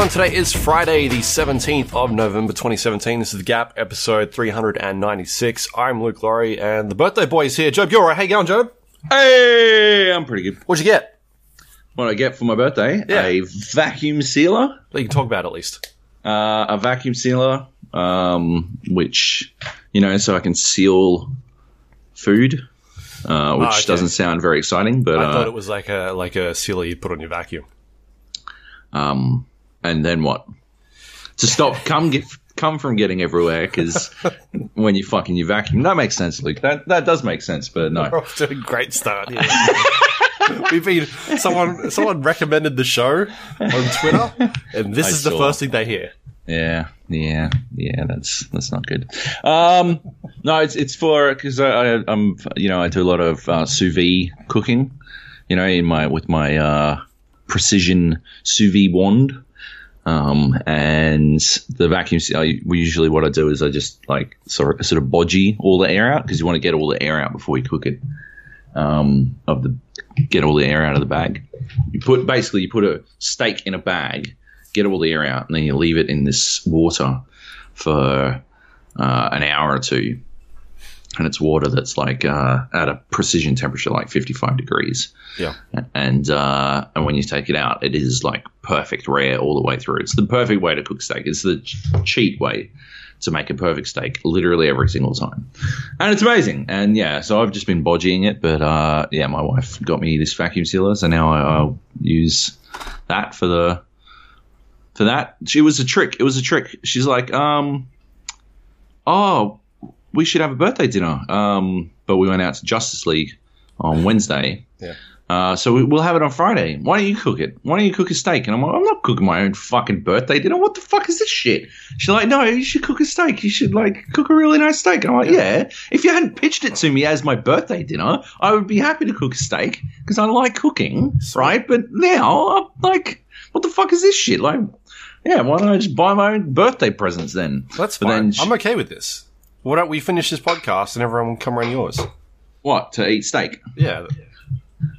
Everyone, today is Friday, the 17th of November 2017. This is The Gap, episode 396. I'm Luke Lawrie, and the birthday boy is here. Joab Gilroy, how you going, Joab? Hey, I'm pretty good. What'd you get? What I get for my birthday? Yeah. A vacuum sealer. That you can talk about at least. Uh, a vacuum sealer, um, which, you know, so I can seal food, uh, which Ah, okay. doesn't sound very exciting, but, I uh, thought it was like a like a sealer you'd put on your vacuum. um, and then what? To stop, come get, come from getting everywhere, because when you fucking you vacuum, that makes sense, Luke. That, that does make sense, but no. We're off to a great start here. We've been someone someone recommended the show on Twitter, and this I is the first thing they hear. Yeah, yeah, yeah. That's that's not good. Um, no, it's it's for because I, I I'm you know I do a lot of uh, sous vide cooking. You know, in my with my uh, precision sous vide wand. Um, and the vacuum, I, usually what I do is I just like sort of, sort of bodgy all the air out because you want to get all the air out before you cook it. Um, of the get all the air out of the bag. You put basically you put a steak in a bag, get all the air out, and then you leave it in this water for uh, an hour or two. And it's water that's like uh, at a precision temperature, like 55 degrees Yeah, and uh, and when you take it out, it is like perfect rare all the way through. It's the perfect way to cook steak. It's the ch- cheat way to make a perfect steak, literally every single time, and it's amazing. And yeah, so I've just been bodging it, but uh, yeah, my wife got me this vacuum sealer, so now I, I'll use that for the for that. She was a trick. It was a trick. She's like, um, oh, we should have a birthday dinner. Um, but we went out to Justice League on Wednesday. Yeah. Uh, so we, we'll have it on Friday. Why don't you cook it? Why don't you cook a steak? And I'm like, I'm not cooking my own fucking birthday dinner. What the fuck is this shit? She's like, no, you should cook a steak. You should like cook a really nice steak. And I'm like, yeah. If you hadn't pitched it to me as my birthday dinner, I would be happy to cook a steak because I like cooking, right? But now, I'm like, what the fuck is this shit? Like, yeah, why don't I just buy my own birthday presents then? that's But fine. then she- I'm okay with this. Why don't we finish this podcast and everyone will come around yours? What to eat steak? Yeah,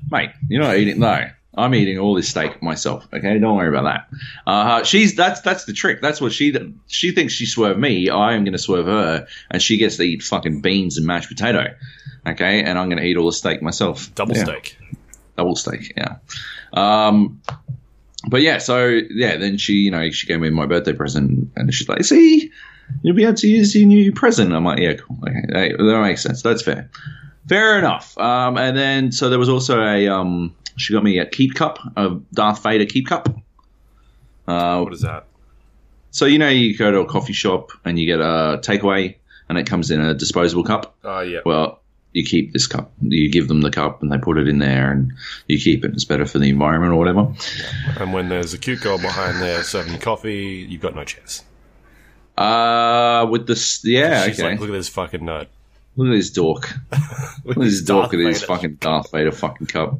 mate, you're not eating. No, I'm eating all this steak myself. Okay, don't worry about that. Uh, she's that's that's the trick. That's what she she thinks she swerved me. I am going to swerve her, and she gets to eat fucking beans and mashed potato. Okay, and I'm going to eat all the steak myself. double Yeah, steak. double steak. Yeah. Um, but yeah, so yeah, then she, you know, she gave me my birthday present, and she's like, "See, you'll be able to use your new present." I'm like, "Yeah, cool. Okay, that makes sense. That's fair. Fair enough." Um, and then so there was also a um, she got me a keep cup, a Darth Vader keep cup. Uh, What is that? so you know, you go to a coffee shop and you get a takeaway, and it comes in a disposable cup. Oh yeah. Well, you keep this cup. You give them the cup, and they put it in there, and you keep it. It's better for the environment or whatever. And when there's a cute girl behind there serving you coffee, you've got no chance. Uh, with this, yeah, She's okay. like, look at this fucking nut. Look at this dork. Look at this dork at his fucking Darth Vader fucking cup.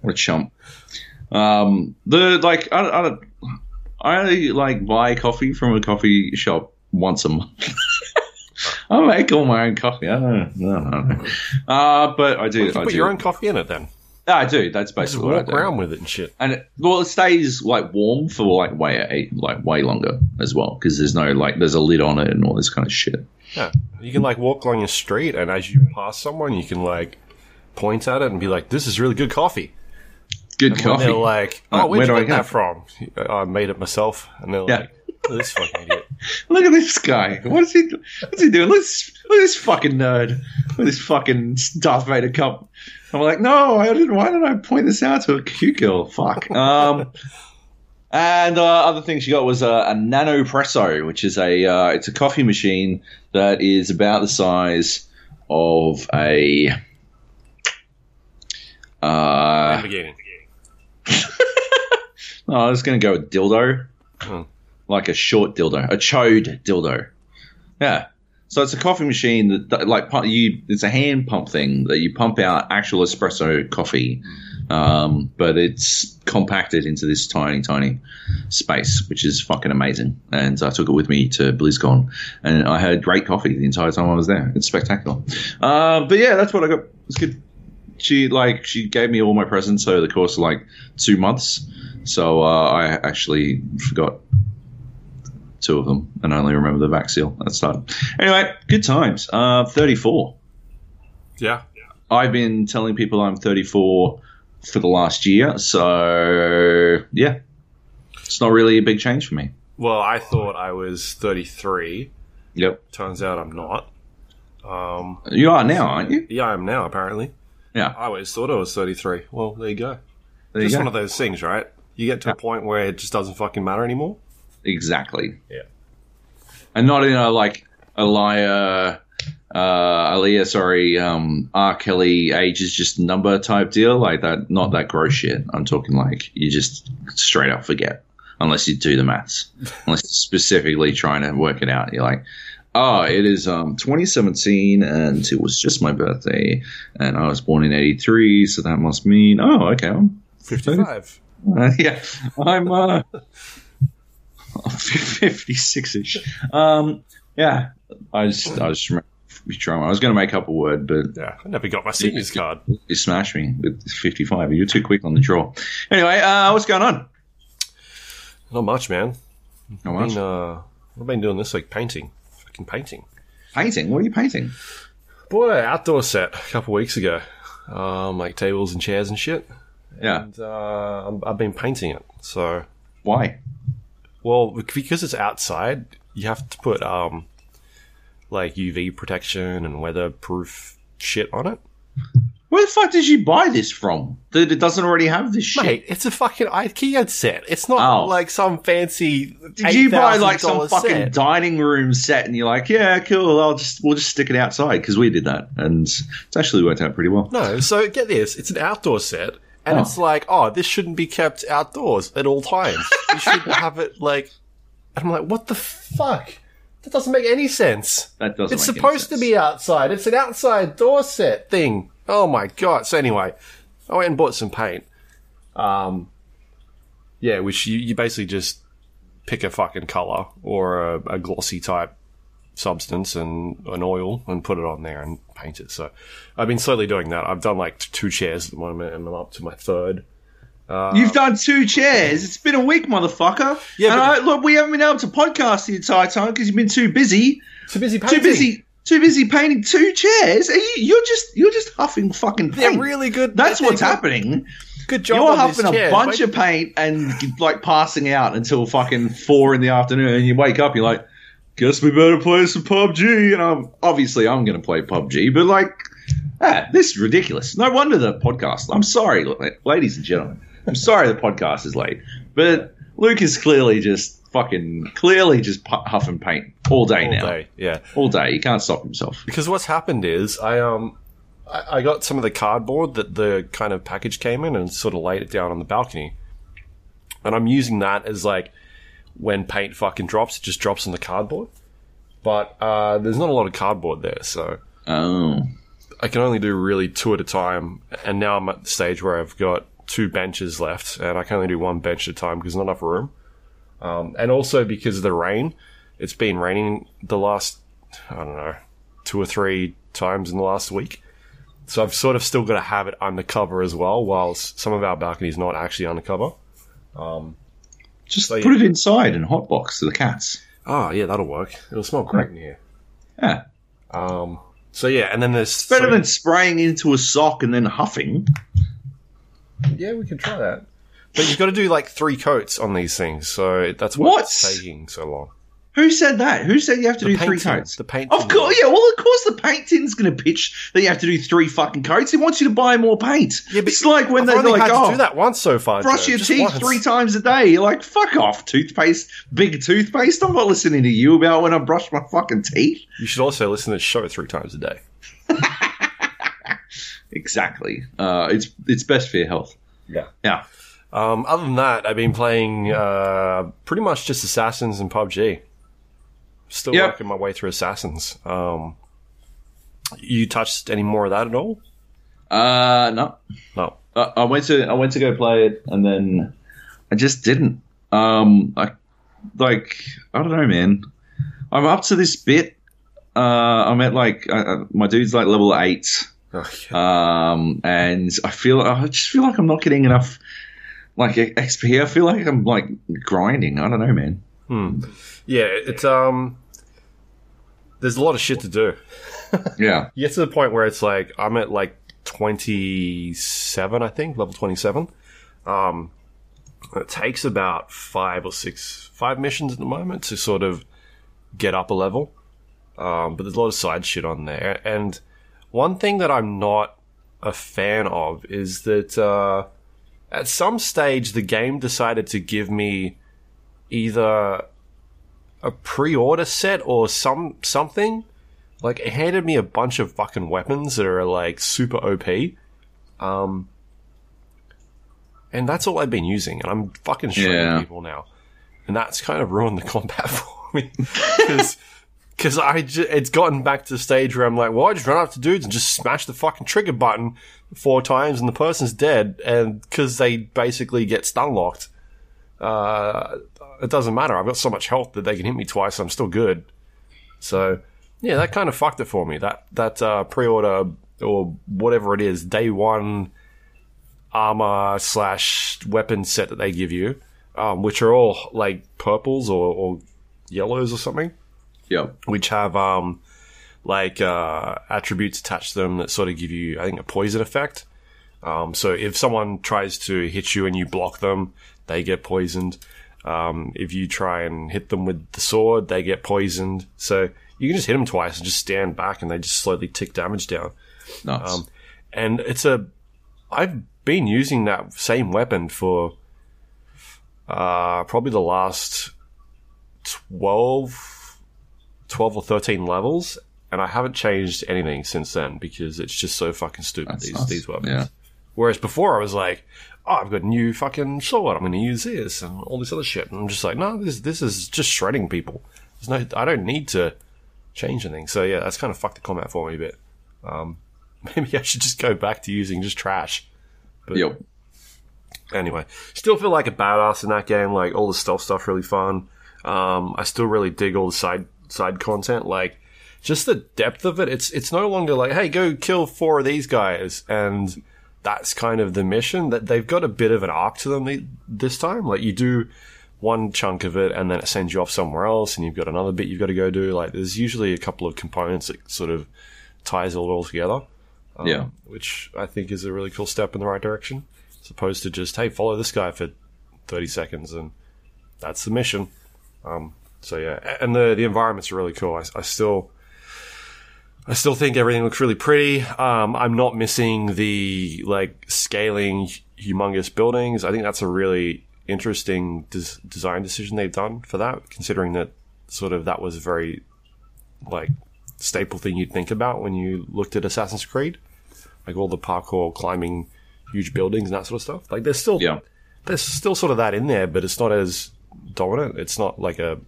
What a chump. Um, the like, I, I I only like buy coffee from a coffee shop once a month. I make all my own coffee. I don't know. I don't know. Uh, but I do. You I put do. your own coffee in it then. Yeah, I do. That's Just basically what I walk do. around with it and shit. And it, well, it stays like warm for like way like way longer as well because there's no like there's a lid on it and all this kind of shit. Yeah. You can like walk along your street and as you pass someone, you can like point at it and be like, "This is really good coffee." Good And coffee. they're like, "Oh, where'd where you do I get that from?" I made it myself. And they're Yeah. like, "Oh, "This fucking idiot." Look at this guy. What is he? Doing? What's he doing? Look, at this- look at this fucking nerd. Look at this fucking Darth Vader cup. I'm like, no, I didn't. Why did I point this out to a cute girl? Fuck. Um, and uh, other thing she got was a, a Nanopresso, which is a uh, it's a coffee machine that is about the size of a. Uh, Lamborghini. Oh, I was going to go with dildo. Hmm. Like a short dildo. A chode dildo. Yeah. So it's a coffee machine that, that like you it's a hand pump thing that you pump out actual espresso coffee. Um, but it's compacted into this tiny, tiny space, which is fucking amazing. And I took it with me to BlizzCon, and I had great coffee the entire time I was there. It's spectacular. Uh, but yeah, that's what I got. It's good. She like she gave me all my presents over the course of like two months. So uh, I actually forgot two of them and only remember the seal at the start. Anyway, good times. Uh, 34. Yeah. I've been telling people I'm 34 for the last year, so yeah, it's not really a big change for me. Well, I thought I was 33. Yep, Turns out I'm not. Um, you are now, aren't you? yeah, I am now, apparently. Yeah, I always thought I was 33. Well, there you go. there you Just go. one of those things, right? You get to a point where it just doesn't fucking matter anymore. Exactly. Yeah. and not in a like Elia, uh, Aaliyah, sorry, um, R. Kelly age is just number type deal, like that. Not that gross shit. I'm talking like you just straight up forget, unless you do the maths, unless you're specifically trying to work it out. You're like, oh, it is um 2017, and it was just my birthday, and I was born in '83, so that must mean, oh, okay, I'm 55. uh, yeah, I'm uh, 56 ish. Um, yeah, I just, I was trying. I was going to make up a word, but Yeah, I never got my seniors card. you smashed me with 55. You're too quick on the draw. Anyway, uh, what's going on? Not much, man. Not I've much. been, uh, I've been doing this week painting. Fucking painting. Painting. What are you painting? Bought an outdoor set a couple weeks ago. Um, like tables and chairs and shit. Yeah. And uh, I've been painting it. So, Why? Well, because it's outside, you have to put um, like UV protection and weatherproof shit on it. Where the fuck did you buy this from? That it doesn't already have this shit. Mate, it's a fucking IKEA set. It's not Oh. like some fancy. Did you buy like some $8,000 fucking set. dining room set and you're like, yeah, cool, I'll just we'll just stick it outside because we did that and it's actually worked out pretty well. No, so get this: it's an outdoor set, and Oh. it's like, oh, this shouldn't be kept outdoors at all times. You should have it like. And I'm like, what the fuck? That doesn't make any sense. That doesn't. It's make any supposed to be outside. It's an outside door set thing. Oh my god! So anyway, I went and bought some paint. Um, yeah, which you, you basically just pick a fucking color or a, a glossy type substance and an oil and put it on there and paint it. So I've been slowly doing that. I've done like two chairs at the moment, and I'm up to my third. Uh, you've done two chairs. It's been a week, motherfucker. Yeah, and but- I, look, we haven't been able to podcast the entire time because you've been too busy. Too busy Too busy. Too busy painting two chairs. Are you, you're just you're just huffing fucking paint. They're really good. That's what's good- happening. Good job. You're on huffing these a chairs. bunch Wait- of paint and like passing out until fucking four in the afternoon, and you wake up, you're like, "Guess we better play some PUBG." And I'm obviously I'm going to play PUBG, but like, ah, this is ridiculous. No wonder the podcast. I'm sorry, ladies and gentlemen. I'm sorry the podcast is late, but Luke is clearly just fucking clearly just pu- huffing paint all day all now, day. Yeah. all day. He can't stop himself. Because what's happened is I um I got some of the cardboard that the kind of package came in and sort of laid it down on the balcony, and I'm using that as like when paint fucking drops, it just drops on the cardboard. But uh, there's not a lot of cardboard there, so Oh, I can only do really two at a time. And now I'm at the stage where I've got two benches left, and I can only do one bench at a time because not enough room. Um, and also because of the rain, it's been raining the last, I don't know, two or three times in the last week. So I've sort of still got to have it undercover as well, whilst some of our balcony's not actually undercover. Just So, yeah. put it inside and hotbox to the cats. Oh, yeah, that'll work. It'll smell great in here. Yeah. Um, so yeah, and then there's Better so- than spraying into a sock and then huffing. Yeah, we can try that. But you've got to do like three coats on these things, so that's why What? it's taking so long. Who said that? Who said you have to do paint three coats? the paint Of course, yeah. Well, of course, the paint tin's going to pitch that you have to do three fucking coats. He wants you to buy more paint. Yeah, but it's like when I've they're only like, had to "Oh, do that once so far. brush Joe, your teeth once. three times a day." You're like, "Fuck off, toothpaste, big toothpaste." I'm not listening to you about when I brush my fucking teeth. You should also listen to the show three times a day. Exactly. Uh, it's it's best for your health. Yeah. Yeah. Um, other than that, I've been playing uh, pretty much just Assassins and PUBG. Still Yep. working my way through Assassins. Um, you touched any more of that at all? Uh, no. No. I I went to I went to go play it, and then I just didn't. Um, I like I don't know, man. I'm up to this bit. Uh, I'm at like uh, uh, my dude's like level eight, Oh, yeah. um, and I feel I just feel like I'm not getting enough like XP. I feel like I'm like grinding. I don't know, man. Yeah, it's um. There's a lot of shit to do. Yeah, You get to the point where it's like I'm at like 27, I think, level 27. Um, it takes about five or six, five missions at the moment to sort of get up a level. Um, but there's a lot of side shit on there. And one thing that I'm not a fan of is that uh, at some stage the game decided to give me either a pre-order set or some something like it handed me a bunch of fucking weapons that are like super OP. Um and that's all I've been using and I'm fucking shredding Yeah. people now. And that's kind of ruined the combat for me cuz cuz I it's gotten back to the stage where I'm like, well, I just run up to dudes and just smash the fucking trigger button four times and the person's dead and cuz they basically get stun locked. Uh it doesn't matter. I've got so much health that they can hit me twice. I'm still good. So yeah, that kind of fucked it for me. That that uh, pre-order or whatever it is, day one armor slash weapon set that they give you, um, which are all like purples or, or yellows or something, yeah, which have um, like uh, attributes attached to them that sort of give you, I think, a poison effect. Um, so if someone tries to hit you and you block them, they get poisoned. Um, if you try and hit them with the sword, they get poisoned. So you can just hit them twice and just stand back, and they just slowly tick damage down. nice. Um, and it's a I've been using that same weapon for uh, probably the last 12, 12 or 13 levels and I haven't changed anything since then because it's just so fucking stupid That's these nice. these weapons. Yeah. Whereas before I was like, oh, I've got a new fucking sword. I'm going to use this and all this other shit. And I'm just like, no, this this is just shredding people. There's no, I don't need to change anything. So yeah, that's kind of fucked the combat for me a bit. Um, maybe I should just go back to using just trash. But Yep. anyway, still feel like a badass in that game. Like all the stealth stuff, really fun. Um, I still really dig all the side side content. Like just the depth of it. It's it's no longer like, hey, go kill four of these guys, and that's kind of the mission. That they've got a bit of an arc to them this time. Like you do one chunk of it, and then it sends you off somewhere else, and you've got another bit you've got to go do. Like there's usually a couple of components that sort of ties it all together um, Yeah. which I think is a really cool step in the right direction, as opposed to just hey, follow this guy for thirty seconds and that's the mission. Um, so yeah, and the the environments are really cool. I, I still. I still think everything looks really pretty. Um, I'm not missing the like scaling humongous buildings. I think that's a really interesting des- design decision they've done for that, considering that sort of that was a very like staple thing you'd think about when you looked at Assassin's Creed, like all the parkour, climbing huge buildings and that sort of stuff. Like there's still Yeah. there's still sort of that in there, but it's not as dominant. It's not like a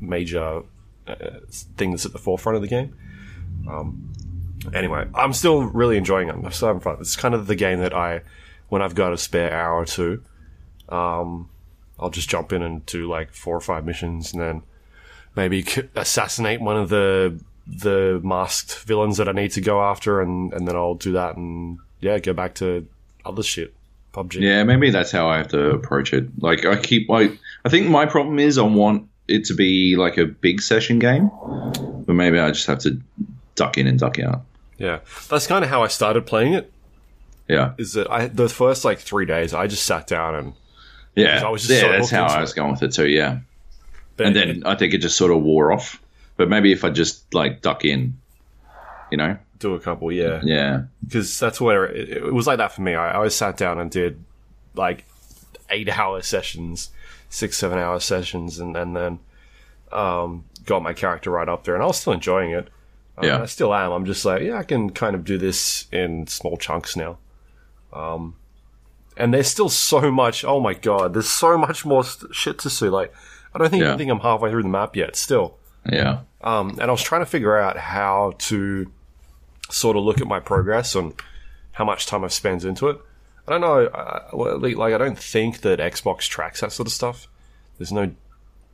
major uh, thing that's at the forefront of the game. Um, anyway, I'm still really enjoying it. I'm still having fun. It's kind of the game that I, when I've got a spare hour or two, um, I'll just jump in and do like four or five missions, and then maybe assassinate one of the the masked villains that I need to go after, and and then I'll do that, and yeah, go back to other shit. PUBG. Yeah, maybe that's how I have to approach it. Like I keep like I think my problem is I want it to be like a big session game, but maybe I just have to duck in and duck out. Yeah, that's kind of how I started playing it. Yeah, Is that I the first like three days I just sat down and yeah, I was just yeah. that's how I was it. going with it too. Yeah, and then I think it just sort of wore off. But maybe if I just like duck in, you know, do a couple, yeah, yeah, because that's where it, it was like that for me. I, I always sat down and did like eight hour sessions, six seven hour sessions, and, and then um, got my character right up there, and I was still enjoying it. Um, Yeah. I still am. I'm just like, yeah, I can kind of do this in small chunks now. Um, and there's still so much. Oh my god, there's so much more st- shit to see. Like, I don't think Yeah. I think I'm halfway through the map yet. Still, yeah, um, and I was trying to figure out how to sort of look at my progress and how much time I've spent into it. I don't know. Uh, well, like, I don't think that Xbox tracks that sort of stuff. There's no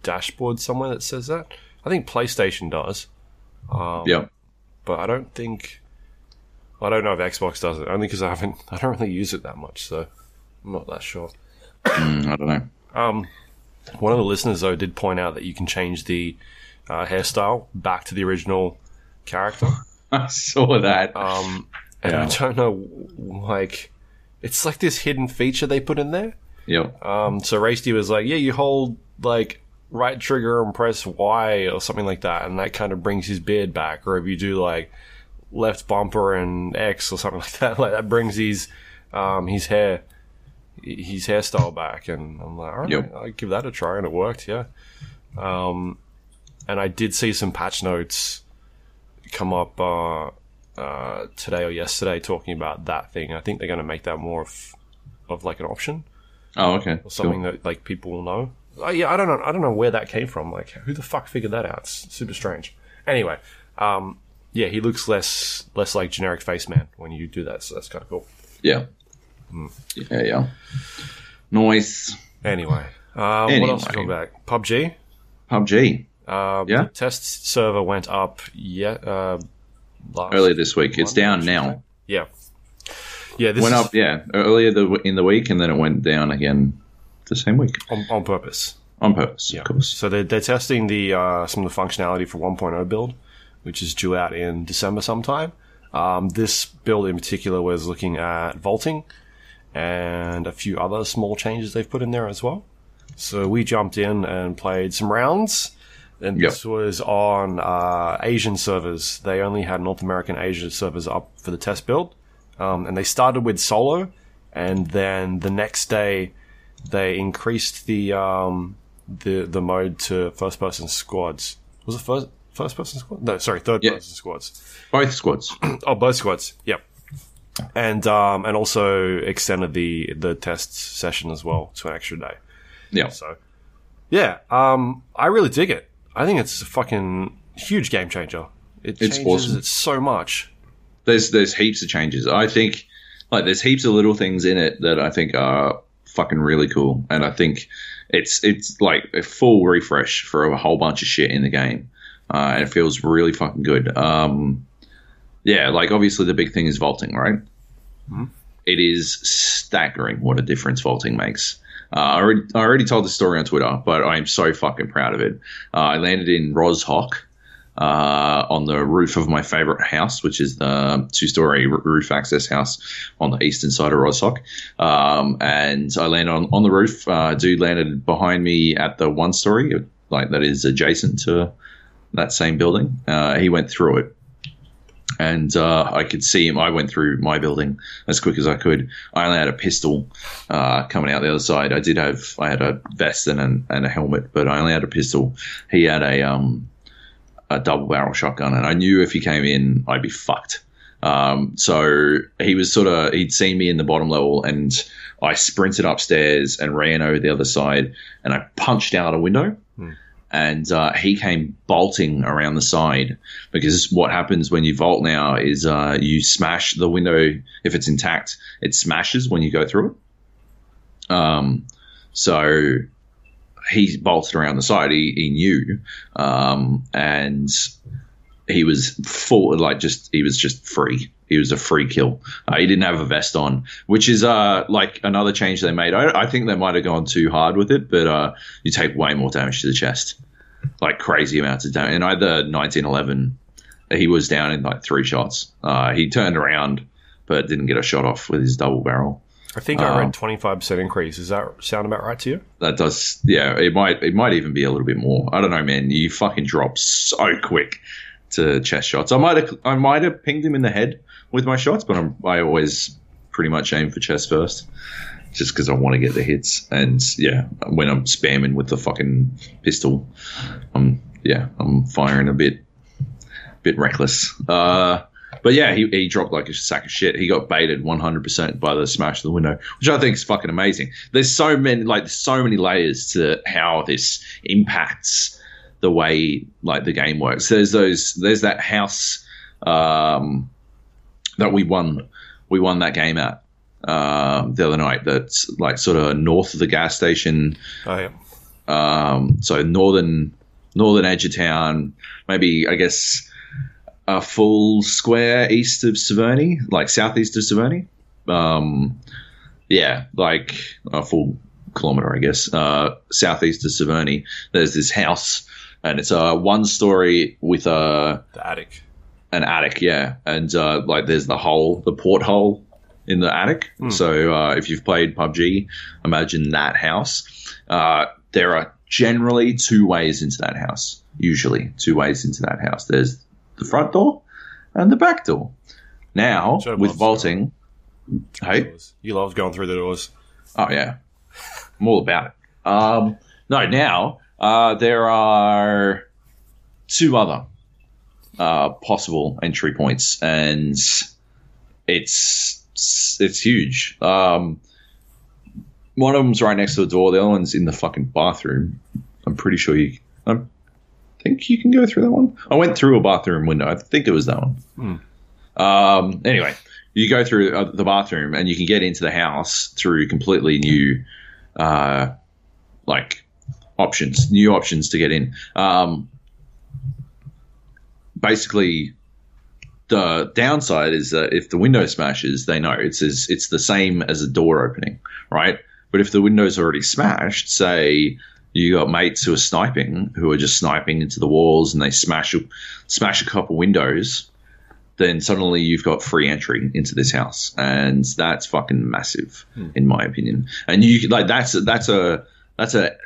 dashboard somewhere that says that. I think PlayStation does, yeah. But I don't think. I don't know if Xbox does it. Only because I haven't. I don't really use it that much, so I'm not that sure. Mm, I don't know. Um, one of the listeners though did point out that you can change the uh, hairstyle back to the original character. I saw that. Um, and Yeah. I don't know, like, it's like this hidden feature they put in there. Yeah. Um, so Rasty was like, yeah, you hold like right trigger and press Y or something like that, and that kind of brings his beard back. Or if you do like left bumper and X or something like that, like that brings his um, his hair his hairstyle back. And I'm like, all right, Yep. I'll give that a try, and it worked. Yeah. Um, and I did see some patch notes come up uh, uh, today or yesterday talking about that thing. I think they're going to make that more of, of like an option Oh, okay. or something Cool. that like people will know. Uh, yeah, I don't know. I don't know where that came from. Like, who the fuck figured that out? It's super strange. Anyway, um, yeah, he looks less less like generic face man when you do that. So that's kind of cool. Yeah. Hmm. Yeah, yeah. Nice. Anyway, uh, what else we Anyway. talking about? PUBG. PUBG. Uh, Yeah. The test server went up. Yeah. Uh, last Earlier this week. It's down now. Yeah. Yeah. This went is up, yeah, earlier the, in the week, and then it went down again the same week on, on purpose. on purpose, Yeah. of course. So they're, they're testing the uh, some of the functionality for 1.0 build, which is due out in December sometime. Um, this build in particular was looking at vaulting and a few other small changes they've put in there as well. So we jumped in and played some rounds. And Yep. this was on uh, Asian servers. They only had North American Asia servers up for the test build. Um, and they started with solo. And then the next day, they increased the um, the the mode to first person squads. Was it first first person squad? No, sorry, third Yeah. person squads. Both squads. Oh, both squads. Yep. And um, and also extended the the test session as well to an extra day. Yeah. So yeah, um, I really dig it. I think it's a fucking huge game changer. It It's changes awesome. it so much. There's there's heaps of changes. I think like there's heaps of little things in it that I think are fucking really cool, and I think it's it's like a full refresh for a whole bunch of shit in the game, uh, and it feels really fucking good. Um, yeah, like obviously the big thing is vaulting, right? It is staggering what a difference vaulting makes. Uh, I, already, I already told the story on Twitter, but I am so fucking proud of it. Uh, I landed in Rozhok, uh, on the roof of my favorite house, which is the two story roof access house on the eastern side of Rozhok. Um, and I landed on, on the roof. Uh, dude landed behind me at the one story, like that is adjacent to that same building. Uh, he went through it. And uh, I could see him. I went through my building as quick as I could. I only had a pistol uh, coming out the other side. I did have, I had a vest and, an, and a helmet, but I only had a pistol. He had a um, a double barrel shotgun, and I knew if he came in, I'd be fucked. Um, so he was sort of he'd seen me in the bottom level, and I sprinted upstairs and ran over the other side, and I punched out a window. And uh, he came bolting around the side because what happens when you vault now is uh, you smash the window if it's intact, it smashes when you go through it. Um, so he bolted around the side. He, he knew, um, and he was full, like just he was just free. He was a free kill. Uh, he didn't have a vest on, which is uh, like another change they made. I, I think they might have gone too hard with it, but uh, you take way more damage to the chest, like crazy amounts of damage. And either 1911, he was down in like three shots. Uh, he turned around, but didn't get a shot off with his double barrel. I think I read twenty five percent increase. Does that sound about right to you? that does yeah it might it might even be a little bit more. I don't know man. You fucking drop so quick to chest shots. I might have i might have pinged him in the head with my shots but I'm, i always pretty much aim for chest first just because i want to get the hits. And yeah when i'm spamming with the fucking pistol i'm yeah i'm firing a bit bit reckless. Uh but yeah, he, he dropped like a sack of shit. He got baited 100% by the smash of the window, which I think is fucking amazing. There's so many, like, there's so many layers to how this impacts the way, like, the game works. There's those, there's that house, um, that we won, we won that game at, um, the other night that's like sort of north of the gas station, Oh yeah. um, so northern northern edge of town, maybe I guess a full square east of Severny, like southeast of Severny. Um, yeah, like a full kilometer, I guess, uh, southeast of Severny. There's this house, and it's a one story with a The attic. an attic, yeah, and uh, like there's the hole, the porthole in the attic. So uh, if you've played PUBG, imagine that house. Uh, there are generally two ways into that house. Usually, two ways into that house. There's the front door and the back door. Now Joe with vaulting, hey. You love going through the doors. Oh yeah, I'm all about it. Um, no, now uh, there are two other uh, possible entry points, and it's it's huge. Um, one of them's right next to the door. The other one's in the fucking bathroom. I'm pretty sure you. I think you can go through that one. I went through a bathroom window. I think it was that one. Um, anyway, you go through uh, the bathroom and you can get into the house through completely new, uh, like options, new options to get in. Um, basically, the downside is that if the window smashes, they know it's as, it's the same as a door opening, right? But if the window's already smashed, say you got mates who are sniping, who are just sniping into the walls, and they smash a, smash a couple windows, then suddenly you've got free entry into this house, and that's fucking massive, hmm. in my opinion. And you like that's that's a that's a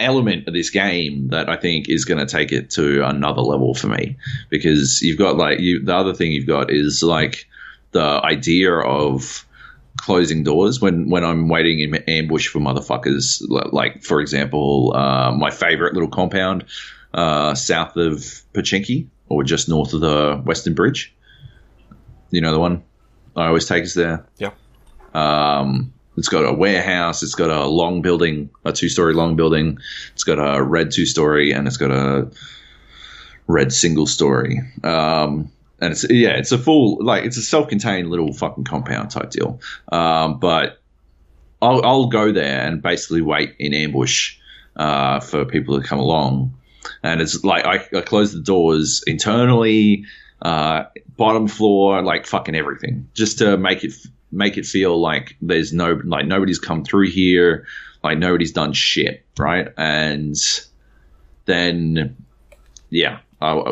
element of this game that I think is going to take it to another level for me. Because you've got like you the other thing you've got is like the idea of closing doors when when I'm waiting in ambush for motherfuckers like for example uh, my favorite little compound uh, south of Pochinki or just north of the Western Bridge you know the one I always take us there Yeah. um, it's got a warehouse. It's got a long building, a two-story long building. It's got a red two-story, and it's got a red single-story. Um, and it's yeah, it's a full like it's a self-contained little fucking compound type deal. Um, but I'll, I'll go there and basically wait in ambush uh, for people to come along. And it's like I, I close the doors internally, uh, bottom floor, like fucking everything, just to make it make it feel like there's no like nobody's come through here, like nobody's done shit, right? And then yeah,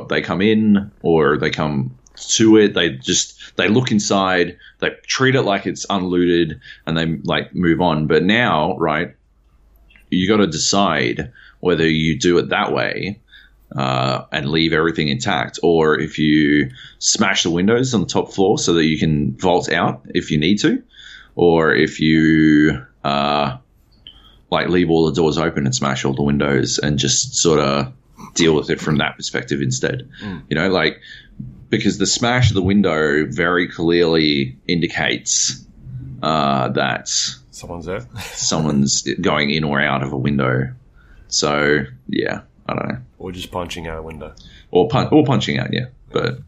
they come in or they come to it. They just they look inside, they treat it like it's unlooted, and they like move on. But now, right, you got to decide whether you do it that way uh, and leave everything intact, or if you smash the windows on the top floor so that you can vault out if you need to, or if you uh, like leave all the doors open and smash all the windows and just sort of deal with it from that perspective instead. You know, like because the smash of the window very clearly indicates uh, that Someone's there. someone's going in or out of a window. So yeah, I don't know, or just punching out a window. or pun- or punching out, yeah, but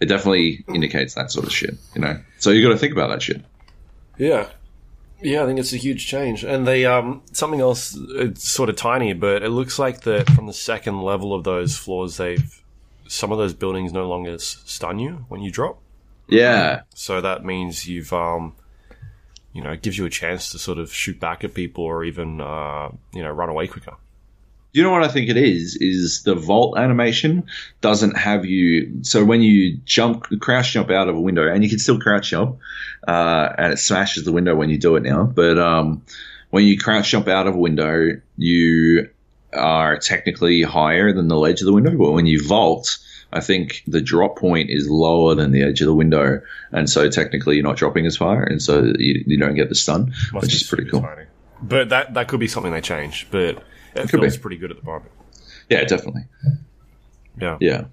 it definitely indicates that sort of shit, you know. So you got to think about that shit. Yeah. Yeah, I think it's a huge change. And they um something else it's sort of tiny, but it looks like that from the second level of those floors they've some of those buildings no longer stun you when you drop. Yeah, So that means you've um you know, it gives you a chance to sort of shoot back at people or even uh, you know, run away quicker. You know what I think it is? Is the vault animation doesn't have you. So when you jump, crouch jump out of a window, and you can still crouch jump, uh, and it smashes the window when you do it now. But um, when you crouch jump out of a window, you are technically higher than the ledge of the window. But when you vault, I think the drop point is lower than the edge of the window, and so technically you're not dropping as far, and so you, you don't get the stun, Must which is pretty cool. tiny. But that that could be something they change, but it, could feels be. pretty good at the moment. Yeah, definitely. Yeah. Yeah.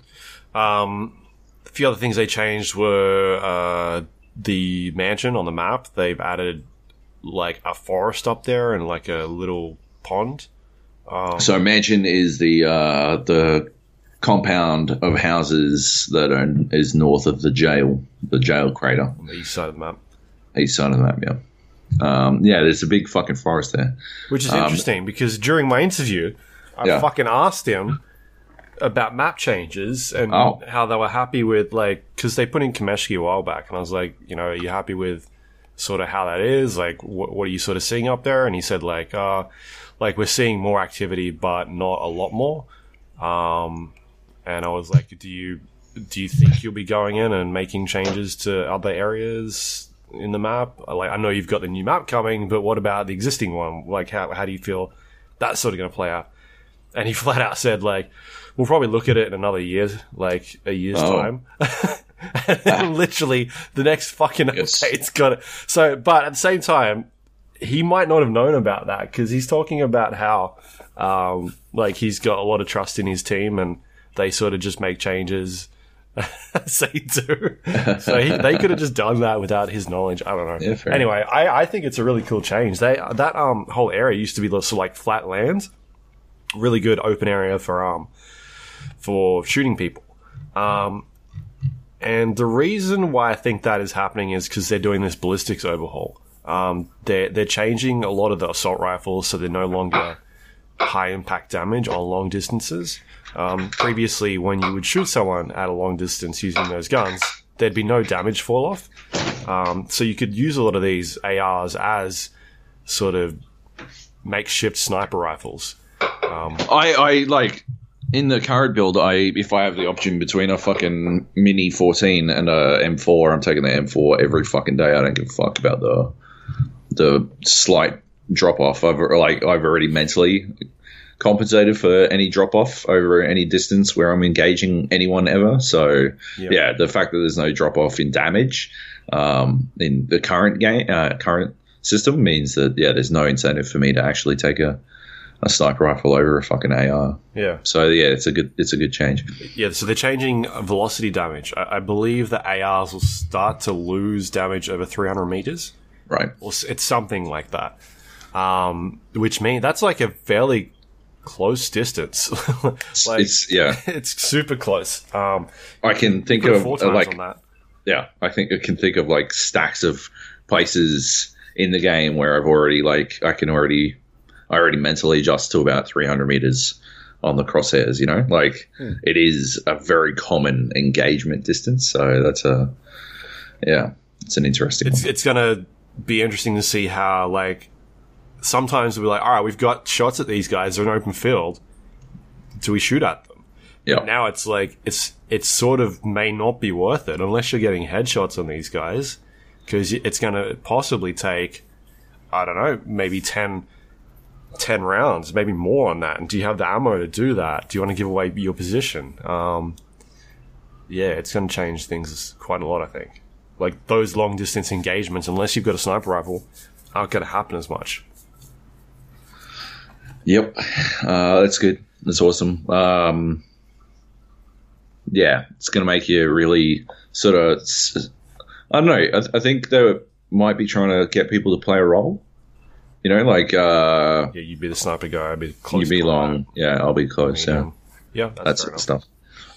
Um, a few other things they changed were uh, the mansion on the map. They've added like a forest up there and like a little pond. So Mansion is the uh, the compound of houses that are is north of the jail, the jail crater, on the east side of the map, east side of the map. Yeah, um, yeah. There's a big fucking forest there. which is interesting because during my interview, I Um, Yeah. fucking asked him about map changes and Oh. how they were happy with like because they put in Kameshki a while back, and I was like, you know, are you happy with sort of how that is? Like, what, what are you sort of seeing up there? And he said, like, uh, like we're seeing more activity, but not a lot more. Um, and I was like, do you do you think you'll be going in and making changes to other areas in the map? Like, I know you've got the new map coming, but what about the existing one? Like, how how do you feel that's sort of going to play out? And he flat out said, like, we'll probably look at it in another year, like a year's Oh. time. and literally, the next fucking Yes. update's got it. So, but at the same time, he might not have known about that because he's talking about how, um, like, he's got a lot of trust in his team and they sort of just make changes. as they do. so he, they could have just done that without his knowledge. I don't know. Yeah, anyway, I, I think it's a really cool change. They that um whole area used to be sort of like flat lands, really good open area for um for shooting people. Um, and the reason why I think that is happening is because they're doing this ballistics overhaul. Um, they're they're changing a lot of the assault rifles, so they're no longer high impact damage on long distances. Um, previously, when you would shoot someone at a long distance using those guns, there'd be no damage fall off. Um, so you could use a lot of these ARs as sort of makeshift sniper rifles. I, I like in the current build. I if I have the option between a fucking Mini 14 and a M4, I'm taking the M4 every fucking day. I don't give a fuck about the the slight drop off. I've like I've already mentally compensated for any drop off over any distance where I'm engaging anyone ever. So Yep. yeah, the fact that there's no drop off in damage um, in the current game uh, current system means that yeah, there's no incentive for me to actually take a a sniper rifle over a fucking AR. Yeah. So yeah, it's a good it's a good change. Yeah, so they're changing velocity damage. I, I believe the ARs will start to lose damage over 300 meters. Right. Or it's something like that. Um, which means that's like a fairly close distance. like, it's yeah. it's super close. Um, I can think of four uh, like on that. yeah, I think I can think of like stacks of places in the game where I've already like I can already I already mentally adjust to about 300 meters on the crosshairs. You know, like it is a very common engagement distance. So that's a yeah, it's an interesting It's one. it's gonna be interesting to see how like sometimes we're like, all right, we've got shots at these guys. They're in open field. Do we shoot at them? Yeah, now it's like it's it's sort of may not be worth it unless you're getting headshots on these guys because it's going to possibly take I don't know maybe 10, 10 rounds maybe more on that and do you have the ammo to do that do you want to give away your position um, yeah it's going to change things quite a lot I think like those long distance engagements unless you've got a sniper rifle aren't going to happen as much Yep, uh, that's good. That's awesome. Um, yeah, it's going to make you really sort of. I don't know. I, I think they might be trying to get people to play a role. You know, like uh, yeah you'd be the sniper guy I'd be close you be long. Yeah, I'll be close. Yeah, yeah that's that sort of stuff.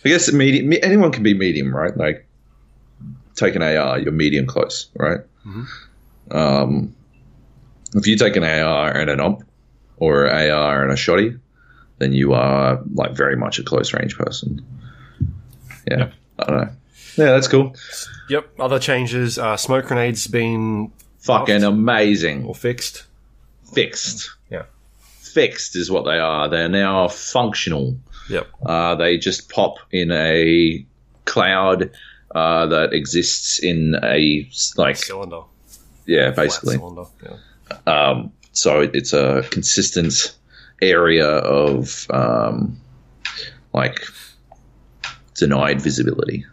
I guess medium. Anyone can be medium, right? Like take an AR, you're medium close, right? Um, if you take an AR and an ump, or an AR and a shotty, then you are like very much a close range person. Yeah, Yep. I don't know. Yeah, that's cool. Yep. Other changes. Uh, smoke grenades been Fucking Buffed. amazing. or fixed. Fixed. Yeah. Fixed is what they are. They're now functional. Yep. Uh, they just pop in a cloud uh, that exists in a like Cylinder. yeah, basically. cylinder. Yeah. Um, so it's a consistent area of um, like denied visibility,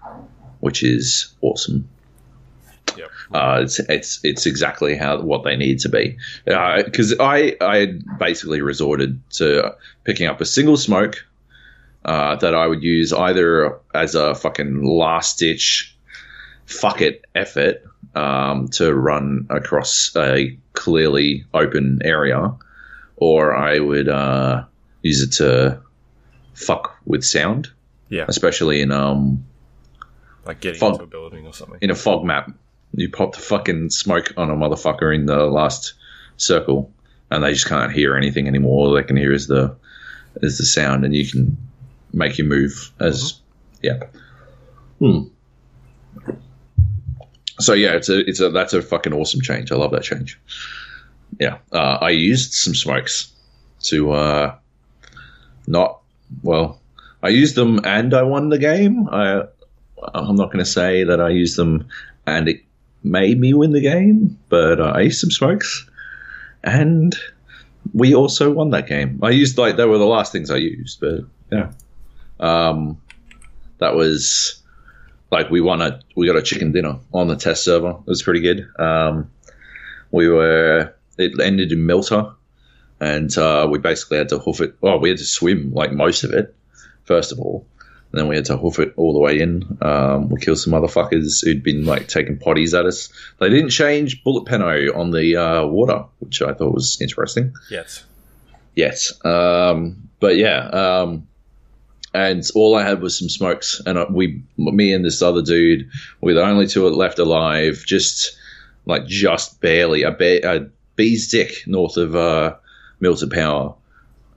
which is awesome. Yep. Uh, it's it's it's exactly how what they need to be. Because I I basically resorted to picking up a single smoke uh, that I would use either as a fucking last ditch fuck it effort um, to run across a clearly open area, or I would uh, use it to fuck with sound, Yeah. especially in um Like getting Fog. into a building or something. in a fog map. You pop the fucking smoke on a motherfucker in the last circle, and they just can't hear anything anymore. All they can hear is the is the sound, and you can make your move as yeah. Hmm. so yeah, it's a it's a that's a fucking awesome change. I love that change. Yeah, uh, I used some smokes to uh, not well. I used them and I won the game. I I'm not going to say that I used them and it made me win the game, but uh, I used some smokes and we also won that game. I used like they were the last things I used, but yeah, um, that was like we won a we got a chicken dinner on the test server. It was pretty good. Um, we were it ended in Mylta, and uh, we basically had to hoof it. Well, we had to swim like most of it first of all. And then we had to hoof it all the way in. Um, we killed some motherfuckers who'd been like taking potties at us. They didn't change bullet peno on the uh, water, which I thought was interesting. Yes. Yes. Um, but yeah. Um, and all I had was some smokes, and we, me and this other dude, we were the only two left alive. Just like just barely a, be- a bee's dick north of uh, Mylta Power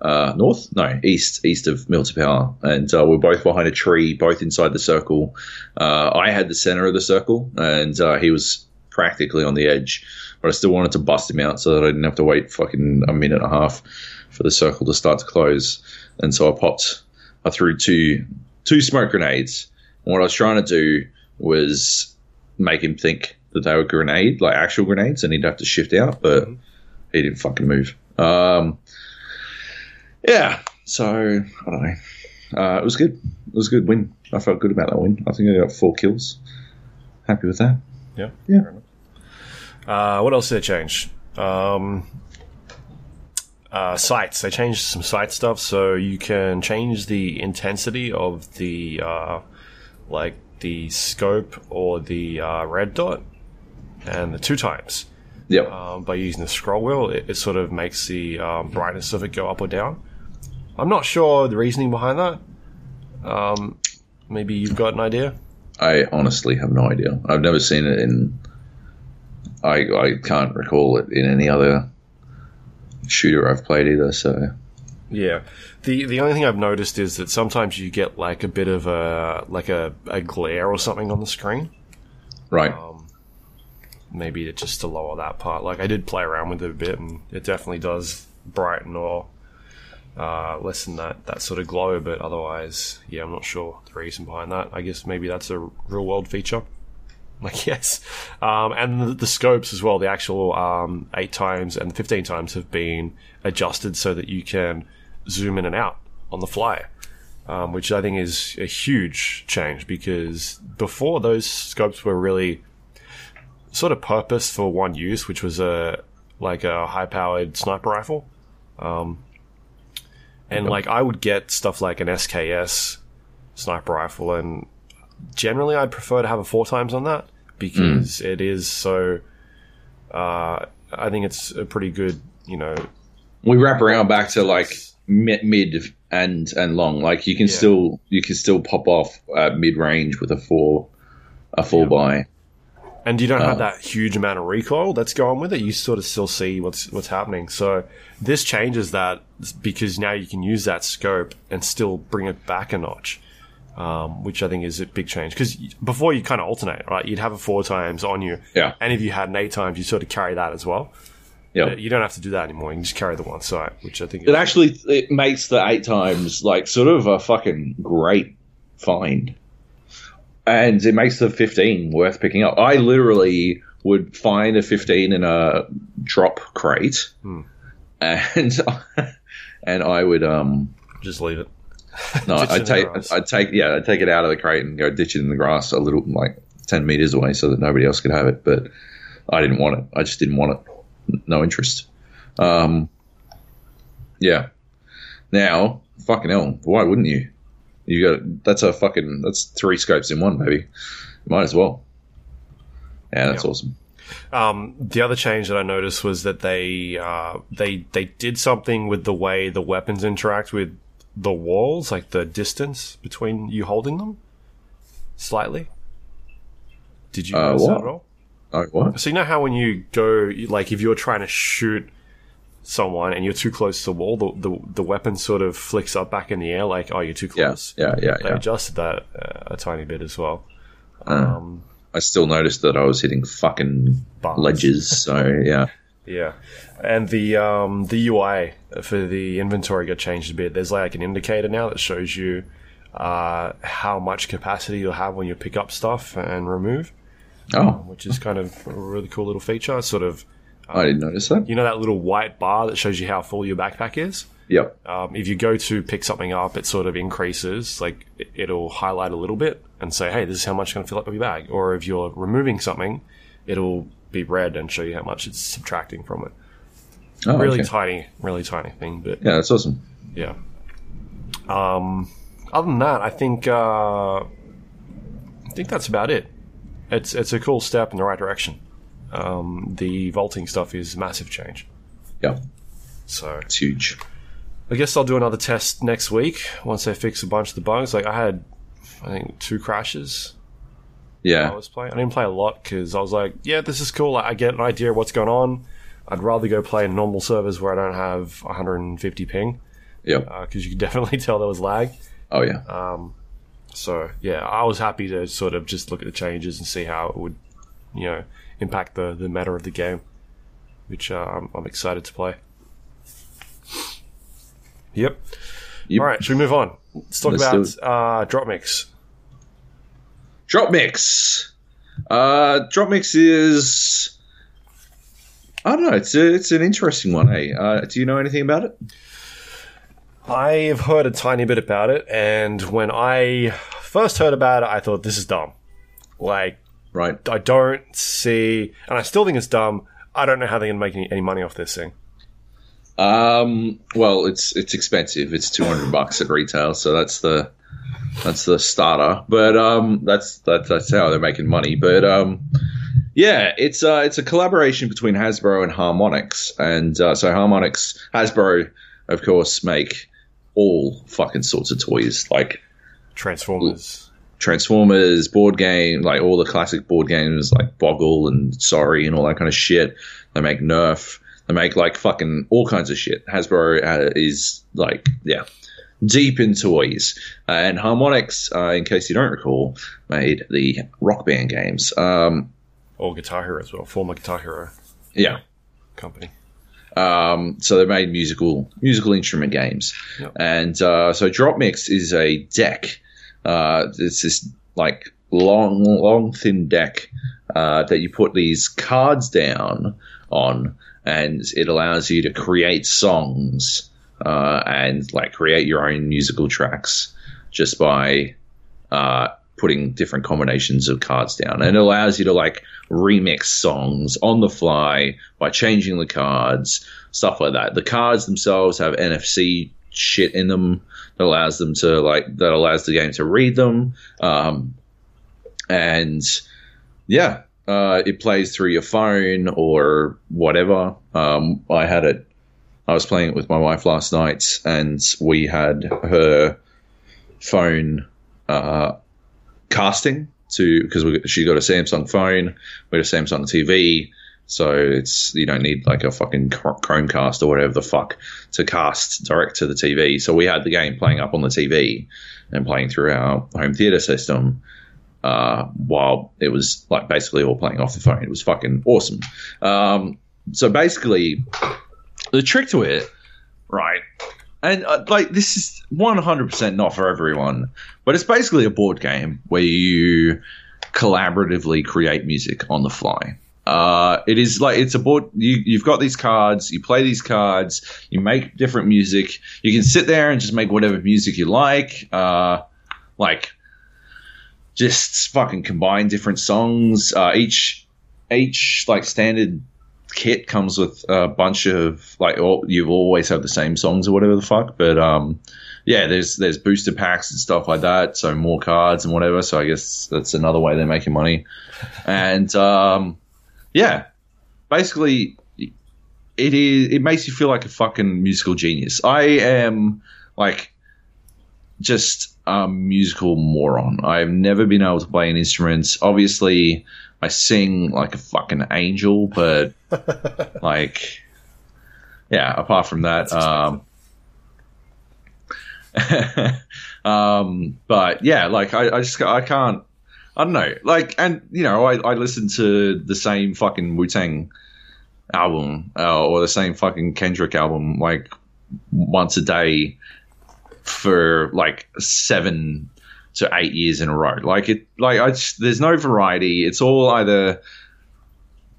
uh, north, no, east, east of Mylta Power, and uh, we're both behind a tree, both inside the circle. Uh, I had the center of the circle, and uh, he was practically on the edge, but I still wanted to bust him out so that I didn't have to wait fucking a minute and a half for the circle to start to close. And so I popped, I threw two two smoke grenades. And what I was trying to do was make him think that they were grenade, like actual grenades, and he'd have to shift out, but he didn't fucking move. Um, yeah, so I don't know. Uh, it was good. It was a good win. I felt good about that win. I think I got four kills. Happy with that. Yeah. Yeah. Uh, what else did they change? Um, uh, sights. They changed some sight stuff, so you can change the intensity of the uh, like the scope or the uh, red dot, and the two times. Yep. Um, by using the scroll wheel, it, it sort of makes the um, brightness of it go up or down. I'm not sure the reasoning behind that. Um, maybe you've got an idea. I honestly have no idea. I've never seen it in. I I can't recall it in any other shooter I've played either. So Yeah. The the only thing I've noticed is that sometimes you get like a bit of a like a, a glare or something on the screen. right, Um, Maybe it just to lower that part. Like I did play around with it a bit, and it definitely does brighten or uh, lessen that that sort of glow. But otherwise, yeah, I'm not sure the reason behind that. I guess maybe that's a real world feature. Like yes, um, and the, the scopes as well. The actual um, eight times and fifteen times have been adjusted so that you can zoom in and out on the fly, um, which I think is a huge change because before those scopes were really sort of purpose for one use, which was a like a high powered sniper rifle. Um, and like I would get stuff like an SKS sniper rifle, and generally I'd prefer to have a four times on that because it is so. Uh, I think it's a pretty good, you know. we wrap around back to like mid, and and long. Like you can Yeah. still you can still pop off at mid range with a four a full buy. and you don't Oh. have that huge amount of recoil that's going with it. You sort of still see what's what's happening. So this changes that because now you can use that scope and still bring it back a notch, um, which I think is a big change. Because before you kind of alternate, right? You'd have a four times on you, Yeah. and if you had an eight times, you sort of carry that as well. Yeah. You don't have to do that anymore. You can just carry the one side, which I think It actually it makes the eight times like sort of a fucking great find, and it makes the fifteen worth picking up. I literally would find a fifteen in a drop crate, and and I would um just leave it. no Ditch it in I take. I take yeah I take it out of the crate and go ditch it in the grass a little like ten meters away so that nobody else could have it, but I didn't want it. I just didn't want it. No interest. Um, yeah. Now, fucking hell, why wouldn't you? You got that's a fucking that's three scopes in one, baby. Might as well. Yeah, that's awesome. Um, the other change that I noticed was that they uh, they they did something with the way the weapons interact with the walls, like the distance between you holding them, slightly. Did you Uh, notice what? that at all? Oh, what? So you know how when you go, like if you're trying to shoot someone and you're too close to the wall, the the, the weapon sort of flicks up back in the air, like oh you're too close. yeah, yeah, They yeah. adjusted that uh, a tiny bit as well. Uh, Um, I still noticed that I was hitting fucking Bars. ledges. So yeah, Yeah, and the um, the UI for the inventory got changed a bit. There's like an indicator now that shows you uh, how much capacity you'll have when you pick up stuff and remove, oh, which is kind of a really cool little feature. Sort of I didn't notice that. you know that little white bar that shows you how full your backpack is. Yep. Um, if you go to pick something up, it sort of increases. Like it- it'll highlight a little bit and say, "Hey, this is how much you're going to fill up your bag." Or if you're removing something, it'll be red and show you how much it's subtracting from it. Oh, really okay. tiny, really tiny thing, but Yeah, that's awesome. yeah. Um, other than that, I think uh, I think that's about it. It's it's a cool step in the right direction. Um, the vaulting stuff is a massive change. Yeah, So it's huge. I guess I'll do another test next week once they fix a bunch of the bugs. Like I had, I think two crashes I Yeah, was playing. I didn't play a lot because I was like, yeah, this is cool. I get an idea of what's going on. I'd rather go play in normal servers where I don't have 150 ping yep. because you can definitely tell there was lag. Oh yeah. Um, so yeah, I was happy to sort of just look at the changes and see how it would, you know, impact the the meta of the game, which uh, I'm, I'm excited to play. Yep. Yep. All right, should we move on? Let's talk Let's about uh, drop mix. Drop mix. Uh, drop mix is. I don't know. It's a, it's an interesting one. Hey, uh, do you know anything about it? I've heard a tiny bit about it, and when I first heard about it, I thought this is dumb. Like, Right. I don't see, and I still think it's dumb. I don't know how they're going to make any, any money off this thing. Um. Well, it's it's expensive. It's two hundred bucks at retail, so that's the that's the starter. But um, that's that's that's how they're making money. But um, yeah, it's uh, it's a collaboration between Hasbro and Harmonix, and uh, so Harmonix, Hasbro, of course, make all fucking sorts of toys like Transformers. Transformers, board game, like all the classic board games like Boggle and Sorry and all that kind of shit. They make Nerf. They make like fucking all kinds of shit. Hasbro uh, is like, yeah, deep in toys. Uh, and Harmonix, uh, in case you don't recall, made the Rock Band games. Um, Or Guitar Hero as well, former Guitar Hero yeah. company. Um, so they made musical musical instrument games, Yep. and uh, so Drop Mix is a deck. Uh, it's this like long, long, thin deck uh, that you put these cards down on, and it allows you to create songs uh, and like create your own musical tracks just by uh, putting different combinations of cards down. And it allows you to like remix songs on the fly by changing the cards, stuff like that. The cards themselves have NFC shit in them that allows them to like that allows the game to read them. Um, and yeah, uh, it plays through your phone or whatever. Um, I had it. I was playing it with my wife last night, and we had her phone uh, casting to because she got a Samsung phone, we had a Samsung TV, so it's you don't need like a fucking Chromecast or whatever the fuck to cast direct to the TV. So we had the game playing up on the TV and playing through our home theater system. Uh, while it was like basically all playing off the phone, it was fucking awesome. Um, so basically, the trick to it, right? And uh, like this is one hundred percent not for everyone, but it's basically a board game where you collaboratively create music on the fly. Uh, it is like it's a board. You, you've got these cards. You play these cards. You make different music. You can sit there and just make whatever music you like. Uh, like just fucking combine different songs. Uh, each each like standard kit comes with a bunch of like all, you've always had the same songs or whatever the fuck. But um, yeah, there's there's booster packs and stuff like that. So more cards and whatever. So I guess that's another way they're making money. And um, yeah, basically it is it makes you feel like a fucking musical genius. I am like just a musical moron. I've never been able to play an instrument. Obviously, I sing like a fucking angel, but like, yeah. Apart from that, um, um, but yeah, like I, I just I can't I don't know. Like, and you know, I, I listen to the same fucking Wu Tang album uh, or the same fucking Kendrick album like once a day for like seven to eight years in a row. Like it, like I just, there's no variety. It's all either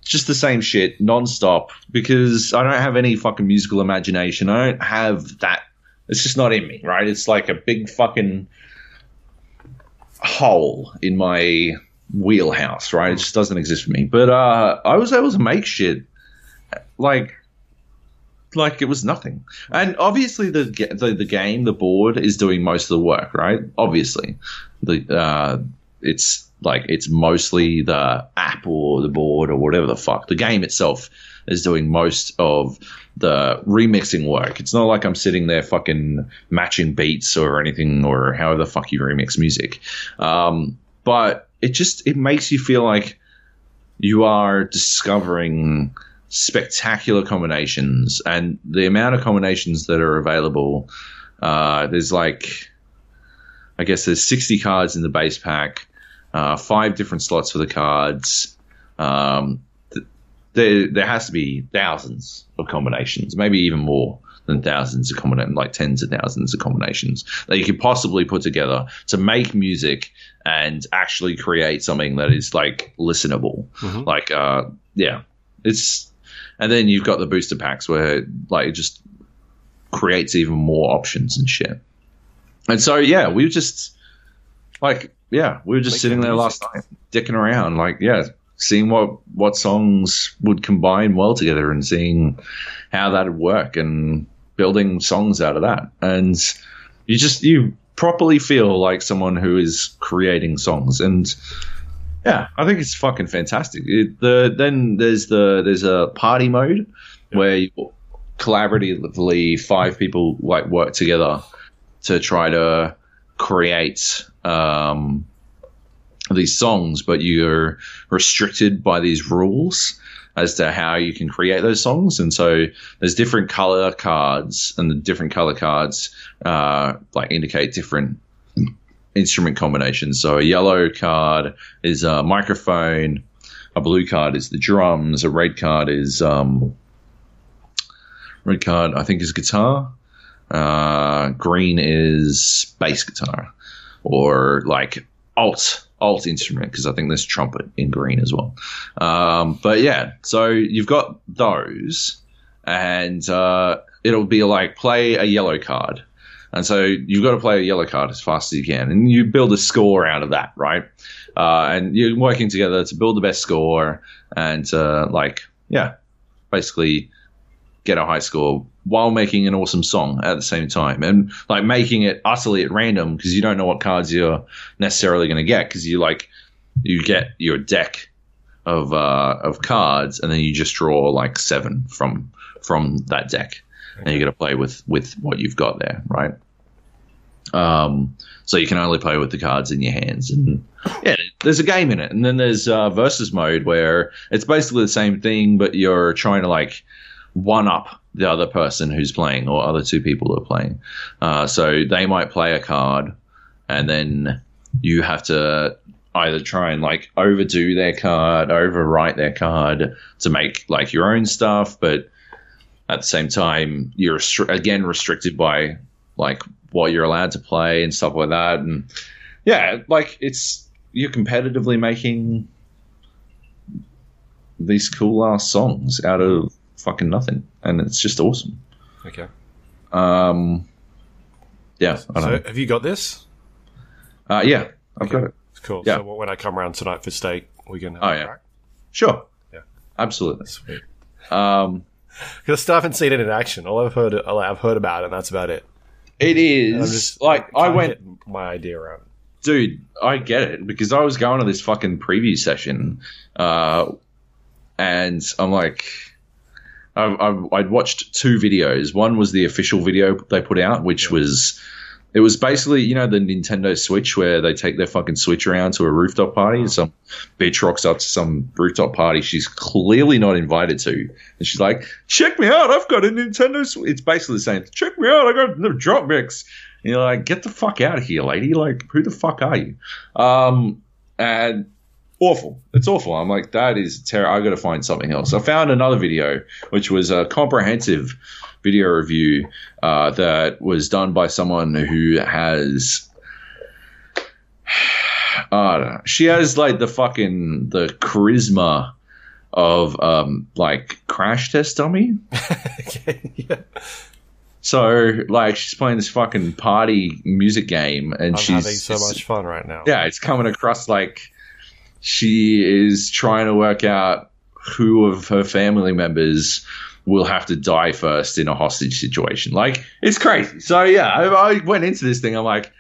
just the same shit nonstop because I don't have any fucking musical imagination. I don't have that. It's just not in me, right? It's like a big fucking hole in my wheelhouse, right? It just doesn't exist for me. But uh, I was able to make shit like like it was nothing. And obviously the the, the game, the board is doing most of the work, right? Obviously, the uh, it's like it's mostly the app or the board or whatever the fuck. The game itself is doing most of the remixing work. It's not like I'm sitting there fucking matching beats or anything or however the fuck you remix music. Um, but it just it makes you feel like you are discovering spectacular combinations and the amount of combinations that are available. Uh, there's like, I guess there's 60 cards in the base pack, uh, five different slots for the cards. Um, th- there, there has to be thousands of combinations, maybe even more than thousands of combinations, like tens of thousands of combinations that you could possibly put together to make music and actually create something that is like listenable. Mm-hmm. Like, uh, yeah, it's and then you've got the booster packs where like it just creates even more options and shit. And so yeah, we were just like yeah, we were just Making sitting there last night, dicking around, like yeah, seeing what what songs would combine well together and seeing how that'd work and building songs out of that. And you just you properly feel like someone who is creating songs and yeah, I think it's fucking fantastic. It, the then there's the there's a party mode where you collaboratively five people like work together to try to create um, these songs, but you're restricted by these rules as to how you can create those songs. And so there's different color cards, and the different color cards uh, like indicate different instrument combinations. So a yellow card is a microphone, a blue card is the drums, a red card is um, red card I think is guitar, uh, green is bass guitar, or like alt alt instrument because I think there's trumpet in green as well. Um, but yeah, so you've got those, and uh, it'll be like play a yellow card. And so you've got to play a yellow card as fast as you can, and you build a score out of that, right? Uh, and you're working together to build the best score, and uh, like, yeah, basically get a high score while making an awesome song at the same time, and like making it utterly at random because you don't know what cards you're necessarily going to get because you like you get your deck of uh, of cards, and then you just draw like seven from from that deck, and you got to play with with what you've got there, right? Um, so you can only play with the cards in your hands, and yeah, there's a game in it, and then there's uh, versus mode where it's basically the same thing, but you're trying to like one up the other person who's playing or other two people who are playing. Uh, so they might play a card, and then you have to either try and like overdo their card, overwrite their card to make like your own stuff, but at the same time you're again restricted by like what you're allowed to play and stuff like that. And yeah, like it's you're competitively making these cool ass songs out of fucking nothing, and it's just awesome. Okay. Um, yeah, So know. have you got this? Uh, yeah, I've got it. It's cool. Yeah. So when I come around tonight for steak, we can. Have Oh, yeah. crack. Sure. Yeah. Absolutely. Sweet. Um, Because I haven't seen it in action. All I've heard, all I've heard about it, and that's about it. It is just like I went, my idea around. dude. I get it because I was going to this fucking preview session, uh, and I'm like, I've, I've, I'd watched two videos. One was the official video they put out, which was. It was basically, you know, the Nintendo Switch where they take their fucking Switch around to a rooftop party. And some bitch rocks up to some rooftop party she's clearly not invited to. And she's like, check me out. I've got a Nintendo Switch. It's basically the same. Check me out. I got the drop mix. And you're like, get the fuck out of here, lady. Like, who the fuck are you? Um, and awful. It's awful. I'm like, that is terrible. I got to find something else. I found another video, which was a comprehensive video review uh, that was done by someone who has. I don't know. She has like the fucking the charisma of um like crash test dummy. okay, yeah. So like she's playing this fucking party music game and I'm she's having so much fun right now. yeah, it's coming across like she is trying to work out who of her family members will have to die first in a hostage situation. Like, it's crazy. So, yeah, I, I went into this thing. I'm like,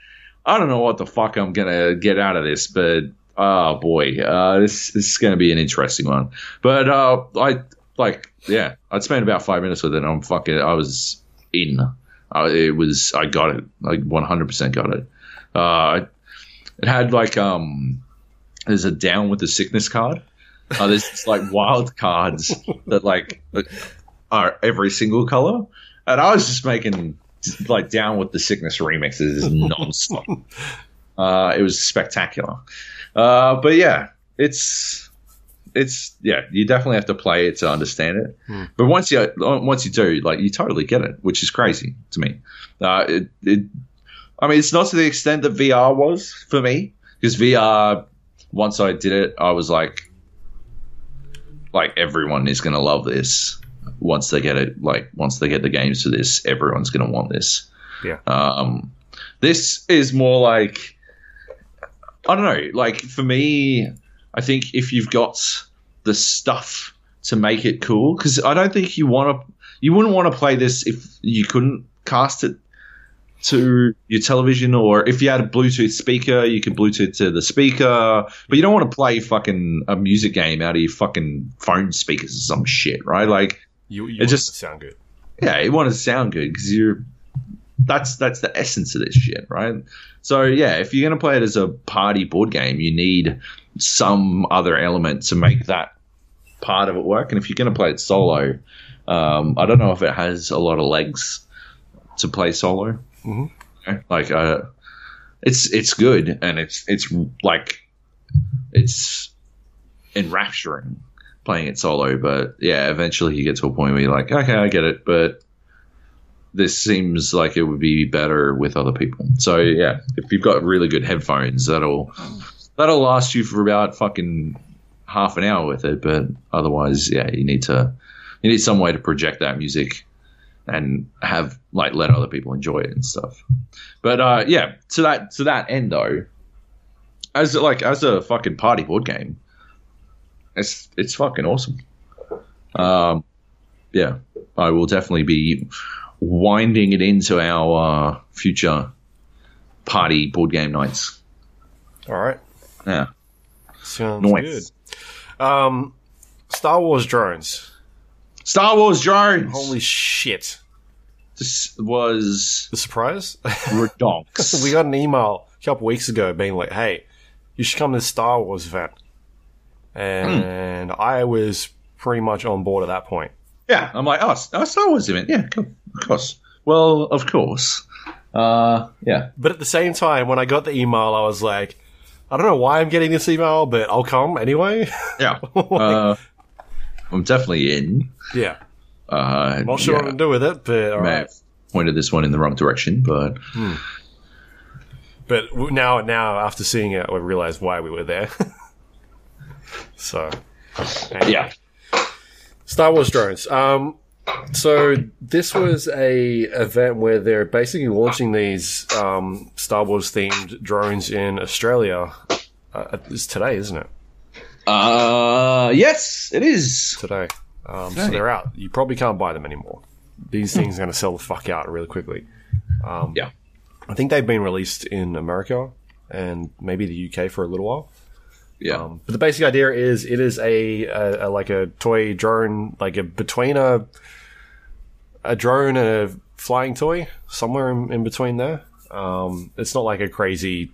I don't know what the fuck I'm going to get out of this, but oh boy, uh, this, this is going to be an interesting one. But, uh, I, like, yeah, I'd spent about five minutes with it and I'm fucking, I was in. Uh, it was, I got it. Like, 100% got it. Uh, it had like, um, there's a down with the sickness card. Uh, there's like wild cards that like are every single color, and I was just making like down with the sickness remixes nonstop. uh, it was spectacular. Uh, but yeah, it's it's yeah, you definitely have to play it to understand it. But once you once you do, like you totally get it, which is crazy to me. Uh, it, it, I mean, it's not to the extent that VR was for me because VR. Once I did it, I was like, like everyone is gonna love this once they get it. Like once they get the games for this, everyone's gonna want this. Yeah. Um, this is more like I don't know. Like for me, I think if you've got the stuff to make it cool, because I don't think you want to, you wouldn't want to play this if you couldn't cast it to your television, or if you had a Bluetooth speaker, you could Bluetooth to the speaker. But you don't want to play fucking a music game out of your fucking phone speakers or some shit, right? Like, You, you It want just- sound good. yeah, it to sound good because you're that's that's the essence of this shit, right? So yeah, if you're gonna play it as a party board game, you need some other element to make that part of it work. And if you're gonna play it solo, um, I don't know if it has a lot of legs to play solo. Mhm. Like, uh, it's it's good and it's it's like it's enrapturing playing it solo, but yeah, eventually you get to a point where you're like, okay, I get it, but this seems like it would be better with other people. So yeah, if you've got really good headphones, that'll that'll last you for about fucking half an hour with it. But otherwise, yeah, you need to you need some way to project that music and have like let other people enjoy it and stuff. But uh, yeah, to that to that end though, as like as a fucking party board game, it's it's fucking awesome. Um, yeah, I will definitely be winding it into our uh, future party board game nights. All right. Yeah, Sounds Nice. good. Um, Star Wars drones. Star Wars drones. Holy shit. this was The surprise? redonks. we got an email a couple weeks ago being like, hey, you should come to the Star Wars event. And I was pretty much on board at that point. yeah, I'm like, oh, oh, Star Wars event. Yeah, cool. Of course. Well, of course. Uh, yeah. But at the same time, when I got the email, I was like, I don't know why I'm getting this email, but I'll come anyway. Yeah. Uh, I'm definitely in. yeah. Uh, Not sure yeah. what to do with it, but all may right. have pointed this one in the wrong direction, but But now, now after seeing it, I realized why we were there. so, anyway. yeah. Star Wars drones. Um, so this was a event where they're basically launching these um, Star Wars themed drones in Australia. Uh, it's today, isn't it? Uh, yes, it is. Today. Um, so they're out. You probably can't buy them anymore. These things are going to sell the fuck out really quickly. Um, Yeah. I think they've been released in America and maybe the UK for a little while. Yeah. Um, but the basic idea is it is a, a, a like a toy drone, like a between a a drone and a flying toy, somewhere in, in between there. Um, it's not like a crazy,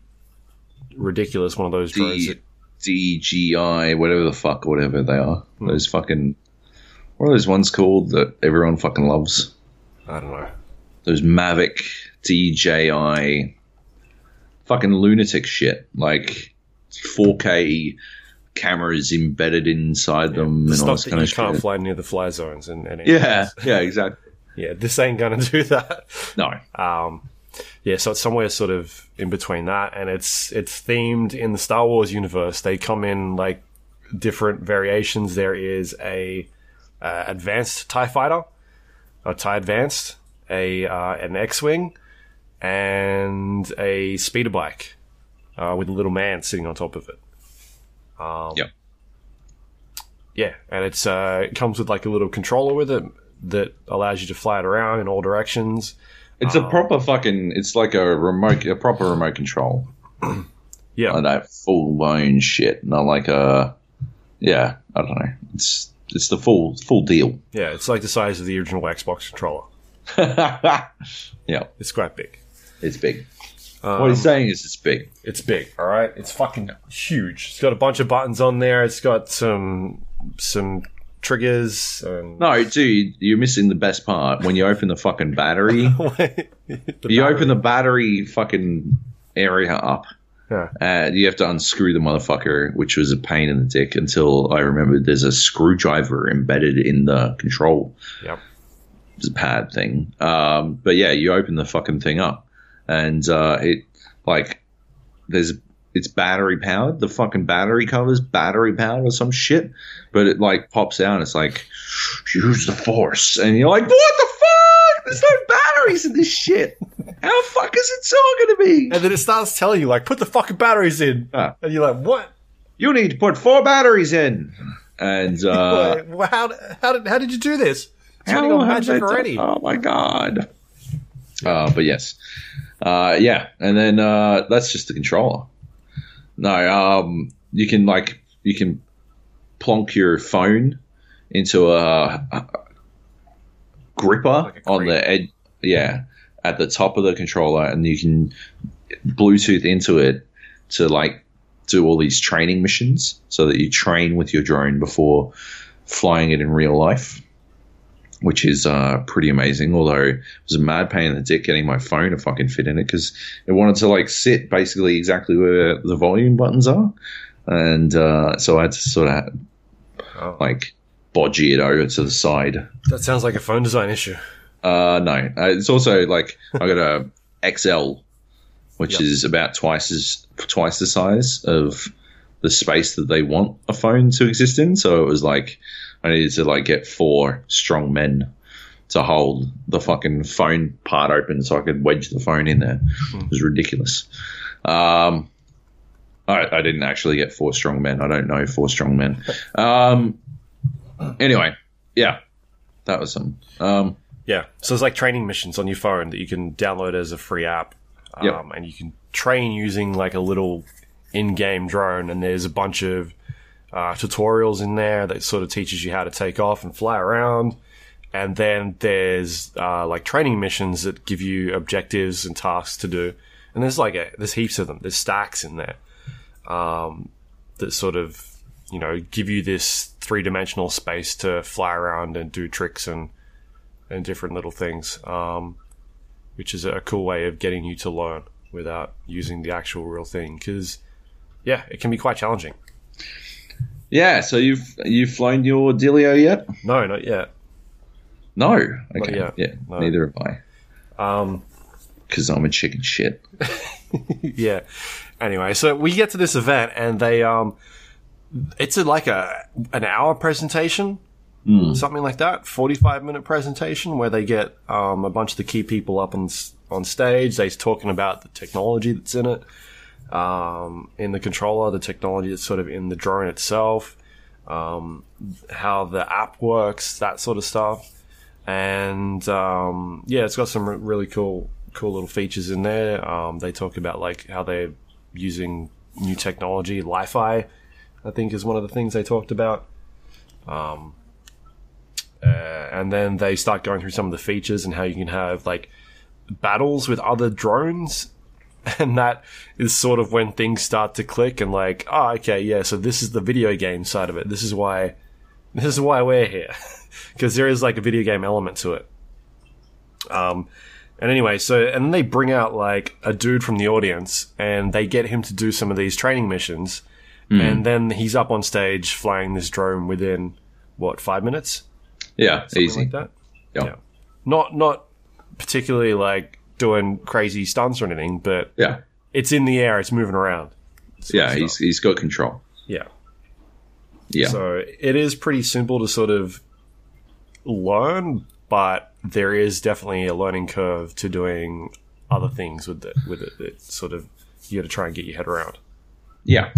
ridiculous one of those drones. That- DJI, whatever the fuck, whatever they are. Those fucking. What are those ones called that everyone fucking loves? I don't know. Those Mavic DJI fucking lunatic shit. Like, 4K cameras embedded inside them The and all this that kind you of can't shit. fly near the fly zones and, and Yeah, yeah, exactly. yeah. This ain't gonna do that. No, Um, yeah, so it's somewhere sort of in between that, and it's it's themed in the Star Wars universe. They come in like different variations. There is a uh, advanced Tie Fighter, a Tie Advanced, a uh, an X-wing, and a speeder bike uh, with a little man sitting on top of it. Um, Yep. Yeah, and it's uh, it comes with like a little controller with it that allows you to fly it around in all directions. it's a proper fucking. It's like a remote, a proper remote control. Yeah, Like that full blown shit, not like a. Yeah, I don't know. It's it's the full full deal. Yeah, it's like the size of the original Xbox controller. yeah, It's quite big. it's big. Um, what he's saying is it's big. It's big, all right. It's fucking huge. It's got a bunch of buttons on there. It's got some some triggers. And No, dude, you're missing the best part. When you open the fucking battery, The you battery. open the battery fucking area up. Yeah. And you have to unscrew the motherfucker, which was a pain in the dick until I remembered there's a screwdriver embedded in the control Yep. pad thing. Um, but yeah, you open the fucking thing up, and uh, it like there's it's battery powered. The fucking battery covers battery powered or some shit, but it like pops out. and It's like use the force, and you're like, what the fuck? There's no batteries in this shit. How the fuck is it all gonna be? And then it starts telling you like, put the fucking batteries in, Ah. and you're like, what? You need to put four batteries in, and uh, well, how how did how did you do this? It's How on magic already. Oh my god. Uh, but yes, uh, yeah, and then uh, that's just the controller. No, um, you can like you can plonk your phone into a, a gripper Like a on the edge, yeah, at the top of the controller, and you can Bluetooth into it to like do all these training missions, so that you train with your drone before flying it in real life which is uh, pretty amazing. Although it was a mad pain in the dick getting my phone to fucking fit in it because it wanted to like sit basically exactly where the volume buttons are, and uh, so I had to sort of Oh. like bodgy it over to the side. That sounds like a phone design issue. Uh, no, uh, it's also like I got a XL, which Yep. is about twice as twice the size of the space that they want a phone to exist in. So it was like I needed to like get four strong men to hold the fucking phone part open so I could wedge the phone in there. It was ridiculous. Um, I, I didn't actually get four strong men. I don't know four strong men. Um, anyway, yeah, that was some. Um, Yeah. So it's like training missions on your phone that you can download as a free app. Um, Yep. And you can train using like a little in game drone. And there's a bunch of uh, tutorials in there that sort of teaches you how to take off and fly around. And then there's uh, like training missions that give you objectives and tasks to do. And there's like a, there's heaps of them. There's stacks in there um, that sort of you know give you this three dimensional space to fly around and do tricks and and different little things, um, which is a cool way of getting you to learn without using the actual real thing. Because yeah, it can be quite challenging. Yeah, so you've you've flown your Delio yet? No, not yet. No. Okay. yet. Yeah. No. Neither have I. Um, Because I'm a chicken shit. yeah. Anyway, so we get to this event and they um, it's a, like a an hour presentation, something like that, forty five minute presentation where they get um a bunch of the key people up on s- on stage. They're talking about the technology that's in it, um, in the controller, the technology that's sort of in the drone itself, um, how the app works, that sort of stuff, and um, yeah, it's got some re- really cool cool little features in there. Um, they talk about like how they're using new technology, Li-Fi, I think is one of the things they talked about. Um, uh, and then they start going through some of the features and how you can have like battles with other drones. And that is sort of when things start to click and like, oh, okay, yeah, so this is the video game side of it. This is why, this is why we're here. Because there is like a video game element to it. Um, And anyway, so and then they bring out like a dude from the audience, and they get him to do some of these training missions, and then he's up on stage flying this drone within what five minutes, Yeah, something easy. like that. Yeah. Yeah. Not not particularly like doing crazy stunts or anything, but Yeah, it's in the air, it's moving around. sort yeah, he's he's got control. yeah. Yeah, So it is pretty simple to sort of learn, but there is definitely a learning curve to doing other things with it. With it, it's sort of you got to try and get your head around. yeah,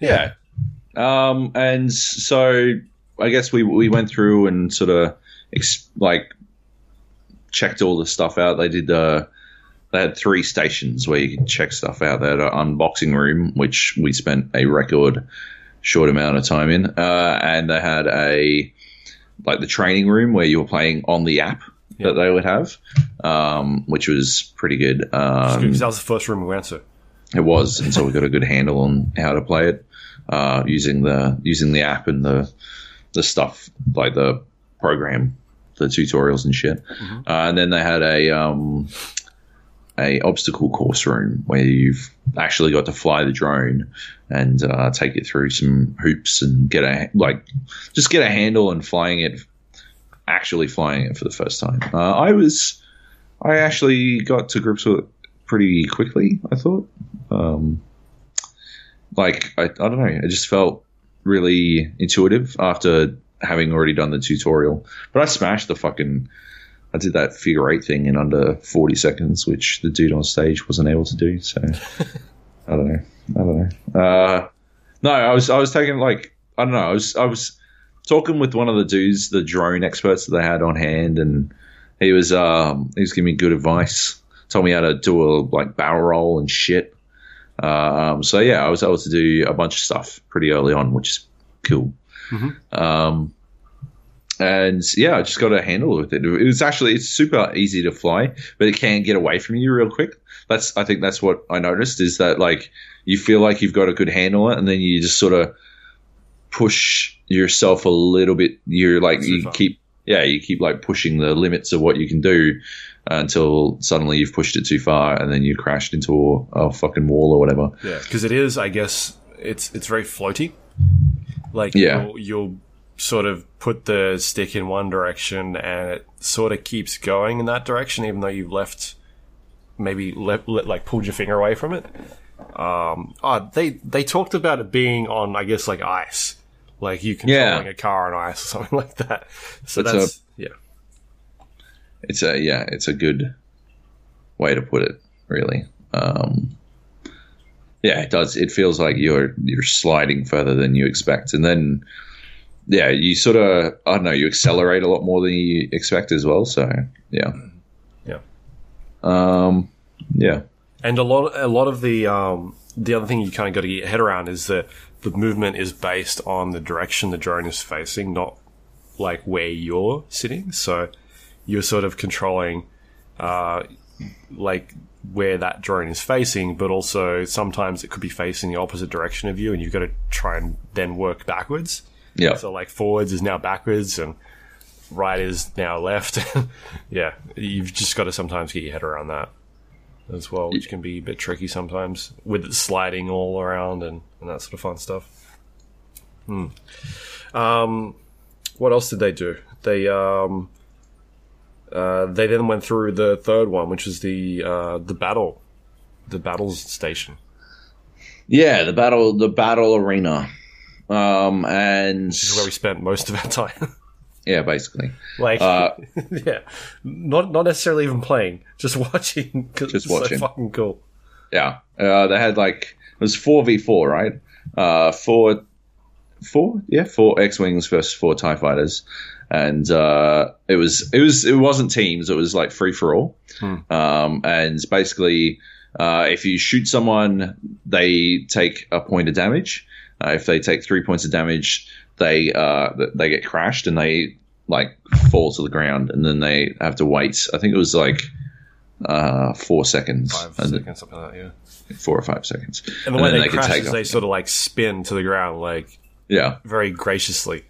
yeah. Um, and so I guess we we went through and sort of ex- like checked all the stuff out. They did uh they had three stations where you could check stuff out. They had an unboxing room, which we spent a record short amount of time in, uh, and they had a like the training room where you were playing on the app that they would have, um, which was pretty good. Um, Because that was the first room we went to. it was, and so we got a good handle on how to play it uh, using the using the app and the the stuff like the program, the tutorials and shit. Uh, and then they had a um, a obstacle course room where you've actually got to fly the drone and uh, take it through some hoops and get a like just get a handle and flying it, actually flying it for the first time. Uh, I was I actually got to grips with it pretty quickly. I thought, um, like I, I don't know, it just felt really intuitive after having already done the tutorial. But I smashed the fucking. I did that figure eight thing in under 40 seconds, which the dude on stage wasn't able to do. So I don't know. I don't know. Uh, no, I was I was taking like I don't know. I was I was talking with one of the dudes, the drone experts that they had on hand, and he was um he was giving me good advice. Told me how to do a like barrel roll and shit. Um, so yeah, I was able to do a bunch of stuff pretty early on, which is cool. Um, and yeah, I just got a handle with it. It was actually it's super easy to fly, but it can get away from you real quick. That's I think that's what I noticed is that like you feel like you've got a good handle on it, and then you just sort of push yourself a little bit. You're like you keep yeah you keep like pushing the limits of what you can do until suddenly you've pushed it too far, and then you crashed into a, a fucking wall or whatever. Yeah, because it is. I guess it's it's very floaty. Like Yeah. you'll, you'll sort of put the stick in one direction, and it sort of keeps going in that direction, even though you've left maybe let, let, like pulled your finger away from it. Um, oh, they they talked about it being on, I guess, like ice, like you controlling Yeah. a car on ice or something like that. So That's that's, yeah, it's a yeah, it's a good way to put it, really. Um, yeah, it does. It feels like you're you're sliding further than you expect, and then yeah, you sort of I don't know, you accelerate a lot more than you expect as well. So yeah, yeah. um, yeah, And a lot, a lot of the um, the other thing you kind of got to get your head around is that the movement is based on the direction the drone is facing, not like where you're sitting. So you're sort of controlling, uh, like where that drone is facing, but also sometimes it could be facing the opposite direction of you, and you've got to try and then work backwards. yeah, So like forwards is now backwards, and right is now left. yeah, you've just got to sometimes get your head around that as well, which can be a bit tricky sometimes with it sliding all around and, and that sort of fun stuff. Hmm. Um, what else did they do? They um, uh, they then went through the third one, which is the uh, the battle, the battles station. yeah. The battle, the battle arena, um, and This is where we spent most of our time. yeah, basically, Like, Uh, yeah, not not necessarily even playing, just watching. 'cause Just it's so watching. fucking cool. Yeah, uh, they had like it was four v four, right? Uh, four, four, yeah, four X wings versus four Tie fighters, and uh, it was it was it wasn't teams; it was like free for all. Um, and basically, uh, if you shoot someone, they take a point of damage. Uh, if they take three points of damage, they uh, they get crashed and they like fall to the ground, and then they have to wait. I think it was like uh, four seconds, Five and seconds, something like that. Yeah. four or five seconds. And the way then they, can crash is they sort of like spin to the ground, like Yeah, very graciously.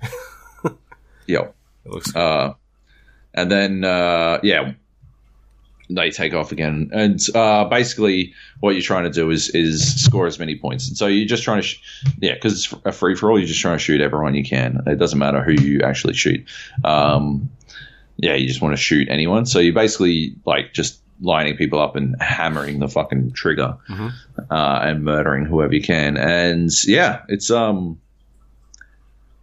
yeah. It looks cool. Uh, and then uh, yeah, they take off again. And uh, basically, what you're trying to do is is score as many points. And so you're just trying to, sh- yeah, because it's a free for all. You're just trying to shoot everyone you can. It doesn't matter who you actually shoot. Um, yeah, you just want to shoot anyone. So you're basically like just lining people up and hammering the fucking trigger Mm-hmm. uh, and murdering whoever you can. And yeah, it's um,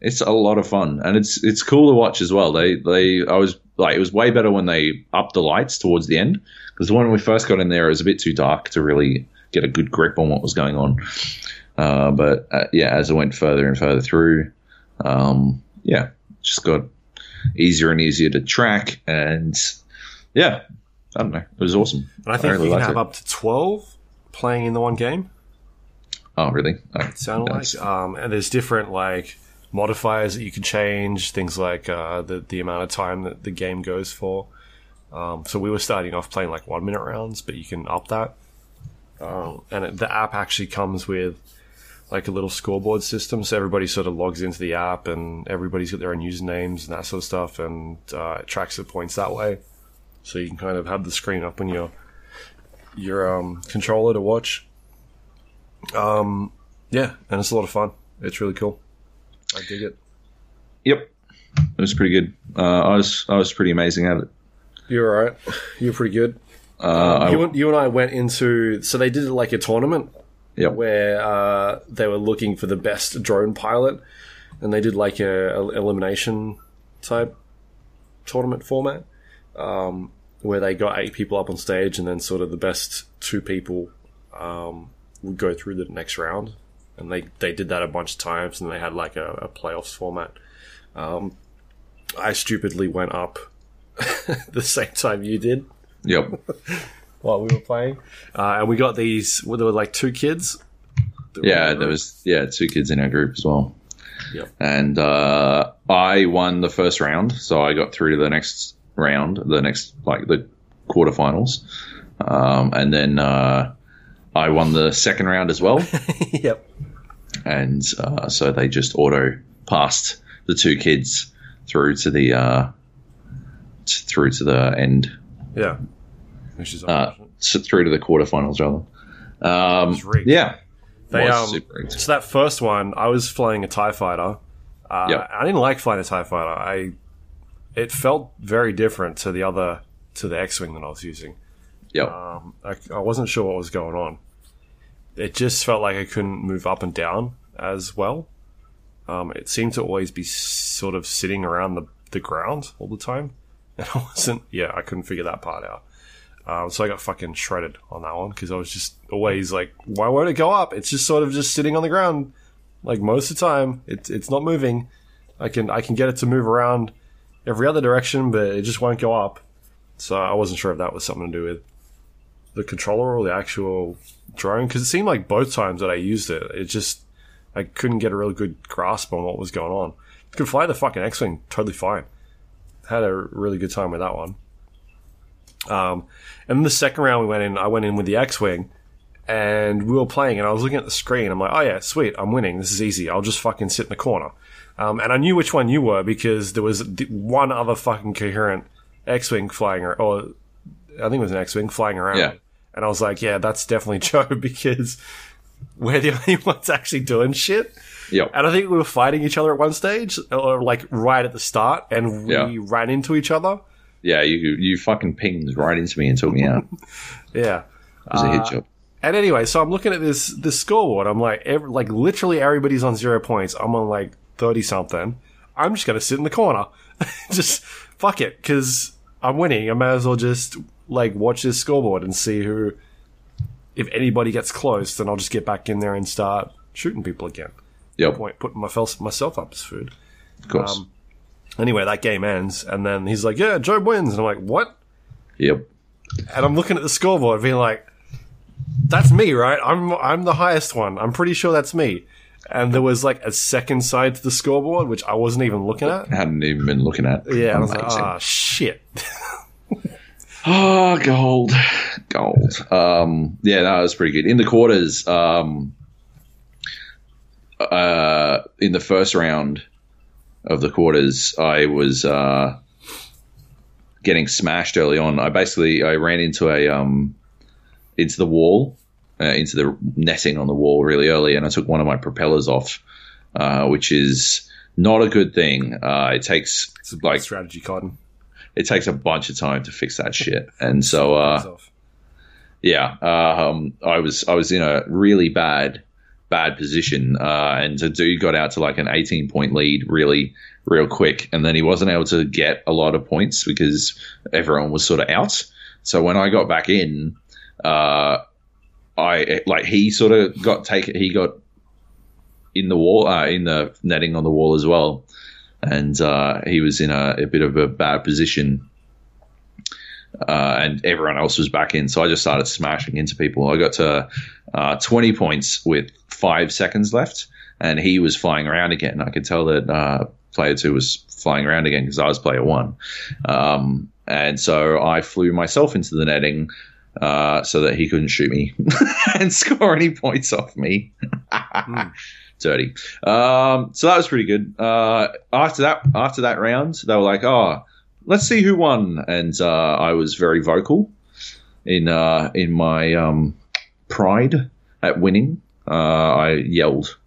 it's a lot of fun and it's it's cool to watch as well. They they I was like it was way better when they upped the lights towards the end because when we first got in there it was a bit too dark to really get a good grip on what was going on. Uh, but uh, yeah, as I went further and further through, um, yeah, just got easier and easier to track and yeah, I don't know, it was awesome. And I think really you can have it. up to 12 playing in the one game. Oh really? Oh, It sounded that's- like. Um, and there's different like modifiers that you can change, things like uh, the the amount of time that the game goes for. Um, so we were starting off playing like one minute rounds, but you can up that. Um, and it, the app actually comes with like a little scoreboard system, so everybody sort of logs into the app, and everybody's got their own usernames and that sort of stuff, and uh, it tracks the points that way. So you can kind of have the screen up on your your um, controller to watch. Um, yeah, and it's a lot of fun. It's really cool. I dig it. Yep, it was pretty good. Uh, I was I was pretty amazing at it. You're all right. You're pretty good. Uh, you, and, you and I went into so they did like a tournament yep. where uh, they were looking for the best drone pilot, and they did like a, a elimination type tournament format, um, where they got eight people up on stage, and then sort of the best two people um, would go through the next round, and they they did that a bunch of times, and they had like a, a playoffs format. Um, I stupidly went up the same time you did Yep. while we were playing, uh, and we got these. Well, there were like two kids. Yeah, there was yeah two kids in our group as well. Yep. And uh, I won the first round, so I got through to the next round, the next like the quarterfinals, um, and then uh, I won the second round as well. yep. and uh, so they just auto passed the two kids through to the uh, t- through to the end, Yeah. Which is uh, through to the quarterfinals rather. Um, yeah, They, um, so that first one, I was flying a Tie Fighter. Uh, Yep. I didn't like flying a Tie Fighter. I it felt very different to the other to the X-wing that I was using. Yep. Um, I, I wasn't sure what was going on. It just felt like I couldn't move up and down as well. Um, it seemed to always be sort of sitting around the, the ground all the time, and I wasn't. Yeah, I couldn't figure that part out. Um, so I got fucking shredded on that one because I was just always like, "Why won't it go up? It's just sort of just sitting on the ground, like most of the time. It's it's not moving. I can I can get it to move around every other direction, but it just won't go up. So I wasn't sure if that was something to do with the controller or the actual drone because it seemed like both times that I used it, it just I couldn't get a really good grasp on what was going on. You could fly the fucking X-wing totally fine. Had a really good time with that one. Um, and then the second round we went in, I went in with the X-wing, and we were playing, and I was looking at the screen. I'm like, oh yeah, sweet, I'm winning. This is easy. I'll just fucking sit in the corner. Um, and I knew which one you were because there was one other fucking coherent X-wing flying, ar- or I think it was an X-wing flying around. Yeah. And I was like, yeah, that's definitely Joe because we're the only ones actually doing shit. Yep. And I think we were fighting each other at one stage, or like right at the start, and we Yeah. ran into each other. Yeah, you you fucking pinged right into me and took me out. Yeah, it was a hit uh, job. And anyway, so I'm looking at this this scoreboard. I'm like, ev like literally everybody's on zero points. I'm on like thirty something. I'm just gonna sit in the corner, just fuck it, because I'm winning. I might as well just like watch this scoreboard and see who, if anybody gets close, then I'll just get back in there and start shooting people again. Yep, Point putting myself myself up as food. of course. um, Anyway, that game ends, and then he's like, "Yeah, Joe wins," and I'm like, "What?" yep. and I'm looking at the scoreboard, being like, "That's me, right? I'm I'm the highest one. I'm pretty sure that's me." And there was like a second side to the scoreboard, which I wasn't even looking at. I hadn't even been looking at. Yeah, I was like. "Ah, shit." Oh, gold, gold. Um, yeah, that was pretty good. In the quarters, um, uh, in the first round of the quarters, I was uh, getting smashed early on. I basically I ran into a um into the wall, uh, into the netting on the wall really early, and I took one of my propellers off, uh, which is not a good thing. Uh, it takes It's a like strategy, Cotton. It takes a bunch of time to fix that shit, and so uh, yeah, um, I was I was in a really bad bad position, uh, and the dude got out to like an 18 point lead really real quick, and then he wasn't able to get a lot of points because everyone was sort of out. So when I got back in, uh, I like he sort of got taken. He got in the wall, uh, in the netting on the wall as well, and uh, he was in a, a bit of a bad position uh, and everyone else was back in. So I just started smashing into people. I got to uh, 20 points with five seconds left, and he was flying around again. I could tell that uh, player two was flying around again because I was player one. Um, and so I flew myself into the netting. Uh, so that he couldn't shoot me and score any points off me. Dirty. Um, so that was pretty good. Uh, after that, after that round, they were like, "Oh, let's see who won," and uh, I was very vocal in uh, in my um, pride at winning. Uh, I yelled,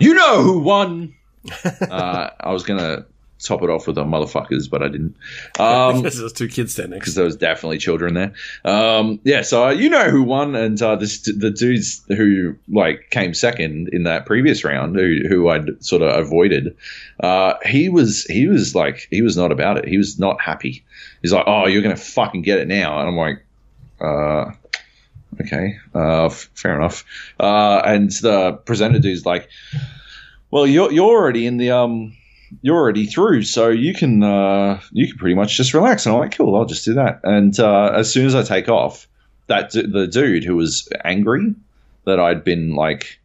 "You know who won!" uh, I was gonna top it off with the motherfuckers, but I didn't. Um, because there's two kids standing. because there was definitely children there. Um, yeah, so uh, you know who won, and uh, this, the dudes who like came second in that previous round, who who I'd sort of avoided, uh, he was he was like he was not about it. He was not happy. He's like, "Oh, you're gonna fucking get it now," and I'm like, uh, "Okay, uh, f- fair enough." Uh, and the presenter dude's like, "Well, you're you're already in the um." You're already through, so you can uh, you can pretty much just relax. And I'm like, cool, I'll just do that. And uh, as soon as I take off, that d- the dude who was angry that I'd been like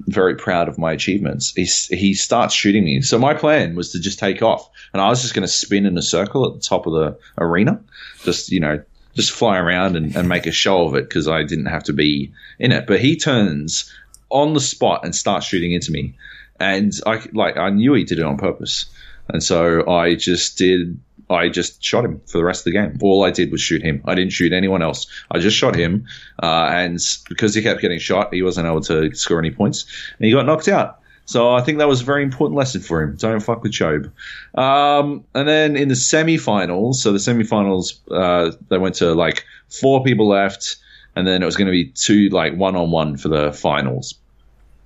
very proud of my achievements, he he starts shooting me. So my plan was to just take off, and I was just going to spin in a circle at the top of the arena, just you know. Just fly around and, and make a show of it because I didn't have to be in it. But he turns on the spot and starts shooting into me and I like I knew he did it on purpose, and so I just did. I just shot him for the rest of the game. All I did was shoot him. I didn't shoot anyone else. I just shot him, uh, and because he kept getting shot, he wasn't able to score any points, and he got knocked out. So I think that was a very important lesson for him. Don't fuck with Joab. Um, and then in the semi-finals, so the semi-finals, uh, they went to like four people left, and then it was going to be two like one-on-one for the finals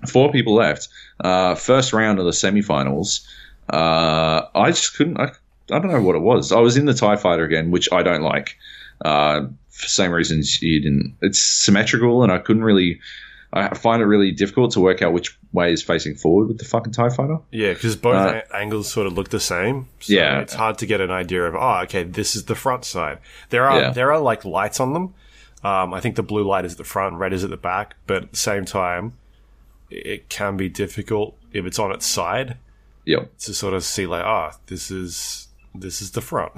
four people left. Uh, first round of the semifinals. Uh, I just couldn't. I, I don't know what it was. I was in the Tie Fighter again, which I don't like. Uh, for same reasons you didn't. It's symmetrical, and I couldn't really. I find it really difficult to work out which way is facing forward with the fucking Tie Fighter. Yeah, because both Uh, a- angles sort of look the same. So Yeah. it's hard to get an idea of. Oh, okay, this is the front side. There are Yeah. there are like lights on them. Um, I think the blue light is at the front, red is at the back. But at the same time, it can be difficult if it's on its side Yep. to sort of see like, ah, this is this is the front.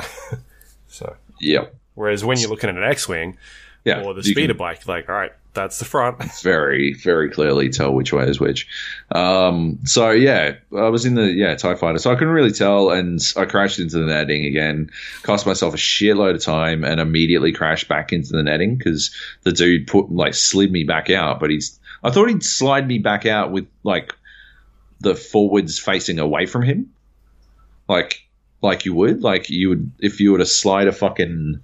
so Yep. whereas when you're looking at an X-wing Yeah. or the you can- speeder bike, like, all right, that's the front. very, very clearly tell which way is which. Um, so yeah, I was in the yeah Tie Fighter, so I couldn't really tell, and I crashed into the netting again. Cost myself a shitload of time, and immediately crashed back into the netting because the dude put like slid me back out, but he's I thought he'd slide me back out with like the forwards facing away from him, like like you would like you would if you were to slide a fucking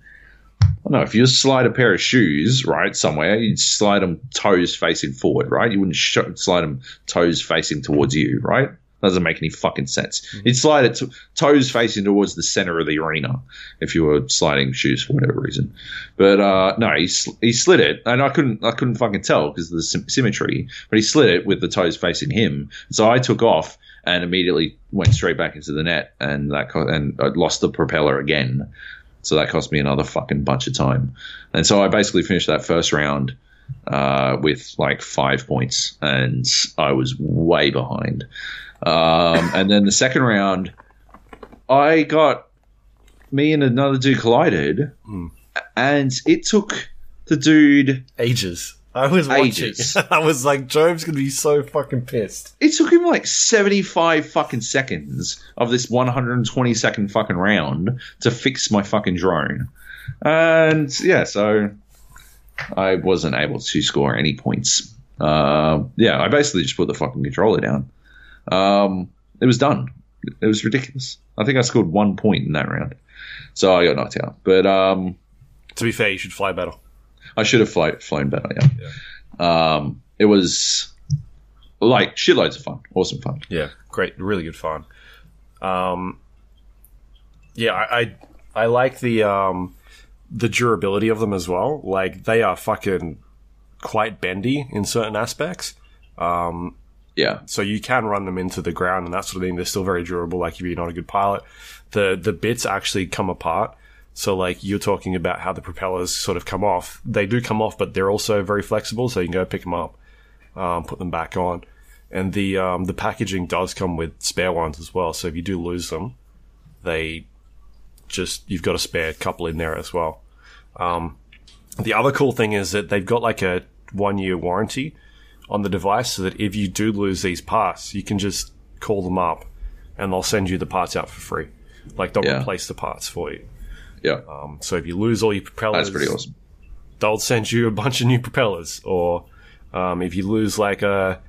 I don't know, if you slide a pair of shoes, right, somewhere, you'd slide them toes facing forward, right? You wouldn't sh- slide them toes facing towards you, right? Doesn't make any fucking sense. You'd slide it to- toes facing towards the center of the arena if you were sliding shoes for whatever reason. But uh, no, he, sl- he slid it, and I couldn't I couldn't fucking tell because of the sym- symmetry. But he slid it with the toes facing him, so I took off and immediately went straight back into the net, and that co- and I lost the propeller again. So that cost me another fucking bunch of time. And so I basically finished that first round uh, with like five points, and I was way behind. Um, and then the second round, I got me and another dude collided, and it took the dude Ages. I was watching. Ages. I was like, Joab's gonna be so fucking pissed. It took him like 75 fucking seconds of this 120 second fucking round to fix my fucking drone. And yeah, so I wasn't able to score any points. Uh, yeah, I basically just put the fucking controller down. Um, it was done. It was ridiculous. I think I scored one point in that round. So I got knocked out. But um, To be fair, you should fly better. I should have fly, flown better. Yeah. Um, it was like shitloads of fun, awesome fun. Yeah, great, really good fun. Um, yeah, I, I I like the um the durability of them as well. Like they are fucking quite bendy in certain aspects. Um, Yeah, so you can run them into the ground and that sort of thing. They're still very durable. Like if you're not a good pilot, the the bits actually come apart. So like you're talking about how the propellers sort of come off. They do come off, but they're also very flexible. So you can go pick them up, um, put them back on, and the um, the packaging does come with spare ones as well. So if you do lose them, they just you've got a spare couple in there as well. Um, the other cool thing is that they've got like a one year warranty on the device so that if you do lose these parts, you can just call them up and they'll send you the parts out for free. Like they'll Yeah. replace the parts for you. yeah, Um, so if you lose all your propellers, that's pretty awesome. they'll send you a bunch of new propellers. Or um, if you lose like a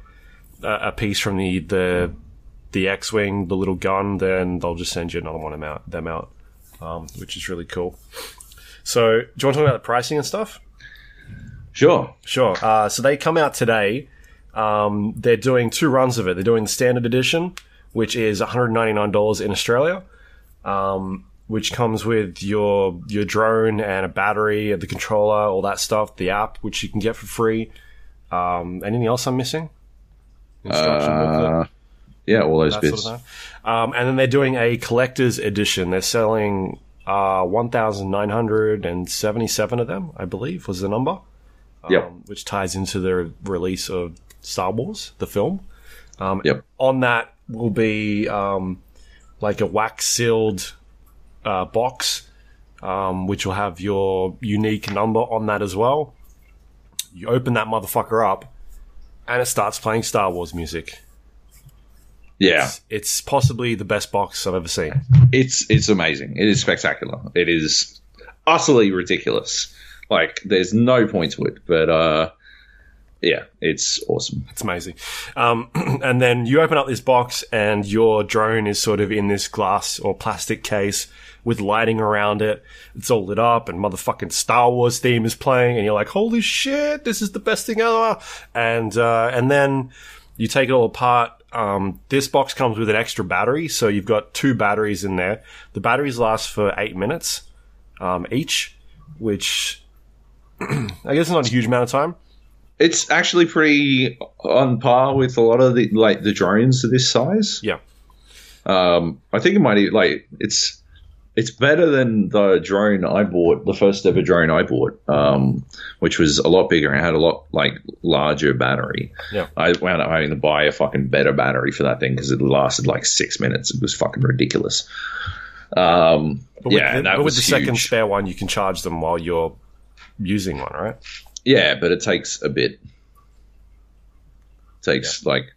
a piece from the the the X-wing, the little gun, then they'll just send you another one them out, them out, um, which is really cool. So, do you want to talk about the pricing and stuff? Sure. Sure. Uh, so they come out today. Um, they're doing two runs of it. They're doing the standard edition, which is $199 in Australia, um, which comes with your your drone and a battery, the controller, all that stuff, the app, which you can get for free. Um, anything else I'm missing? Instruction booklet Uh, yeah, all those that bits. sort of. Um, and then they're doing a collector's edition. They're selling uh, 1,977 of them, I believe, was the number. Yep. Um, which ties into the release of Star Wars, the film. Um, Yep. On that will be um, like a wax sealed uh, box, um, which will have your unique number on that as well. You open that motherfucker up, and it starts playing Star Wars music. Yeah, It's possibly the best box I've ever seen. it's it's amazing. It is spectacular. It is utterly ridiculous. Like, there's no point to it, but uh, yeah, it's awesome. It's amazing. Um, and then you open up this box, and your drone is sort of in this glass or plastic case with lighting around it. It's all lit up, and motherfucking Star Wars theme is playing, and you're like, "Holy shit, this is the best thing ever!" And uh, and then you take it all apart. Um, this box comes with an extra battery, so you've got two batteries in there. The batteries last for eight minutes um, each, which I guess is not a huge amount of time. It's actually pretty on par with a lot of the like the drones of this size. Yeah. Um, I think it might e- like it's it's better than the drone I bought, the first ever drone I bought, um, which was a lot bigger and had a lot like larger battery. Yeah. I wound up having to buy a fucking better battery for that thing because it lasted like six minutes. It was fucking ridiculous. Um, But with, yeah, the, and that but with the second spare one, you can charge them while you're using one, right? Yeah, but it takes a bit. takes like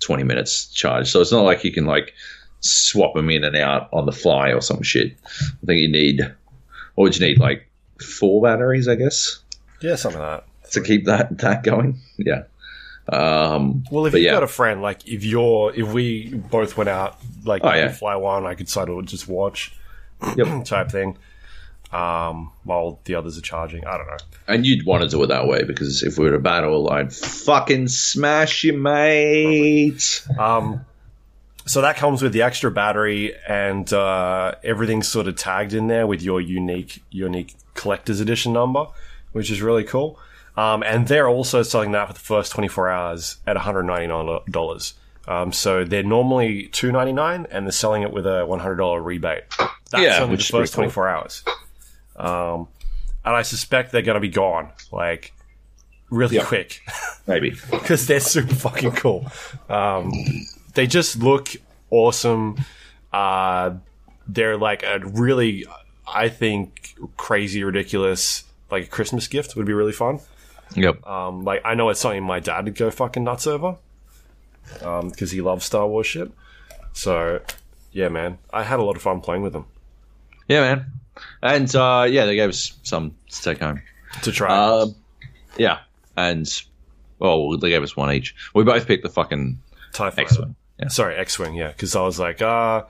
twenty minutes charge, so it's not like you can like swap them in and out on the fly or some shit. I think you need, what would you need? Like four batteries, I guess, Yeah, something like that. to keep that that going. Yeah. Um, Well, if you've yeah. got a friend, like if you're, if we both went out, like Oh, you yeah. fly one, I could sort of just watch, Yep. type thing, um, while the others are charging. I don't know. and you'd want to do it that way because if we were to battle, I'd fucking smash you, mate. Um, so that comes with the extra battery and uh, everything's sort of tagged in there with your unique unique collector's edition number, which is really cool. Um, and they're also selling that for the first 24 hours at $199. Um, so they're normally 299 and they're selling it with a $100 rebate. That's Yeah, only which the first cool. 24 hours. Um, and I suspect they're going to be gone, like, really Yeah. quick Maybe. because they're super fucking cool. Um, they just look awesome. Uh, they're like a really, I think, crazy, ridiculous, like a Christmas gift would be really fun. Yep. Um, like I know it's something my dad would go fucking nuts over, because he loves Star Wars shit. So, yeah, man, I had a lot of fun playing with them Yeah, man. And uh, yeah, they gave us some to take home. to try. Um, yeah, and well, they gave us one each. We both picked the fucking Tie X-wing. Yeah. Sorry, X-wing. Yeah, because I was like, uh,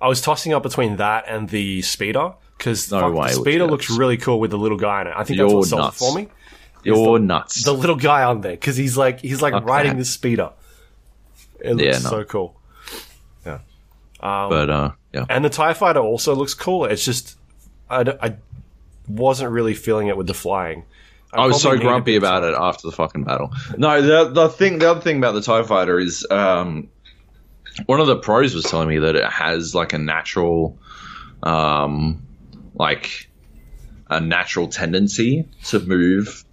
I was tossing up between that and the speeder because No way the speeder looks really cool with the little guy in it. I think that's You're what sold it nuts. for me. You're nuts. The little guy on there because he's like he's like Okay. riding the speeder. It looks Yeah, no. so cool. Yeah, but uh, yeah, and the Tie Fighter also looks cool. It's just I, d- I wasn't really feeling it with the flying. I was so probably need a grumpy bit about time. it after the fucking battle. No, the the thing, the other thing about the Tie Fighter is, um, one of the pros was telling me that it has like a natural, um, like a natural tendency to move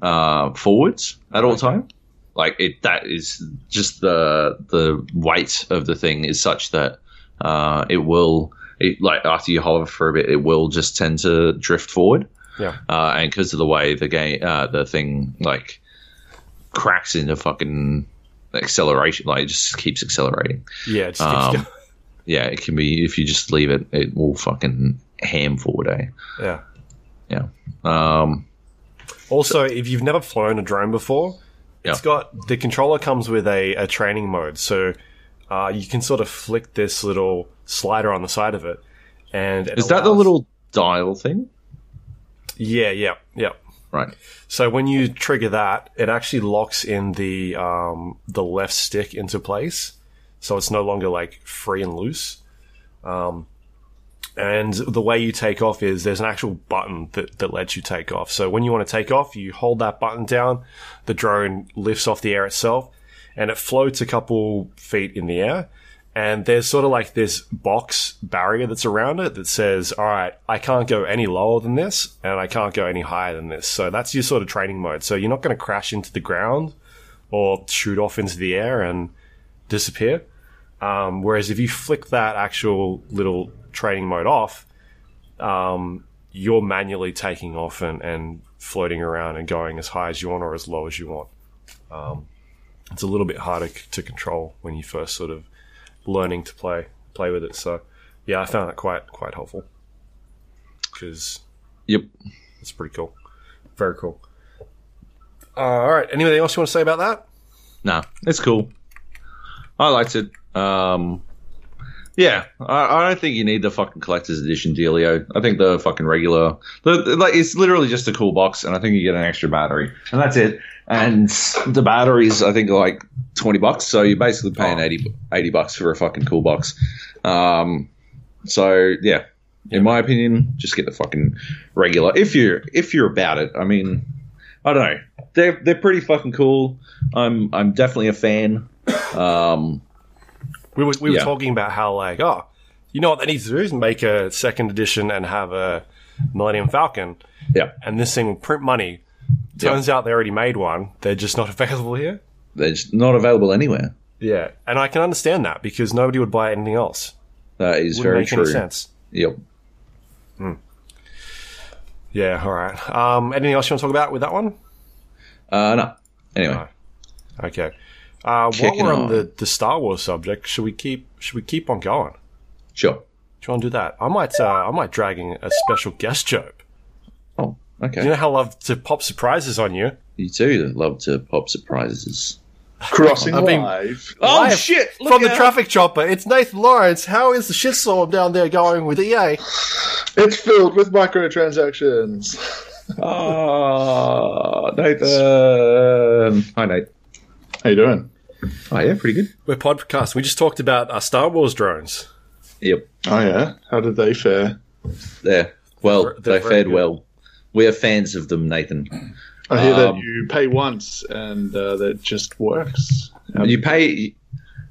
uh, forwards at all time. Like it, that is just the the weight of the thing is such that uh, it will, it, like after you hover for a bit, it will just tend to drift forward Yeah, uh, and because of the way the game, uh, the thing like cracks into fucking acceleration, like it just keeps accelerating. yeah. It just keeps Um, going. Yeah, it can be if you just leave it, it will fucking ham forward. Eh? Yeah. Yeah. Um, Also, if you've never flown a drone before, it's Yeah. got the controller comes with a, a training mode, so uh, you can sort of flick this little slider on the side of it, and it is that the little dial thing? Yeah, yeah, yeah. Right. So when you trigger that, it actually locks in the um, the left stick into place, so it's no longer like free and loose. Um, and the way you take off is there's an actual button that, that lets you take off. So when you want to take off, you hold that button down, the drone lifts off the air itself, and it floats a couple feet in the air. And there's sort of like this box barrier that's around it that says, all right, I can't go any lower than this and I can't go any higher than this. So that's your sort of training mode. So you're not going to crash into the ground or shoot off into the air and disappear. Um, whereas if you flick that actual little training mode off, um, you're manually taking off and, and floating around and going as high as you want or as low as you want. Um, it's a little bit harder c- to control when you first sort of learning to play play with it. So, yeah, I found that quite quite helpful because Yep. it's pretty cool, very cool. Uh, all right, anything else you want to say about that? Nah, it's cool. I liked it. Um, yeah, I, I don't think you need the fucking collector's edition dealio. I think the fucking regular, the, like, it's literally just a cool box, and I think you get an extra battery, and that's it. And the batteries, I think, are like twenty bucks. So you're basically paying Oh. 80, 80 bucks for a fucking cool box. Um, so yeah, in my opinion, just get the fucking regular. If you're if you're about it, I mean, I don't know. They're they're pretty fucking cool. I'm I'm definitely a fan. Um, We were we were Yeah. talking about how like oh, you know what they need to do is make a second edition and have a Millennium Falcon, yeah, and this thing will print money. Turns out they already made one. They're just not available here. they're just not available anywhere. Yeah, and I can understand that because nobody would buy anything else. That is very true. sense. Yep. Yeah, all right. Um, anything else you want to talk about with that one? Uh, no. Anyway, No. Okay. Uh, while we're on on. the, the Star Wars subject, should we keep should we keep on going? sure. Do you want to do that? I might uh, I might drag in a special guest joke. Oh, okay. You know how I love to pop surprises on you. You do love to pop surprises. Crossing I've been- live. Oh Live shit! From the traffic chopper, it's Nathan Lawrence. How is the shitstorm down there going with EA? It's filled with microtransactions. Oh, Nathan. Hi, Nate. How you doing? Oh, yeah, pretty good. We're podcast. We just talked about our Star Wars drones. Yep. Oh yeah. How did they fare? There. Well, They're- they're they fared good. well. We are fans of them, Nathan. I hear that Um, you pay once and uh, that just works. Um, You pay.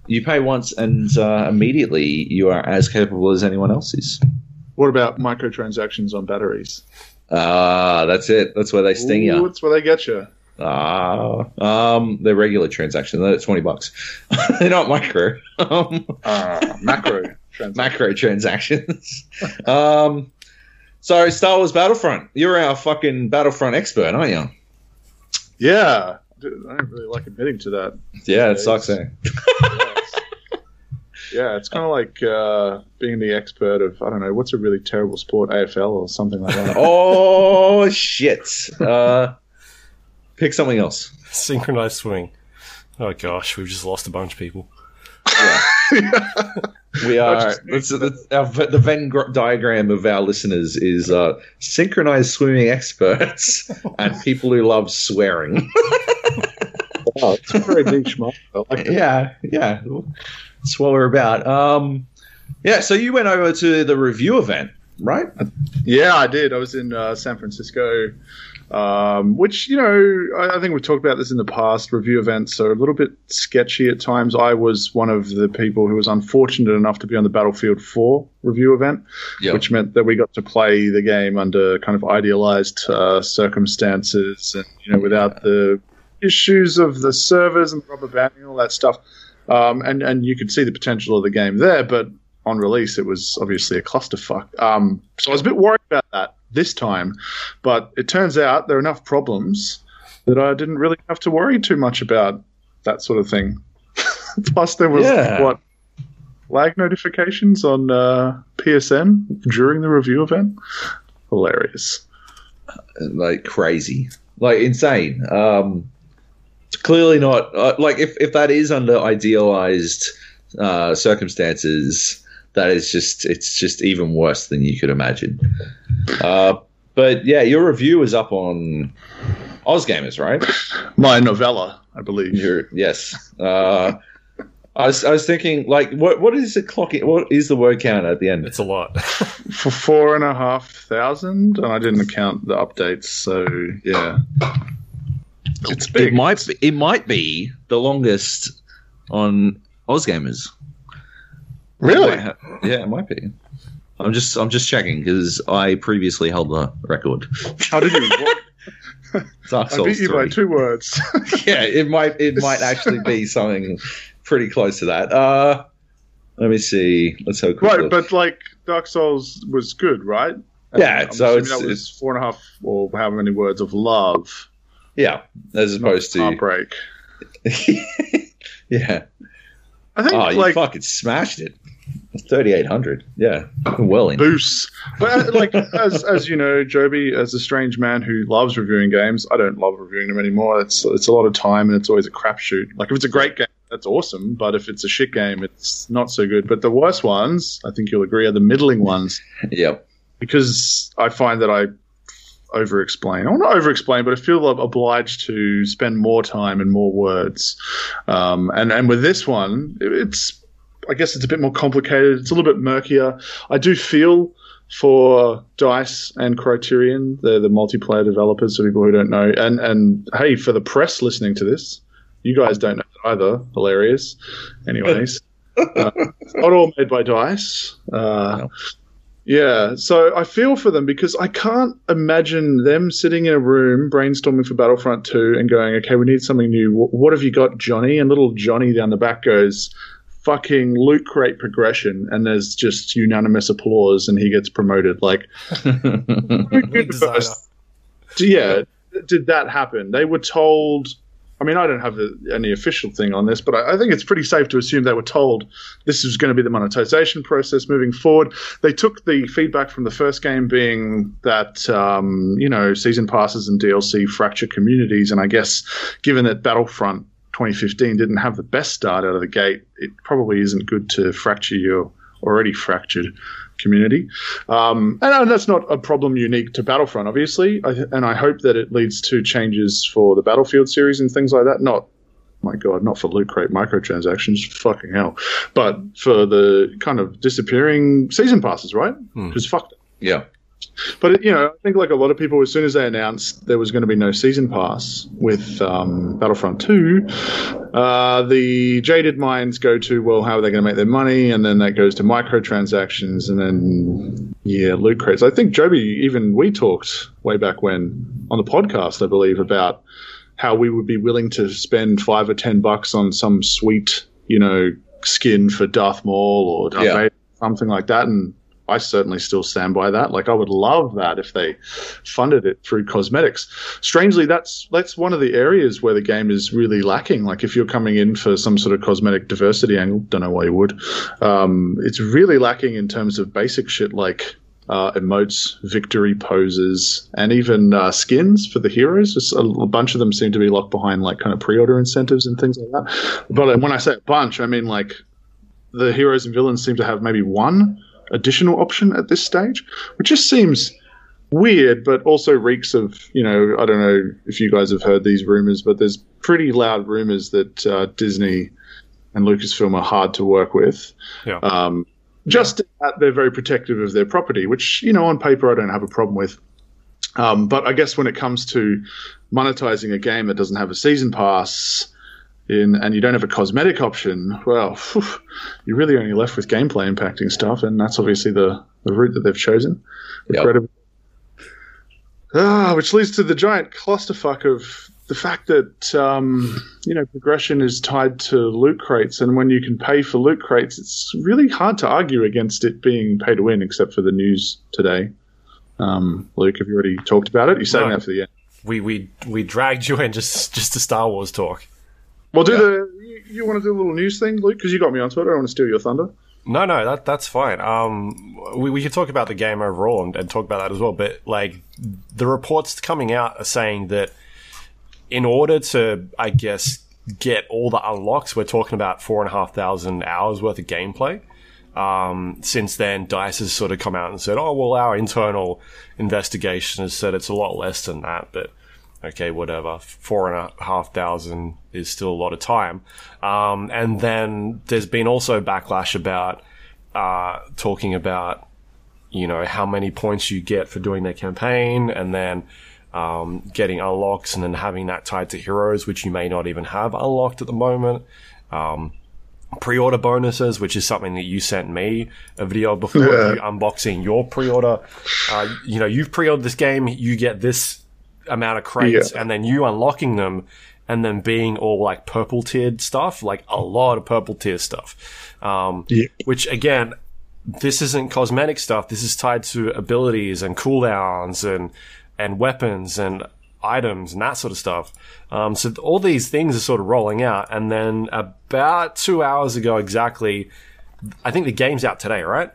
You pay once, and uh, immediately you are as capable as anyone else is. what about microtransactions on batteries? Ah, that's it. That's where they sting Ooh, you. That's where they get you. Ah, um, they're regular transactions. They're twenty bucks. they're not micro. Um, Uh, macro transactions. macro transactions. um, so Star Wars Battlefront. You're our fucking Battlefront expert, aren't you? Yeah, I don't really like admitting to that. Yeah, it sucks. Eh? Yeah, it's kind of like uh, being the expert of I don't know what's a really terrible sport, AFL or something like that. oh shit! Uh, pick something else. Synchronized swimming. Oh gosh, we've just lost a bunch of people. We are. just- That's, that's our, the Venn gr- diagram of our listeners is uh, synchronized swimming experts and people who love swearing. oh, it's very niche market. I like yeah, yeah. That's what we're about. Um, yeah. So you went over to the review event, right? Yeah, I did. I was in uh, San Francisco, um, which you know I, I think we've talked about this in the past. Review events are a little bit sketchy at times. I was one of the people who was unfortunate enough to be on the Battlefield 4 review event, Yep. which meant that we got to play the game under kind of idealized uh, circumstances and you know without the issues of the servers and rubber banding and all that stuff. Um, and and you could see the potential of the game there, but on release it was obviously a clusterfuck. Um, so I was a bit worried about that this time, but it turns out there are enough problems that I didn't really have to worry too much about that sort of thing. Plus, there was Yeah. what lag notifications on uh, PSN during the review event. Hilarious. like crazy, like insane. Um, it's clearly not uh, like if if that is under idealized uh, circumstances, that is just it's just even worse than you could imagine. Uh, but yeah, your review is up on Ozgamers, right? My novella, I believe. Your, yes. Uh, I was I was thinking like what what is the clock? What is the word count at the end? It's a lot. for four and a half thousand, and I didn't count the updates. So yeah, it's big. It might be, it might be the longest on Ozgamers. Really. Might ha- yeah, it might be. I'm just I'm just checking because I previously held the record. How did you? Dark I beat you by two words. yeah, it might it might actually be something pretty close to that. Uh, let me see. Let's quick right, look. but like Dark Souls was good, right? Yeah, I'm so it's- that was four and a half or however many words of love, yeah, as opposed to heartbreak. yeah. I think Oh, you fucking smashed it. Thirty eight hundred. Yeah, well in. Boost. But uh, like as as you know, Joby, as a strange man who loves reviewing games, I don't love reviewing them anymore. It's it's a lot of time and it's always a crapshoot. Like if it's a great game, that's awesome. But if it's a shit game, it's not so good. But the worst ones, I think you'll agree, are the middling ones Yep. because I find that I over explain. I not over explain, but I feel obliged to spend more time and more words. Um, and and with this one, it's I guess it's a bit more complicated. It's a little bit murkier. I do feel for Dice and Criterion, they're the multiplayer developers for people who don't know. And and hey, for the press listening to this, you guys don't know that either. Hilarious. Anyways, uh, it's not all made by Dice. Uh, No. yeah, so I feel for them because I can't imagine them sitting in a room brainstorming for Battlefront 2 and going, okay, we need something new. What have you got, Johnny? And little Johnny down the back goes, fucking loot crate progression. And there's just unanimous applause and he gets promoted. Like, Lead designer. yeah, did that happen? They were told. I mean, I don't have the, any official thing on this, but I, I think it's pretty safe to assume they were told this is going to be the monetization process moving forward. They took the feedback from the first game being that, um, you know, season passes and DLC fracture communities. And I guess given that Battlefront 2015 didn't have the best start out of the gate, it probably isn't good to fracture your already fractured community. Um, and that's not a problem unique to Battlefront, obviously. I, and I hope that it leads to changes for the Battlefield series and things like that. Not, my God, not for loot crate microtransactions, fucking hell, but for the kind of disappearing season passes, right? Because fuck them. yeah. But you know, I think like a lot of people, as soon as they announced there was going to be no season pass with um, Battlefront Two, uh, the jaded minds go to, well, how are they going to make their money? And then that goes to microtransactions, and then yeah, loot crates. I think Joby, even we talked way back when on the podcast, I believe, about how we would be willing to spend five or ten bucks on some sweet, you know, skin for Darth Maul or Darth Yeah. Vader, something like that, and I certainly still stand by that. Like I would love that if they funded it through cosmetics. Strangely, that's that's one of the areas where the game is really lacking. Like if you're coming in for some sort of cosmetic diversity angle, don't know why you would. Um, it's really lacking in terms of basic shit like uh, emotes, victory poses, and even uh, skins for the heroes. Just a, a, bunch of them seem to be locked behind like kind of pre-order incentives and things like that. But when I say a bunch, I mean like the heroes and villains seem to have maybe one additional option at this stage, which just seems weird, but also reeks of, you know, I don't know if you guys have heard these rumors, but there's pretty loud rumors that uh, Disney and Lucasfilm are hard to work with. Yeah. Um, just that they're very protective of their property, which, you know, on paper I don't have a problem with. Um, but I guess when it comes to monetizing a game that doesn't have a season pass, in, and you don't have a cosmetic option, well, whew, you're really only left with gameplay impacting stuff, and that's obviously the, the route that they've chosen. Yep. Ah, which leads to the giant clusterfuck of the fact that um, you know progression is tied to loot crates, and when you can pay for loot crates, it's really hard to argue against it being pay to win, except for the news today. Um, Luke, have you already talked about it? You're saying no, that for the end. We we we dragged you in just just to Star Wars talk. Well, do yeah. the you, you, want to do a little news thing, Luke? Because you got me onto it. I don't want to steal your thunder. No, no, that that's fine. Um, we we could talk about the game overall and, and talk about that as well. But like the reports coming out are saying that in order to, I guess, get all the unlocks, we're talking about four and a half thousand hours worth of gameplay. Um, since then, Dice has sort of come out and said, "Oh, well, our internal investigation has said it's a lot less than that." But okay, whatever, four and a half thousand is still a lot of time. Um, and then there's been also backlash about uh, talking about, you know, how many points you get for doing their campaign, and then um, getting unlocks, and then having that tied to heroes, which you may not even have unlocked at the moment. Um, pre-order bonuses, which is something that you sent me a video before yeah. you unboxing your pre-order. Uh, you know, you've pre-ordered this game, you get this amount of crates yeah. and then you unlocking them and then being all like purple tiered stuff, like a lot of purple tier stuff. Um, yeah. which again, this isn't cosmetic stuff. This is tied to abilities and cooldowns and, and weapons and items and that sort of stuff. Um, so all these things are sort of rolling out. And then about two hours ago, exactly, I think the game's out today, right?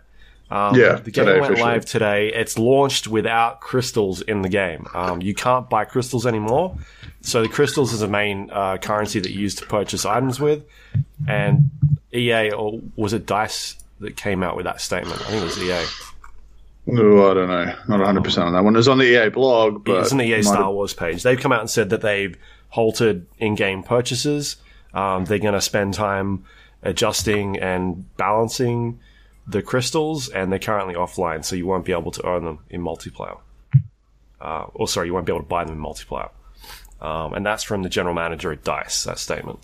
Um, yeah, the game went officially. live today. It's launched without crystals in the game. Um, you can't buy crystals anymore. So the crystals is a main uh, currency that you use to purchase items with. And EA, or was it Dice that came out with that statement? I think it was EA. No, I don't know. Not 100% on that one. It was on the EA blog. But it's on the EA Star Wars page. They've come out and said that they've halted in game purchases. Um, they're going to spend time adjusting and balancing the crystals, and they're currently offline, so you won't be able to earn them in multiplayer. Uh, or sorry, you won't be able to buy them in multiplayer. Um, and that's from the general manager at Dice. That statement.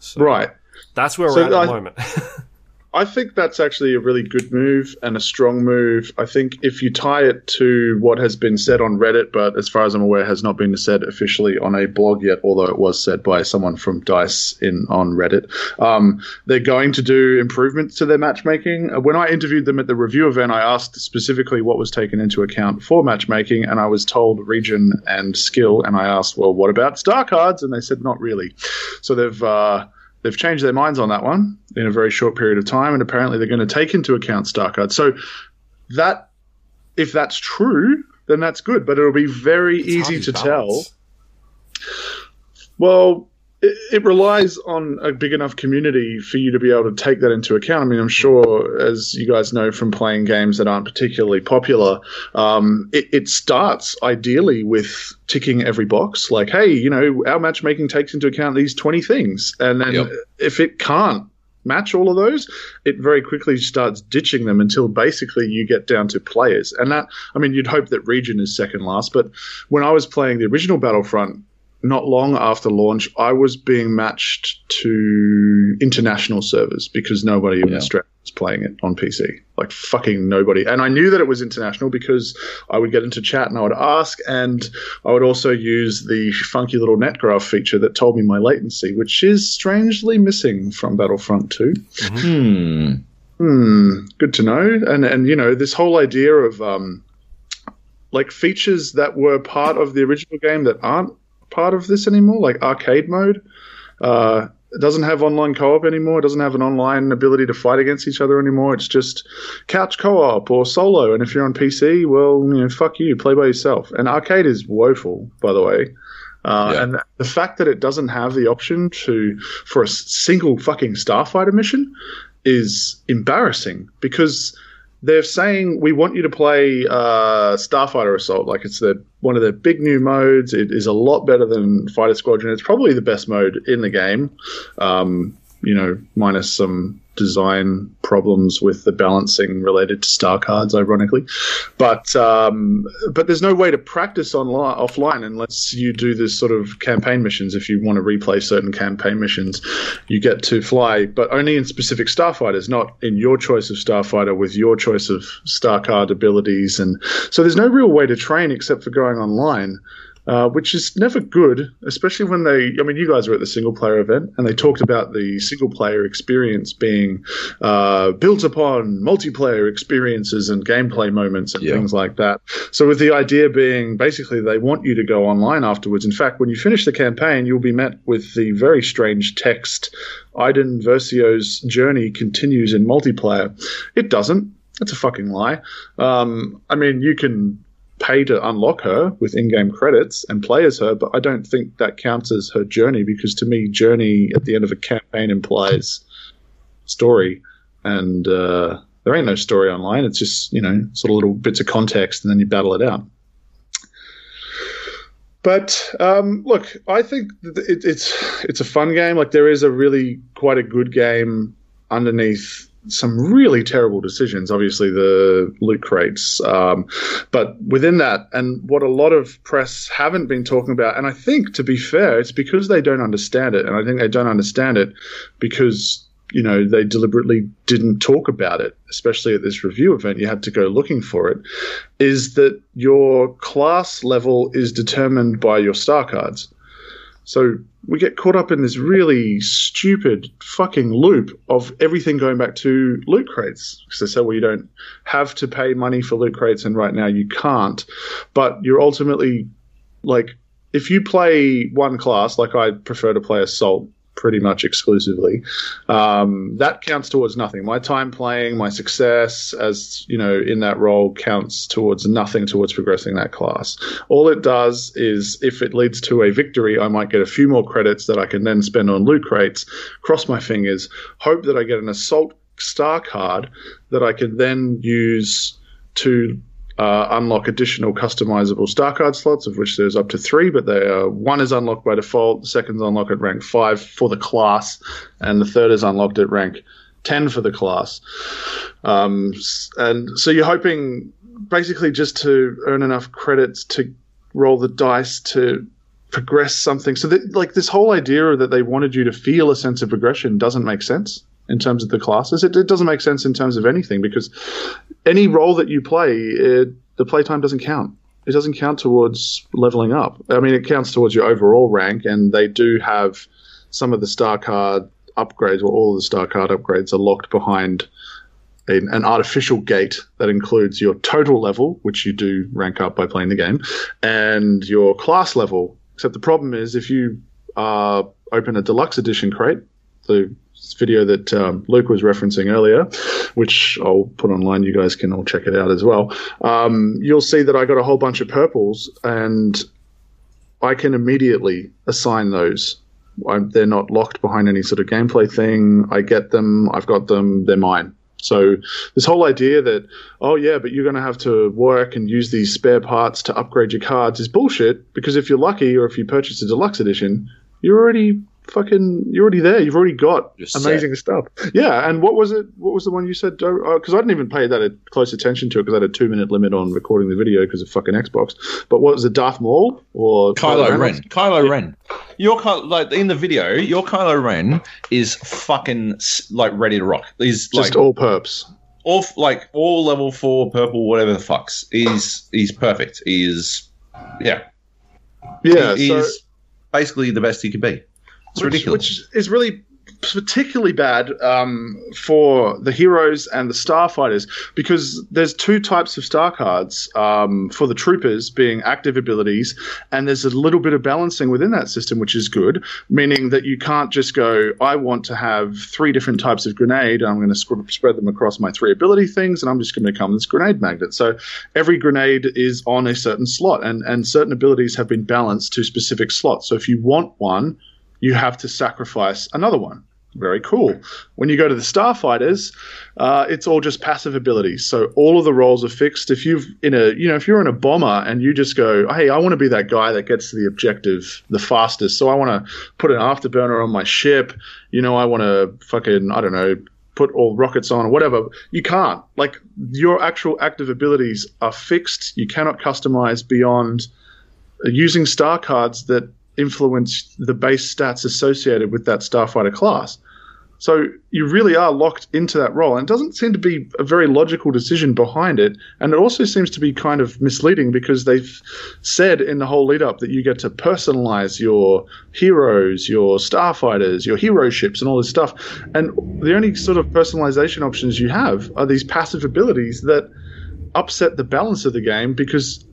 So right. That's where we're at I, at the moment. I think that's actually a really good move and a strong move. I think if you tie it to what has been said on Reddit, but as far as I'm aware, has not been said officially on a blog yet, although it was said by someone from Dice in on Reddit, um, they're going to do improvements to their matchmaking. When I interviewed them at the review event, I asked specifically what was taken into account for matchmaking, and I was told region and skill. And I asked, well, what about star cards? And they said not really. So they've uh, they've changed their minds on that one in a very short period of time, and apparently they're going to take into account star cards. So that, if that's true, then that's good. But it'll be very it's easy to balance. tell. Well, it, it, relies on a big enough community for you to be able to take that into account. I mean, I'm sure, as you guys know from playing games that aren't particularly popular, um, it, it, starts ideally with ticking every box. Like, hey, you know, our matchmaking takes into account these 20 things. And then yep. if it can't match all of those, it very quickly starts ditching them until basically you get down to players. And that, I mean, you'd hope that region is second last, but when I was playing the original Battlefront, not long after launch, I was being matched to international servers because nobody in yeah. Australia was playing it on PC. Like fucking nobody. And I knew that it was international because I would get into chat and I would ask, and I would also use the funky little netgraph feature that told me my latency, which is strangely missing from Battlefront 2. Hmm. Hmm, good to know. And and you know this whole idea of um, like features that were part of the original game that aren't part of this anymore, like arcade mode. Uh, it doesn't have online co-op anymore. It doesn't have an online ability to fight against each other anymore. It's just couch co-op or solo. And if you're on PC, well, you know, fuck you, play by yourself. And arcade is woeful, by the way. Uh, Yeah. And the fact that it doesn't have the option to for a single fucking starfighter mission is embarrassing because they're saying we want you to play uh, Starfighter Assault. Like it's the one of the big new modes. It is a lot better than Fighter Squadron. It's probably the best mode in the game. Um, you know, minus some design problems with the balancing related to star cards, ironically. But um, but there's no way to practice online offline unless you do this sort of campaign missions. If you want to replay certain campaign missions, you get to fly, but only in specific starfighters, not in your choice of starfighter with your choice of star card abilities. And so there's no real way to train except for going online. Uh, which is never good, especially when they. I mean, you guys were at the single player event, and they talked about the single player experience being uh, built upon multiplayer experiences and gameplay moments and Yeah. things like that. So, with the idea being basically they want you to go online afterwards. In fact, when you finish the campaign, you'll be met with the very strange text Iden Versio's journey continues in multiplayer. It doesn't. That's a fucking lie. Um, I mean, you can pay to unlock her with in-game credits and play as her, but I don't think that counts as her journey because to me, journey at the end of a campaign implies story, and uh, there ain't no story online. It's just you know sort of little bits of context, and then you battle it out. But um, look, I think it, it's it's a fun game. Like there is a really quite a good game underneath some really terrible decisions. Obviously, the loot crates, um, but within that, and what a lot of press haven't been talking about, and I think to be fair, it's because they don't understand it, and I think they don't understand it because you know they deliberately didn't talk about it, especially at this review event. You had to go looking for it. Is that your class level is determined by your star cards? So we get caught up in this really stupid fucking loop of everything going back to loot crates. Because they say, well, you don't have to pay money for loot crates, and right now you can't. But you're ultimately like, if you play one class, like I prefer to play Assault pretty much exclusively, um, that counts towards nothing. My time playing, my success as you know in that role counts towards nothing towards progressing that class. All it does is if it leads to a victory, I might get a few more credits that I can then spend on loot crates. Cross my fingers, hope that I get an assault star card that I can then use to uh, unlock additional customizable star card slots, of which there's up to three, but they are, one is unlocked by default, the second is unlocked at rank five for the class, and the third is unlocked at rank 10 for the class. Um, and so you're hoping basically just to earn enough credits to roll the dice to progress something. So that, like this whole idea that they wanted you to feel a sense of progression doesn't make sense in terms of the classes. It, it doesn't make sense in terms of anything because any role that you play, it, the playtime doesn't count. It doesn't count towards leveling up. I mean, it counts towards your overall rank, and they do have some of the star card upgrades, or all the star card upgrades, are locked behind an, an artificial gate that includes your total level, which you do rank up by playing the game, and your class level. Except the problem is if you uh, open a deluxe edition crate, the video that um, Luke was referencing earlier, which I'll put online. You guys can all check it out as well. Um, you'll see that I got a whole bunch of purples, and I can immediately assign those. I'm, they're not locked behind any sort of gameplay thing. I get them. I've got them. They're mine. So this whole idea that oh yeah, but you're going to have to work and use these spare parts to upgrade your cards is bullshit. Because if you're lucky, or if you purchase a deluxe edition, you're already fucking you're already there. You've already got You're set. amazing stuff. Yeah, and what was it? What was the one you said? Because uh, I didn't even pay that a close attention to it because I had a two minute limit on recording the video because of fucking Xbox. But what was it? Darth Maul or Kylo Ren? Ren. Kylo Ren. Your like in the video, your Kylo Ren is fucking like ready to rock. He's Just like all perps. all like all level four purple, whatever the fucks. He's he's perfect. He's yeah. Yeah, he, so he's basically the best he could be. It's which, ridiculous. Which is really particularly bad um, for the heroes and the starfighters because there's two types of star cards um, for the troopers being active abilities, and there's a little bit of balancing within that system, which is good, meaning that you can't just go, I want to have three different types of grenade, and I'm going to sp- spread them across my three ability things, and I'm just going to become this grenade magnet. So every grenade is on a certain slot, and, and certain abilities have been balanced to specific slots. So if you want one, you have to sacrifice another one. Very cool. When you go to the starfighters, uh, it's all just passive abilities. So all of the roles are fixed. If you've in a you know if you're in a bomber and you just go, hey, I want to be that guy that gets to the objective the fastest. So I want to put an afterburner on my ship. You know, I want to fucking I don't know put all rockets on or whatever. You can't. Like your actual active abilities are fixed. You cannot customize beyond using star cards that influence the base stats associated with that starfighter class. So you really are locked into that role, and it doesn't seem to be a very logical decision behind it. And it also seems to be kind of misleading because they've said in the whole lead up that you get to personalize your heroes, your starfighters, your hero ships, and all this stuff. And the only sort of personalization options you have are these passive abilities that upset the balance of the game because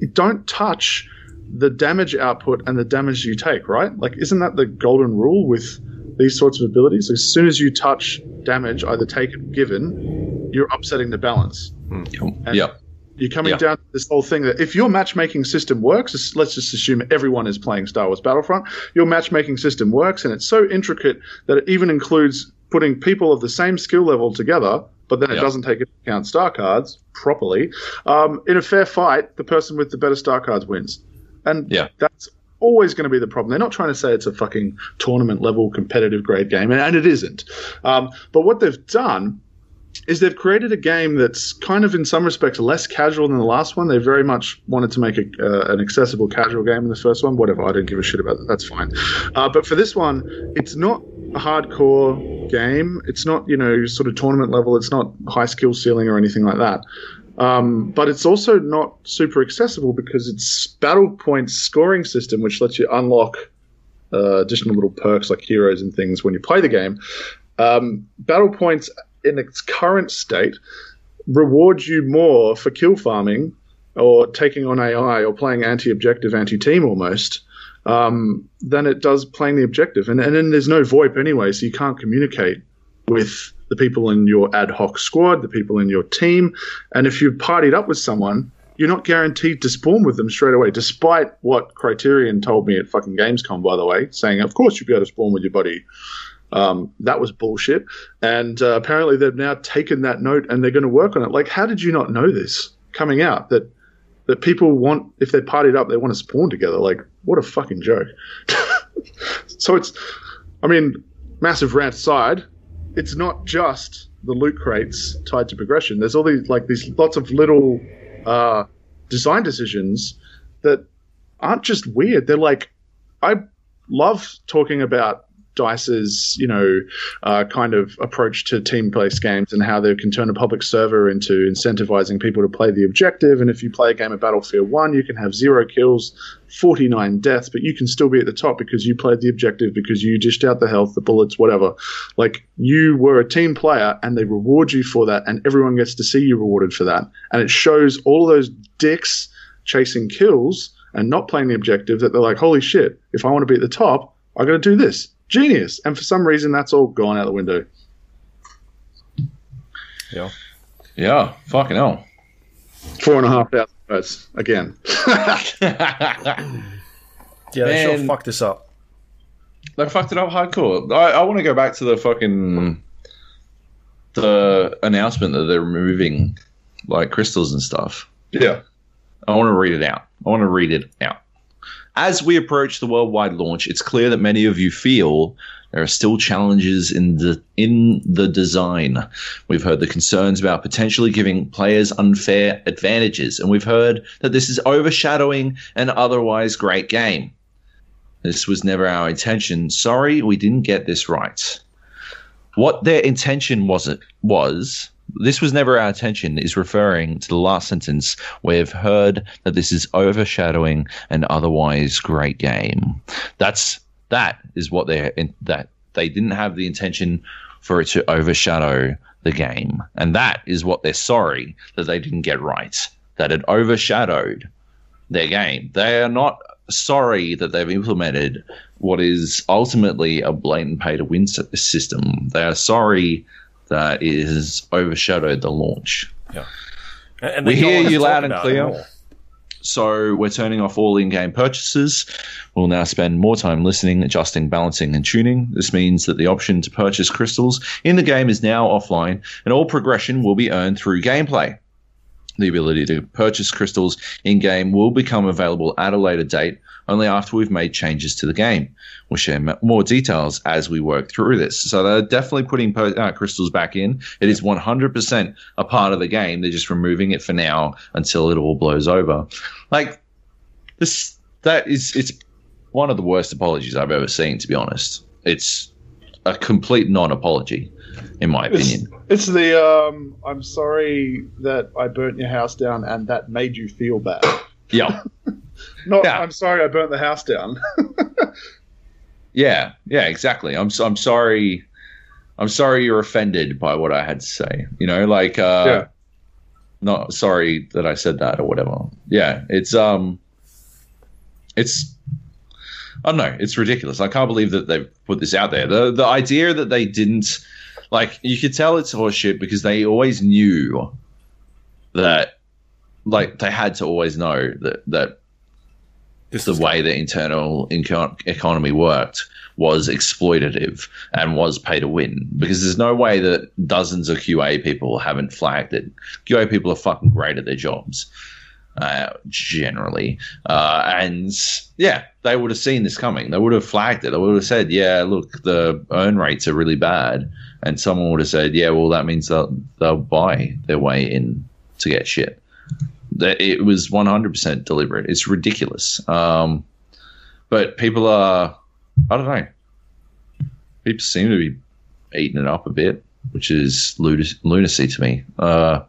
it don't touch the damage output and the damage you take, right? Like, isn't that the golden rule with these sorts of abilities? As soon as you touch damage, either taken or given, you're upsetting the balance. And Yep. You're coming Yeah. down to this whole thing that if your matchmaking system works, let's- let's just assume everyone is playing Star Wars Battlefront, your matchmaking system works and it's so intricate that it even includes putting people of the same skill level together, but then it Yeah. doesn't take into account star cards properly. Um, in a fair fight, the person with the better star cards wins. And Yeah. that's always going to be the problem. They're not trying to say it's a fucking tournament level competitive grade game, and, and it isn't. Um, but what they've done is they've created a game that's kind of in some respects less casual than the last one. They very much wanted to make a, uh, an accessible casual game in the first one. Whatever, I didn't give a shit about that. That's fine. Uh, but for this one, it's not a hardcore game. It's not you know sort of tournament level. It's not high skill ceiling or anything like that. Um, but it's also not super accessible because it's Battle Point's scoring system, which lets you unlock uh, additional little perks like heroes and things when you play the game. Um, Battle Points in its current state rewards you more for kill farming or taking on AI or playing anti-objective, anti-team almost um, than it does playing the objective. And, and then there's no VoIP anyway, so you can't communicate with the people in your ad hoc squad, the people in your team. And if you've partied up with someone, you're not guaranteed to spawn with them straight away, despite what Criterion told me at fucking Gamescom, by the way, saying, of course you'll be able to spawn with your buddy. Um, that was bullshit. And uh, apparently they've now taken that note and they're going to work on it. Like, how did you not know this coming out? That that people want, if they partied up, they want to spawn together. Like, what a fucking joke. so it's, I mean, massive rant aside, it's not just the loot crates tied to progression. There's all these, like, these lots of little uh, design decisions that aren't just weird. They're like, I love talking about Dice's, you know, uh, kind of approach to team-based games and how they can turn a public server into incentivizing people to play the objective. And if you play a game of Battlefield One, you can have zero kills, forty-nine deaths, but you can still be at the top because you played the objective because you dished out the health, the bullets, whatever. Like you were a team player, and they reward you for that, and everyone gets to see you rewarded for that. And it shows all those dicks chasing kills and not playing the objective that they're like, holy shit, if I want to be at the top, I got to do this. Genius. And for some reason, that's all gone out the window. Yeah. Yeah, fucking hell. Four and a half thousand votes again. Yeah, they sure fucked this up. They fucked it up hardcore. I, I want to go back to the fucking the announcement that they're removing like crystals and stuff. yeah. I want to read it out. I want to read it out. As we approach the worldwide launch, it's clear that many of you feel there are still challenges in the in the design. We've heard the concerns about potentially giving players unfair advantages, and we've heard that this is overshadowing an otherwise great game. This was never our intention. Sorry, we didn't get this right. What their intention was it was this was never our intention is referring to the last sentence. We've heard that this is overshadowing an otherwise great game. That's that is what they're that they didn't have the intention for it to overshadow the game. And that is what they're sorry that they didn't get right, that it overshadowed their game. They are not sorry that they've implemented what is ultimately a blatant pay to win system. They are sorry that has overshadowed the launch. Yeah. And we hear you loud and clear. So we're turning off all in-game purchases. We'll now spend more time listening, adjusting, balancing, and tuning. This means that the option to purchase crystals in the game is now offline, and all progression will be earned through gameplay. The ability to purchase crystals in game will become available at a later date, only after we've made changes to the game. We'll share more details as we work through this. So they're definitely putting per- uh, crystals back in. It is 100% a part of the game. They're just removing it for now until it all blows over. Like this, that is it's one of the worst apologies I've ever seen. To be honest, it's a complete non-apology, in my It's, opinion. it's the um, I'm sorry that I burnt your house down and that made you feel bad. Yeah. Not Yeah. I'm sorry I burnt the house down. Yeah, yeah, exactly. I'm I'm sorry. I'm sorry you're offended by what I had to say. You know, like uh Yeah. not sorry that I said that or whatever. Yeah, it's um it's I don't know, it's ridiculous. I can't believe that they've put this out there. The the idea that they didn't like you could tell it's horseshit because they always knew that like they had to always know that that This the way the internal inco- economy worked was exploitative and was pay to win because there's no way that dozens of QA people haven't flagged it. QA people are fucking great at their jobs, uh, generally. Uh, and yeah, they would have seen this coming. They would have flagged it. They would have said, yeah, look, the earn rates are really bad. And someone would have said, yeah, well, that means they'll, they'll buy their way in to get shit it was 100% deliberate. It's ridiculous. Um, but people are, I don't know, people seem to be eating it up a bit, which is lunacy, to me. Uh,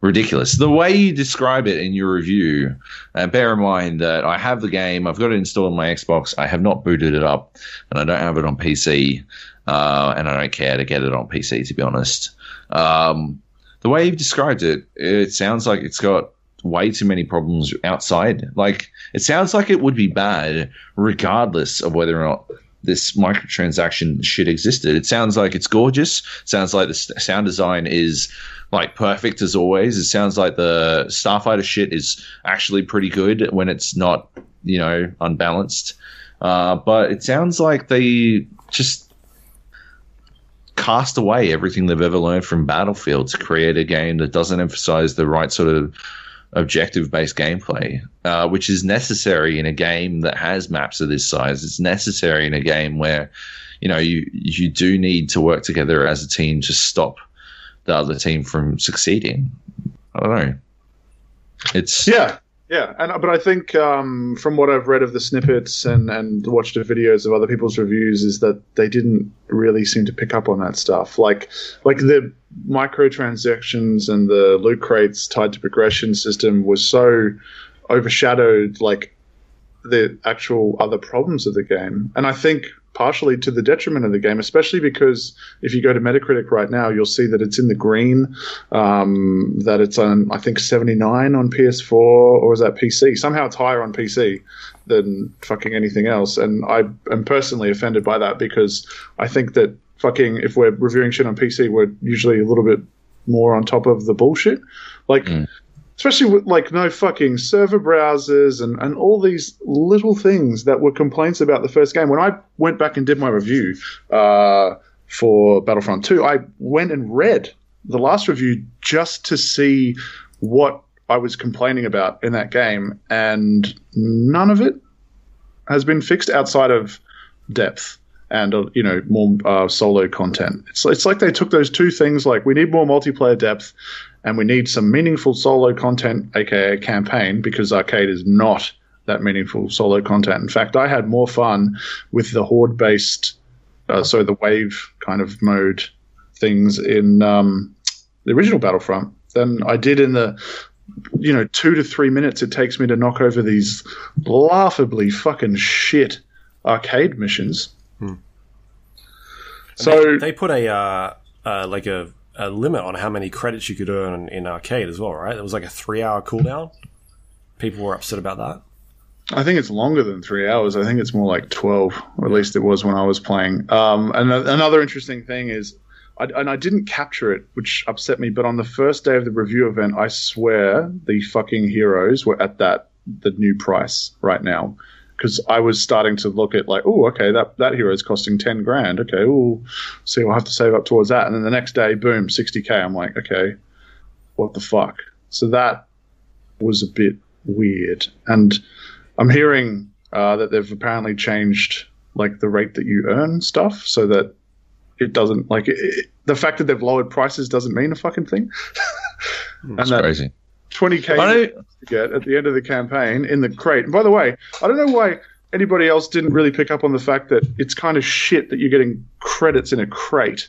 ridiculous. The way you describe it in your review, and bear in mind that I have the game, I've got it installed on my Xbox, I have not booted it up, and I don't have it on PC, uh, and I don't care to get it on PC, to be honest. Um, the way you've described it, it sounds like it's got way too many problems outside. Like it sounds like it would be bad regardless of whether or not this microtransaction shit existed. It sounds like it's gorgeous. Sounds like the sound design is like perfect as always. It sounds like the Starfighter shit is actually pretty good when it's not, you know, unbalanced. Uh, but it sounds like they just cast away everything they've ever learned from Battlefield to create a game that doesn't emphasize the right sort of objective based gameplay, uh, which is necessary in a game that has maps of this size. It's necessary in a game where, you know, you you do need to work together as a team to stop the other team from succeeding. I don't know. It's Yeah, yeah, and but I think um, from what I've read of the snippets and and watched the videos of other people's reviews is that they didn't really seem to pick up on that stuff. Like like the microtransactions and the loot crates tied to progression system was so overshadowed like the actual other problems of the game, and I think partially to the detriment of the game, especially because if you go to Metacritic right now, you'll see that it's in the green, um, that it's on, I think, 79 on PS4, or is that PC? Somehow it's higher on PC than fucking anything else. And I am personally offended by that because I think that fucking, if we're reviewing shit on PC, we're usually a little bit more on top of the bullshit. Like, especially with like no fucking server browsers and, and all these little things that were complaints about the first game. When I went back and did my review uh, for Battlefront 2, I went and read the last review just to see what I was complaining about in that game, and none of it has been fixed outside of depth and uh, you know more uh, solo content. It's it's like they took those two things like we need more multiplayer depth and we need some meaningful solo content, aka campaign, because arcade is not that meaningful solo content. In fact, I had more fun with the horde based, uh, so the wave kind of mode things in um, the original Battlefront than I did in the you know two to three minutes it takes me to knock over these laughably fucking shit arcade missions. So They put a uh, uh, like a, a limit on how many credits you could earn in arcade as well, right? It was like a three hour cooldown. People were upset about that. I think it's longer than three hours. I think it's more like 12, or at least it was when I was playing. Um, and another interesting thing is, I, and I didn't capture it, which upset me, but on the first day of the review event, I swear the fucking heroes were at that, the new price right now. Because I was starting to look at like, oh, okay, that that hero is costing ten grand. Okay, oh, see, I'll have to save up towards that. And then the next day, boom, sixty k. I'm like, okay, what the fuck? So that was a bit weird. And I'm hearing uh, that they've apparently changed like the rate that you earn stuff so that it doesn't like it, it- the fact that they've lowered prices doesn't mean a fucking thing. and It's that crazy. 20k I you know, get at the end of the campaign in the crate. And by the way, I don't know why anybody else didn't really pick up on the fact that it's kind of shit that you're getting credits in a crate,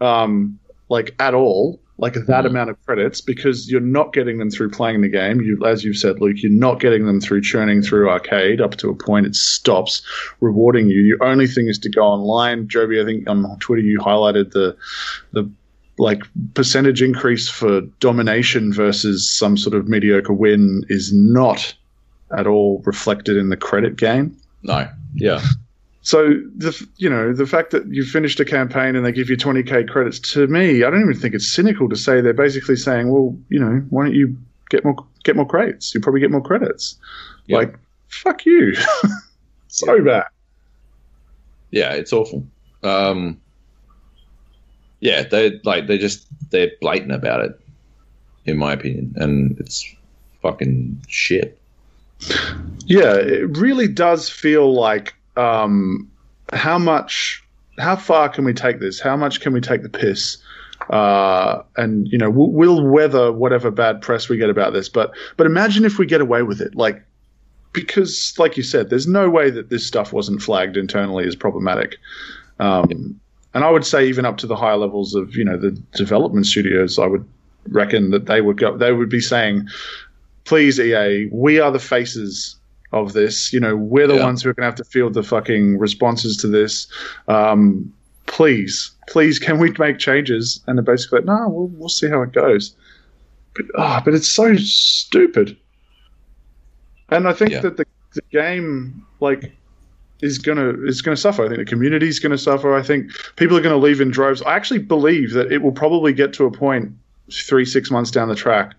um, like at all, like that amount of credits, because you're not getting them through playing the game. You, as you've said, Luke, you're not getting them through churning through arcade up to a point. It stops rewarding you. Your only thing is to go online. Joby, I think on Twitter you highlighted the the like percentage increase for domination versus some sort of mediocre win is not at all reflected in the credit game. no. Yeah. So the you know the fact that you finished a campaign and they give you 20k credits to me, I don't even think it's cynical to say they're basically saying, well, you know, why don't you get more get more credits? You probably get more credits. Yeah. Like fuck you, so bad. Yeah, it's awful. Um, yeah, they like they just they're blatant about it, in my opinion, and it's fucking shit. Yeah, it really does feel like um, how much, how far can we take this? How much can we take the piss? Uh, and you know, we'll, we'll weather whatever bad press we get about this. But but imagine if we get away with it, like because, like you said, there's no way that this stuff wasn't flagged internally as problematic. Um, and I would say even up to the higher levels of you know the development studios, I would reckon that they would go, they would be saying, please EA, we are the faces of this. You know, we're the Yeah. ones who are going to have to field the fucking responses to this. Um, please, please, can we make changes? And they're basically like, no, we'll, we'll see how it goes. But, oh, but it's so stupid. And I think Yeah. that the, the game, like, is gonna is gonna suffer. I think the community is gonna suffer. I think people are gonna leave in droves. I actually believe that it will probably get to a point three six months down the track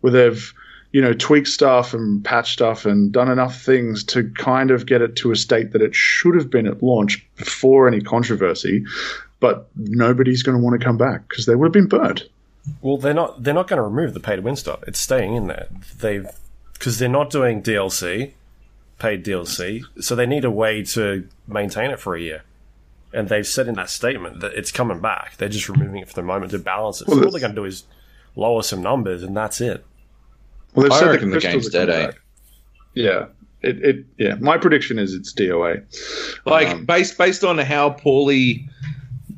where they've you know tweaked stuff and patched stuff and done enough things to kind of get it to a state that it should have been at launch before any controversy. But nobody's going to want to come back because they would have been burnt. Well, they're not. They're not going to remove the pay to win stuff. It's staying in there. They've because they're not doing DLC, paid DLC, so they need a way to maintain it for a year. And they've said in that statement that it's coming back. They're just removing it for the moment to balance it. Well, so all they're going to do is lower some numbers, and that's it. Well, they've I said reckon the crystals game's are dead, eh? back. Yeah, it, it. Yeah, my prediction is it's DOA. Like Um, based based on how poorly,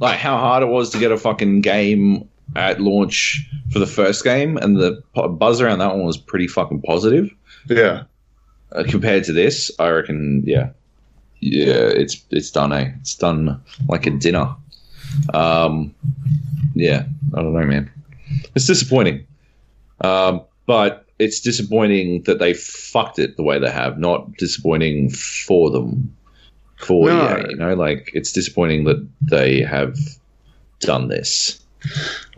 like how hard it was to get a fucking game at launch for the first game, and the buzz around that one was pretty fucking positive Yeah, uh, compared to this. I reckon, yeah, yeah, it's it's done. Eh? It's done like a dinner. Um, yeah, I don't know, man. It's disappointing, um, but it's disappointing that they fucked it the way they have. Not disappointing for them, for No. EA. You know, like it's disappointing that they have done this.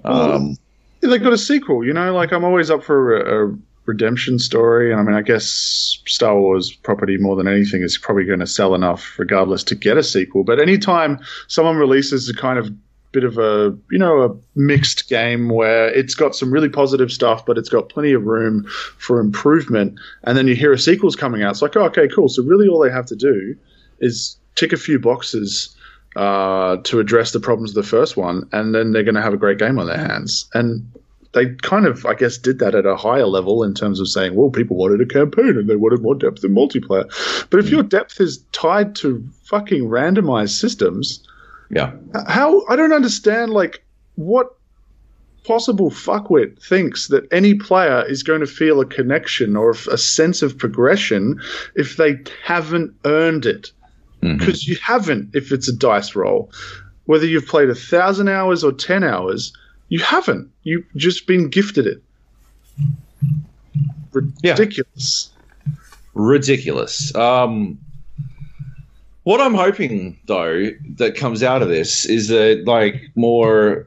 Um, Yeah, they got a sequel. You know, like I'm always up for a, a redemption story, and I mean, I guess Star Wars property more than anything is probably going to sell enough, regardless, to get a sequel. But anytime someone releases a kind of bit of a you know a mixed game where it's got some really positive stuff, but it's got plenty of room for improvement, and then you hear a sequel's coming out, it's like, oh, okay, cool. So really, all they have to do is tick a few boxes uh, to address the problems of the first one, and then they're going to have a great game on their hands. And they kind of, I guess, did that at a higher level in terms of saying, well, people wanted a campaign and they wanted more depth in multiplayer. But if hmm. your depth is tied to fucking randomized systems, yeah, how I don't understand, like, what possible fuckwit thinks that any player is going to feel a connection or a sense of progression if they haven't earned it? Hmm. Because you haven't if it's a dice roll. whether you've played a thousand hours or ten hours, you haven't. You've just been gifted it. Ridiculous. ridiculous. Um, what I'm hoping though that comes out of this is that like more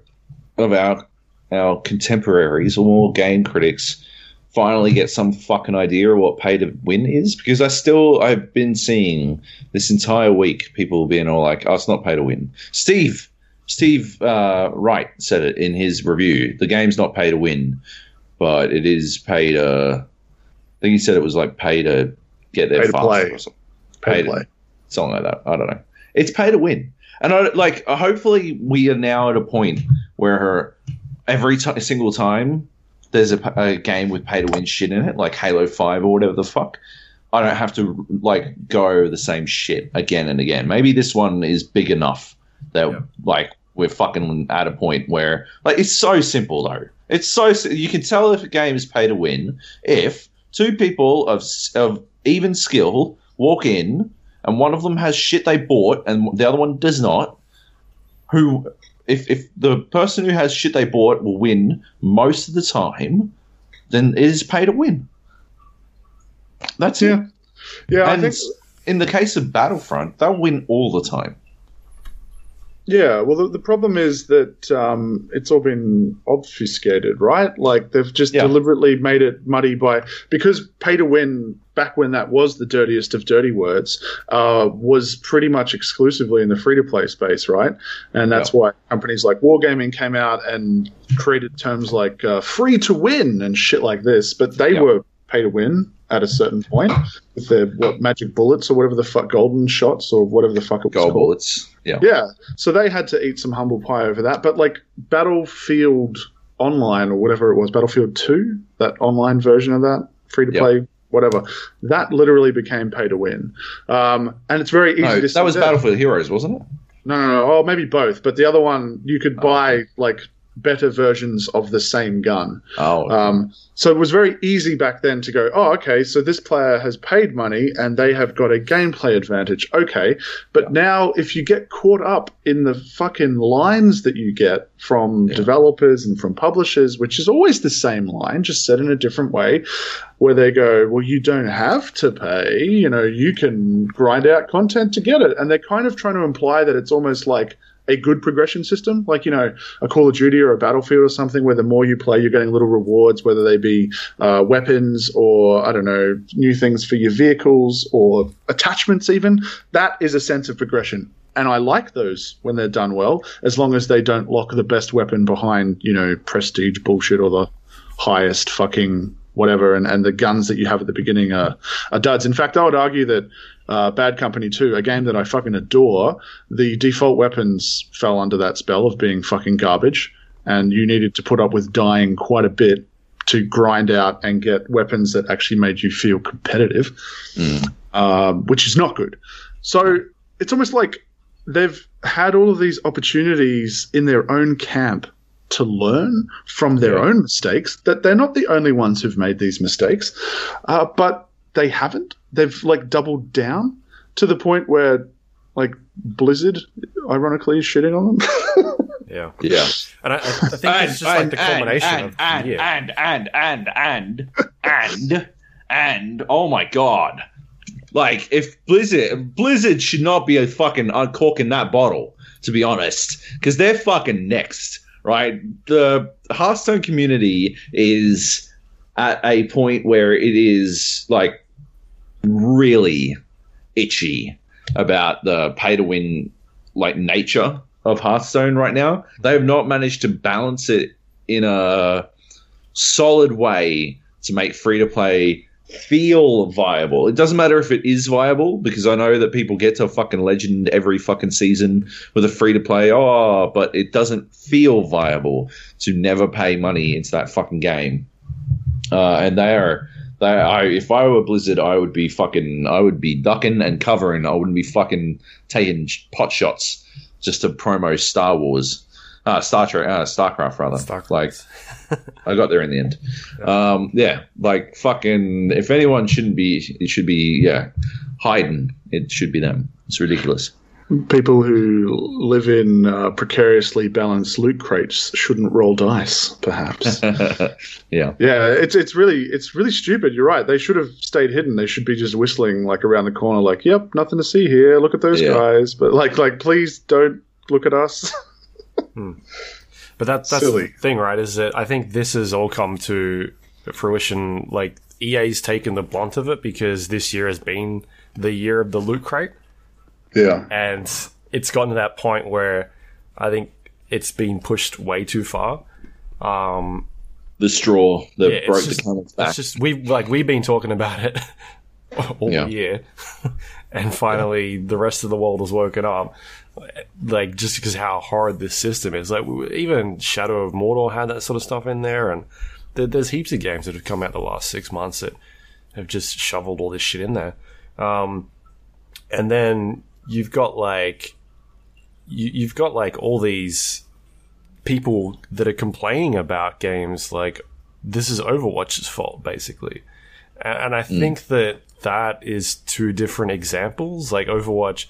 of our our contemporaries or more game critics finally get some fucking idea of what pay to win is because I still I've been seeing this entire week people being all like, "Oh, it's not pay to win." Steve Steve uh, Wright said it in his review. The game's not pay to win, but it is pay to. I think he said it was like pay to get there Pay to faster play. or something. Pay Pay to to- play. Something like that. I don't know. It's pay to win, and I like. Hopefully, we are now at a point where every ti single time there's a game with pay to win shit in it, like Halo Five or whatever the fuck. I don't have to like go the same shit again and again. Maybe this one is big enough that Yeah. like we're fucking at a point where like it's so simple though. It's so you can tell if a game is pay to win if two people of of even skill walk in and one of them has shit they bought and the other one does not. Who if if the person who has shit they bought will win most of the time, then it is pay to win. That's it. Yeah. Yeah, I think in the case of Battlefront, they'll win all the time. Yeah, well, the, the problem is that um, it's all been obfuscated, right? Like they've just Yeah. deliberately made it muddy by because pay to win back when that was the dirtiest of dirty words uh, was pretty much exclusively in the free to play space, right? And that's why companies like Wargaming came out and created terms like uh, free to win and shit like this, but they Yeah. were pay to win at a certain point with their what magic bullets or whatever the fuck golden shots or whatever the fuck it was Goal called. bullets. Yeah. Yeah, so they had to eat some humble pie over that. But like Battlefield Online or whatever it was, Battlefield 2, that online version of that, free to play, whatever, that literally became pay to win. Um, and it's very easy No, to that was Battlefield Heroes, wasn't it? No, no, no. Oh, maybe both. But the other one, you could Oh, buy like better versions of the same gun. Oh, Um, so it was very easy back then to go, oh, okay, so this player has paid money and they have got a gameplay advantage. Okay. But now if you get caught up in the fucking lines that you get from Yeah. developers and from publishers, which is always the same line, just said in a different way, where they go, well, you don't have to pay, you know, you can grind out content to get it. And they're kind of trying to imply that it's almost like a good progression system, like you know a Call of Duty or a Battlefield or something, where the more you play, you're getting little rewards, whether they be uh, weapons or I don't know new things for your vehicles or attachments. Even that is a sense of progression, and I like those when they're done well, as long as they don't lock the best weapon behind you know prestige bullshit or the highest fucking whatever, and, and the guns that you have at the beginning are, are duds. In fact, I would argue that uh, Bad Company 2, a game that I fucking adore, the default weapons fell under that spell of being fucking garbage, and you needed to put up with dying quite a bit to grind out and get weapons that actually made you feel competitive, um, which is not good. So it's almost like they've had all of these opportunities in their own camp to learn from their Yeah. own mistakes that they're not the only ones who've made these mistakes uh, but they haven't they've like doubled down to the point where like blizzard ironically is shitting on them Yeah, yeah. and I, I think it's just like the culmination and, of and, the year. and and and and and and oh my god! Like if Blizzard Blizzard should not be a fucking uncorking that bottle, to be honest, because they're fucking next, right? The Hearthstone community is at a point where it is like really itchy about the pay to win like nature of Hearthstone right now. They have not managed to balance it in a solid way to make free to play feel viable. It doesn't matter if it is viable because I know that people get to a fucking legend every fucking season with a free to play. Oh, but it doesn't feel viable to never pay money into that fucking game. Uh, and they are I if I were Blizzard, I would be fucking I would be ducking and covering. I wouldn't be fucking taking pot shots just to promo Star Wars, uh, Star Trek, uh, Starcraft rather. Starcraft. Like I got there in the end. Um, yeah, like fucking. If anyone shouldn't be, it should be yeah, hiding. It should be them. It's ridiculous. People who live in uh, precariously balanced loot crates shouldn't roll dice, perhaps. yeah. Yeah, it's it's really it's really stupid. You're right. They should have stayed hidden. They should be just whistling like around the corner, like, "Yep, nothing to see here. Look at those Yeah. guys." But like, like, please don't look at us. But that, that's Silly. the thing, right? Is that I think this has all come to fruition. Like EA's taken the blunt of it because this year has been the year of the loot crate, yeah, and it's gotten to that point where I think it's been pushed way too far. Um, The straw that yeah, broke just- the camel's back. It's just we like we've been talking about it all Yeah. year, and finally the rest of the world has woken up. Like just because how hard this system is, like even Shadow of Mordor had that sort of stuff in there, and there, there's heaps of games that have come out the last six months that have just shoveled all this shit in there. Um, and then you've got like you, you've got like all these people that are complaining about games like this is Overwatch's fault, basically. And, and I think that that is two different examples. Like Overwatch,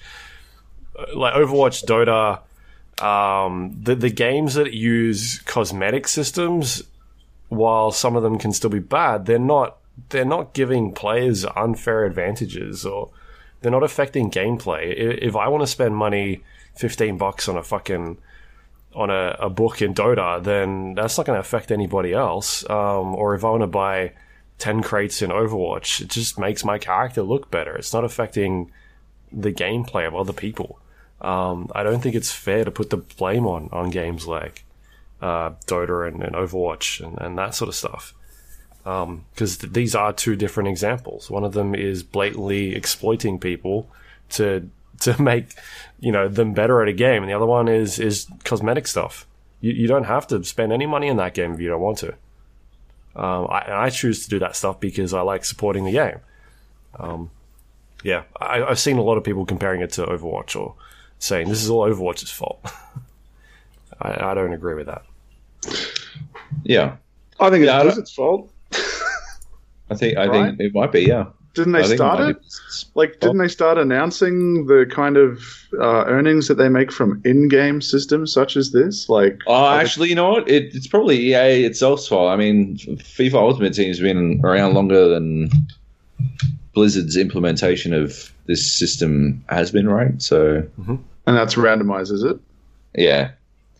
uh, like Overwatch, Dota, um, the the games that use cosmetic systems, while some of them can still be bad, they're not they're not giving players unfair advantages or they're not affecting gameplay. If I want to spend money, fifteen bucks on a fucking on a, a book in Dota, then that's not going to affect anybody else. Um, or if I want to buy 10 crates in Overwatch, it just makes my character look better. It's not affecting the gameplay of other people. Um, I don't think it's fair to put the blame on, on games like uh, Dota and, and Overwatch and, and that sort of stuff. Because th- these are two different examples. One of them is blatantly exploiting people to to make you know them better at a game, and the other one is is cosmetic stuff. You, you don't have to spend any money in that game if you don't want to. Um, I, and I choose to do that stuff because I like supporting the game. Um, yeah, I, I've seen a lot of people comparing it to Overwatch or saying this is all Overwatch's fault. I, I don't agree with that. yeah. I think Yeah, I it's fault. I think I Right? think it might be, yeah. Didn't they think start might it? Like, didn't they start announcing the kind of uh, earnings that they make from in-game systems such as this? Like, Oh, actually, you know what? It, it's probably EA itself's fault. I mean, FIFA Ultimate Team's been around longer than Blizzard's implementation of this system has been, right? So, and that's randomized, is it? yeah,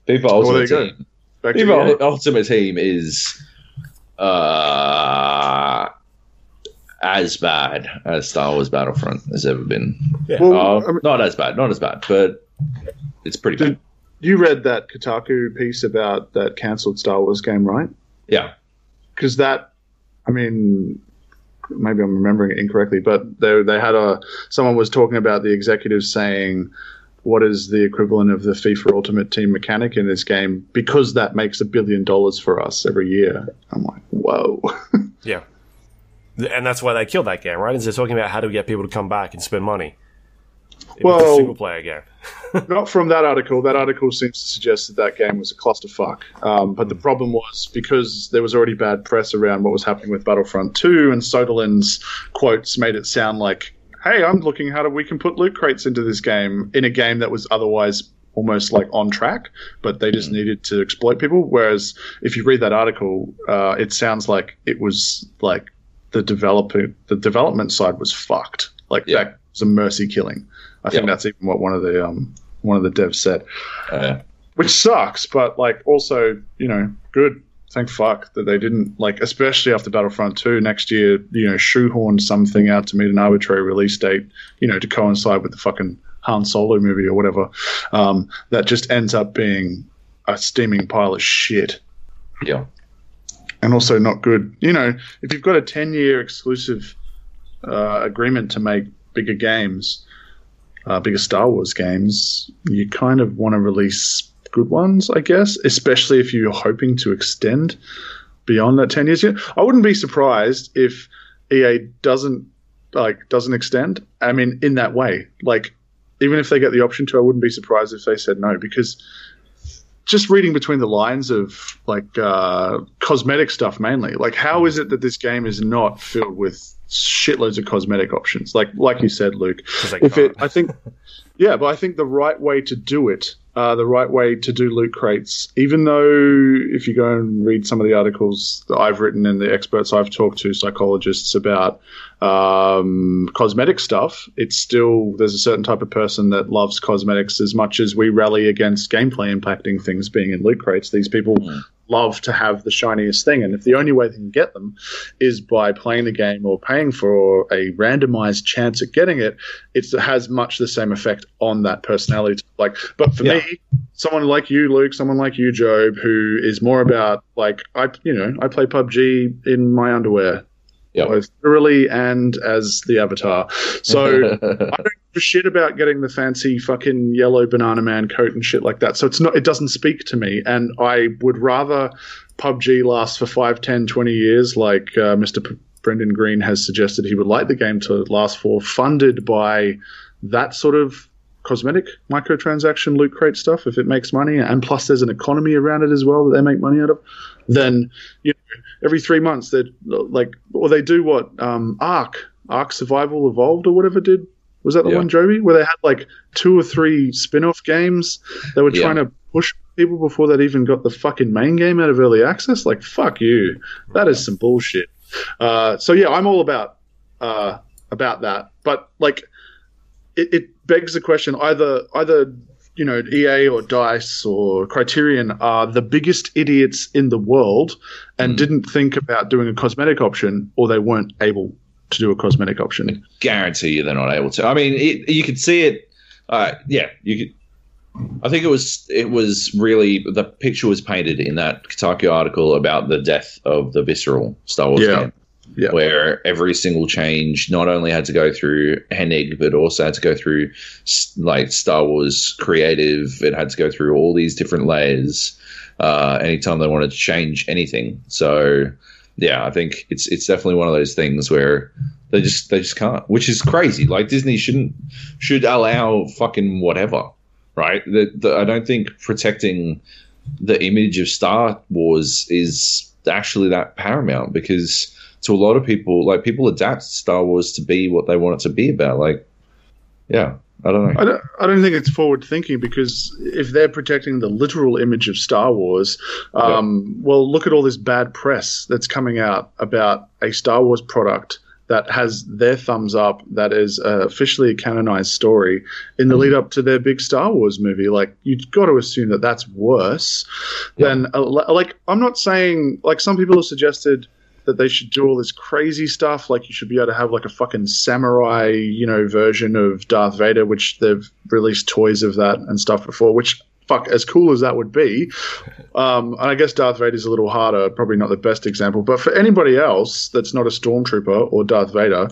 FIFA Ultimate you. Team. FIFA Ultimate Team is uh, as bad as Star Wars Battlefront has ever been. Well, Uh, I mean, not as bad, not as bad, but it's pretty Did- bad. you read that Kotaku piece about that cancelled Star Wars game, right? Yeah, because that i mean maybe i'm remembering it incorrectly but they, they had a someone was talking about the executives saying what is the equivalent of the fifa ultimate team mechanic in this game because that makes a billion dollars for us every year i'm like whoa Yeah. And that's why they killed that game, right? Is they're talking about how do we get people to come back and spend money. A Well- single player game. not from that article that article seems to suggest that that game was a clusterfuck um, but the problem was because there was already bad press around what was happening with battlefront 2 and soderlund's quotes made it sound like hey i'm looking how do we can put loot crates into this game in a game that was otherwise almost like on track but they just needed to exploit people whereas if you read that article uh, it sounds like it was like the developer the development side was fucked like Yeah. that was a mercy killing i think Yeah. that's even what one of the um, one of the devs said uh, which sucks, but like also, you know, good. Thank fuck that they didn't like, especially after Battlefront Two next year. You know, shoehorn something out to meet an arbitrary release date. You know, to coincide with the fucking Han Solo movie or whatever. Um, that just ends up being a steaming pile of shit yeah. And also not good. You know, if you've got a ten-year exclusive uh, agreement to make bigger games, uh, bigger Star Wars games, you kind of want to release good ones, I guess. Especially if you're hoping to extend beyond that ten years. Yeah, I wouldn't be surprised if EA doesn't like doesn't extend. I mean, in that way, like even if they get the option to, I wouldn't be surprised if they said no because just reading between the lines of like uh, cosmetic stuff mainly. Like, how is it that this game is not filled with shitloads of cosmetic options. Like like you said, Luke. If it. I think, yeah, but I think the right way to do it, uh, the right way to do loot crates, even though if you go and read some of the articles that I've written and the experts I've talked to, psychologists about um, cosmetic stuff, it's still there's a certain type of person that loves cosmetics as much as we rally against gameplay impacting things being in loot crates. These people love to have the shiniest thing, and if the only way they can get them is by playing the game or paying for a randomized chance at getting it, it has much the same effect on that personality. Like, but for Yeah. me, someone like you, Luke, someone like you, Joab, who is more about like I, you know, I play PUBG in my underwear, Yep. both thoroughly and as the avatar. So I don't shit about getting the fancy fucking yellow banana man coat and shit like that. So it's not, it doesn't speak to me. And I would rather PUBG last for 5, 10, 20 years, like uh, Mr. P- Brendan Greene has suggested he would like the game to last for, funded by that sort of cosmetic microtransaction loot crate stuff if it makes money and plus there's an economy around it as well that they make money out of then you know every three months they like or they do what um ark ark survival evolved or whatever did was that the Yeah. one joby where they had like two or three spin-off games they were Yeah. trying to push people before they'd even got the fucking main game out of early access like fuck you that is some bullshit uh, so yeah i'm all about uh, about that but like it, it begs the question either either you know EA or Dice or Criterion are the biggest idiots in the world and Mm. didn't think about doing a cosmetic option or they weren't able to do a cosmetic option. guarantee you they're not able to. I mean, it, you could see it. Uh, yeah, you could. I think it was it was really the picture was painted in that Kotaku article about the death of the visceral Star Wars Yeah. game, Yeah. where every single change not only had to go through Hennig but also had to go through like Star Wars creative. It had to go through all these different layers uh, anytime they wanted to change anything. So yeah, I think it's it's definitely one of those things where they just they just can't, which is crazy. Like Disney shouldn't should allow fucking whatever, right? The, the, I don't think protecting the image of Star Wars is actually that paramount because to a lot of people, like people adapt Star Wars to be what they want it to be about. Like, yeah, I don't know. I don't, I don't think it's forward thinking because if they're protecting the literal image of Star Wars, um, well, look at all this bad press that's coming out about a Star Wars product that has their thumbs up, that is uh, officially a canonized story in the lead up to their big Star Wars movie. Like, you've got to assume that that's worse than, uh, like, I'm not saying, like, some people have suggested that they should do all this crazy stuff. Like you should be able to have like a fucking samurai, you know, version of Darth Vader, which they've released toys of that and stuff before. Which fuck, as cool as that would be, um, and I guess Darth Vader's a little harder, probably not the best example. But for anybody else that's not a stormtrooper or Darth Vader,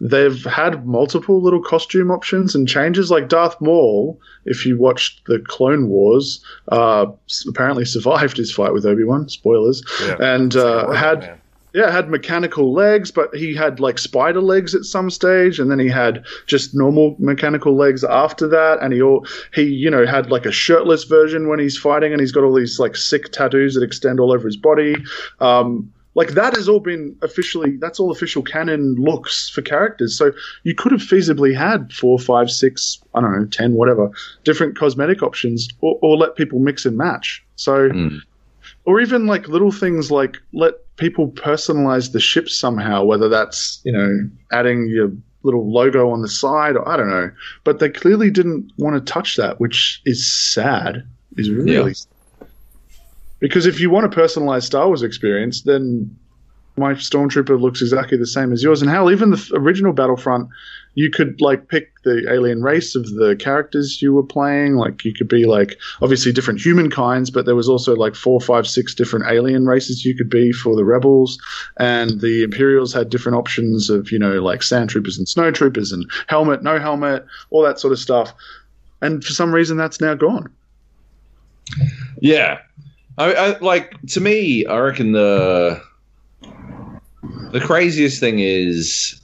they've had multiple little costume options and changes. Like Darth Maul, if you watched the Clone Wars, uh, apparently survived his fight with Obi Wan. Spoilers, Yeah. and uh, had Man. Yeah, had mechanical legs, but he had like spider legs at some stage, and then he had just normal mechanical legs after that, and he all he you know had like a shirtless version when he's fighting, and he's got all these like sick tattoos that extend all over his body. Um, like that has all been officially that's all official canon looks for characters. So you could have feasibly had four, five, six, I don't know, ten, whatever different cosmetic options, or, or let people mix and match. So Mm. Or even like little things like let people personalize the ship somehow whether that's you know adding your little logo on the side or i don't know but they clearly didn't want to touch that which is sad is really Yeah. because if you want a personalized star wars experience then my stormtrooper looks exactly the same as yours. And hell even the original battlefront you could like pick the alien race of the characters you were playing. Like you could be like obviously different human kinds but there was also like four five six different alien races you could be for the rebels. And the imperials had different options of you know like sand troopers and snow troopers and helmet no helmet all that sort of stuff. And for some reason that's now gone. Yeah, I, I like to me. I reckon the the craziest thing is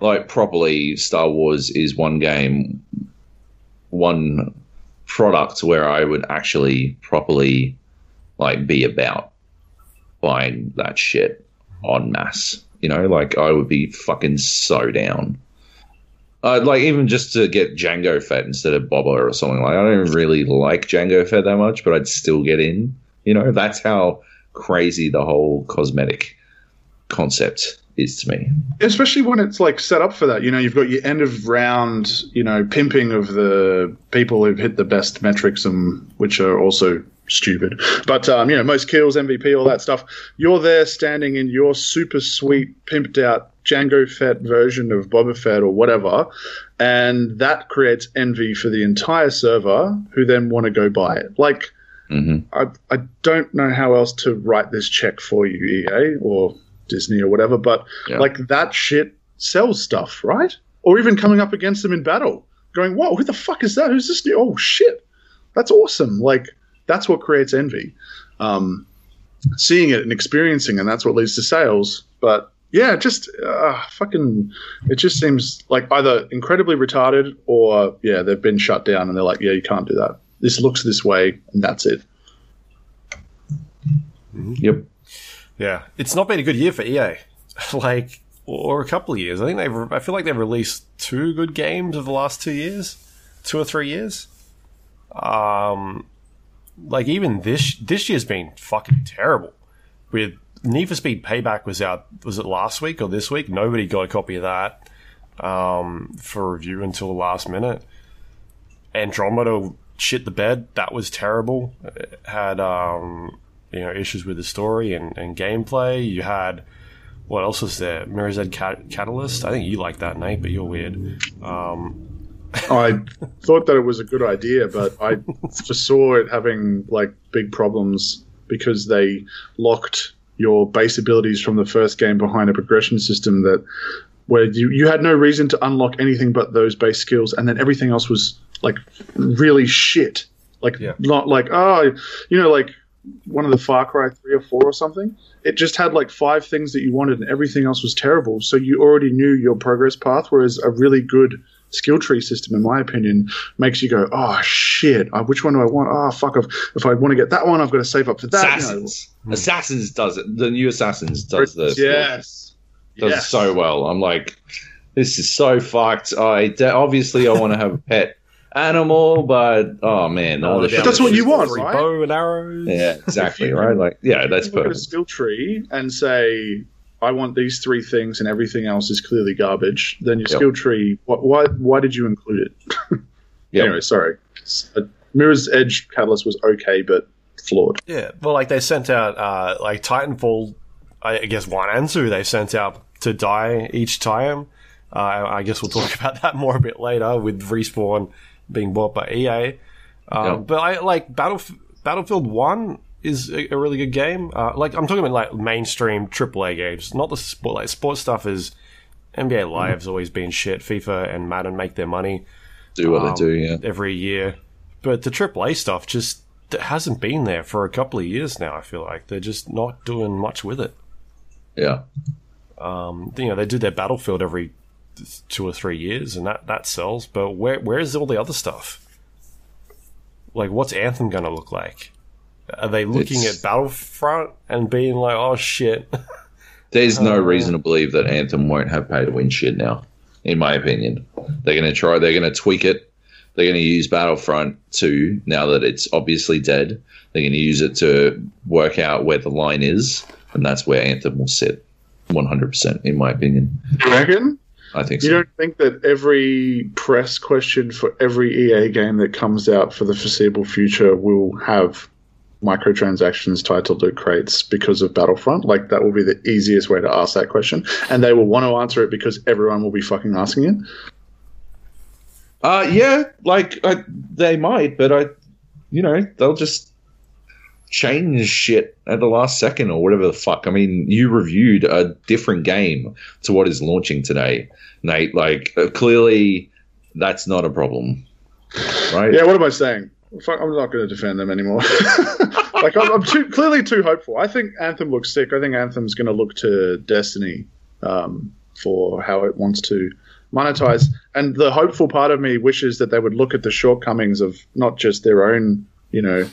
like properly Star Wars is one game, one product where I would actually properly like be about buying that shit en masse You know, like I would be fucking so down. Uh, like even just to get Jango Fett instead of Boba or something like. I don't really like Jango Fett that much, but I'd still get in. You know, that's how crazy the whole cosmetic concept is to me. Especially when it's like set up for that. You know, you've got your end of round, you know, pimping of the people who've hit the best metrics and which are also stupid. But um, you know, most kills, MVP, all that stuff. You're there standing in your super sweet, pimped out Jango Fett version of Boba Fett or whatever, and that creates envy for the entire server, who then want to go buy it. Like, hmm I I don't know how else to write this check for you, EA or Disney or whatever, but Yeah. like that shit sells stuff, right? Or even coming up against them in battle, going, "Whoa, who the fuck is that? Who's this new? Oh shit, that's awesome!" Like that's what creates envy. Um, seeing it and experiencing, and that's what leads to sales. But yeah, just uh, fucking, it just seems like either incredibly retarded or yeah, they've been shut down and they're like, yeah, you can't do that. This looks this way, and that's it. Yep. Yeah, it's not been a good year for EA. like, or a couple of years. I think they've. I feel like they've released two good games of the last two years, two or three years. Um, like even this this year's been fucking terrible. With Need for Speed Payback was out. Was it last week or this week? Nobody got a copy of that um, for review until the last minute. Andromeda shit the bed. That was terrible. It had um, you know issues with the story and, and gameplay. You had what else was there? Mirror's Edge Cat- Catalyst. I think you like that, Nate, but you're weird. Um, I thought that it was a good idea, but I foresaw it having like big problems because they locked your base abilities from the first game behind a progression system that where you, you had no reason to unlock anything but those base skills, and then everything else was like really shit. Like Yeah. not like oh, you know, like one of the Far Cry three or four or something. It just had like five things that you wanted, and everything else was terrible. So you already knew your progress path. Whereas a really good skill tree system, in my opinion, makes you go, "Oh shit! Uh, which one do I want? Oh fuck! If, if I want to get that one, I've got to save up for that." you know. Assassins. Assassins does it. The new Assassins does this. yes, does yes. so well. I'm like, this is so fucked. I de- obviously I want to have a pet animal, but oh man, all the down shit. That's what you want, right? Bow and arrows. Yeah, exactly. Right. Like, yeah, that's look at a skill tree and say, "I want these three things, and everything else is clearly garbage." Then your Yep. skill tree, what, why why did you include it? Yep. Anyway, sorry. Uh, Mirror's Edge Catalyst was okay, but flawed. Yeah, well, like they sent out uh, like Titanfall. I guess one and two they sent out to die each time. Uh, I guess we'll talk about that more a bit later with respawn being bought by EA. Um, Yeah. But I like Battlef- Battlefield One is a, a really good game. Uh, like I'm talking about like mainstream AAA games, not the sport. Like sports stuff is NBA Live's always been shit. FIFA and Madden make their money Do what um, they do. Yeah. every year. But the AAA stuff just hasn't been there for a couple of years now. I feel like they're just not doing much with it. Yeah. Um, you know, they do their Battlefield every two or three years, and that that sells. But where where's all the other stuff? Like, what's Anthem going to look like? Are they looking It's- at Battlefront and being like, "Oh shit"? There's no Uh, reason to believe that Anthem won't have pay to win shit now. In my opinion, they're going to try. They're going to tweak it. They're going to use Battlefront 2 now that it's obviously dead. They're going to use it to work out where the line is, and that's where Anthem will sit. 100%, in my opinion. You reckon? I think You so. don't think that every press question for every EA game that comes out for the foreseeable future will have microtransactions tied to loot crates because of Battlefront? Like that will be the easiest way to ask that question, and they will want to answer it because everyone will be fucking asking it. Uh, yeah, like I, they might, but I, you know, they'll just change shit at the last second or whatever the fuck. I mean, you reviewed a different game to what is launching today, Nate. Like, uh, clearly, that's not a problem, right? Yeah, what am I saying? Fuck, I'm not going to defend them anymore. like I'm, I'm too clearly too hopeful. I think Anthem looks sick. I think Anthem's going to look to Destiny um, for how it wants to monetize. And the hopeful part of me wishes that they would look at the shortcomings of not just their own, you know,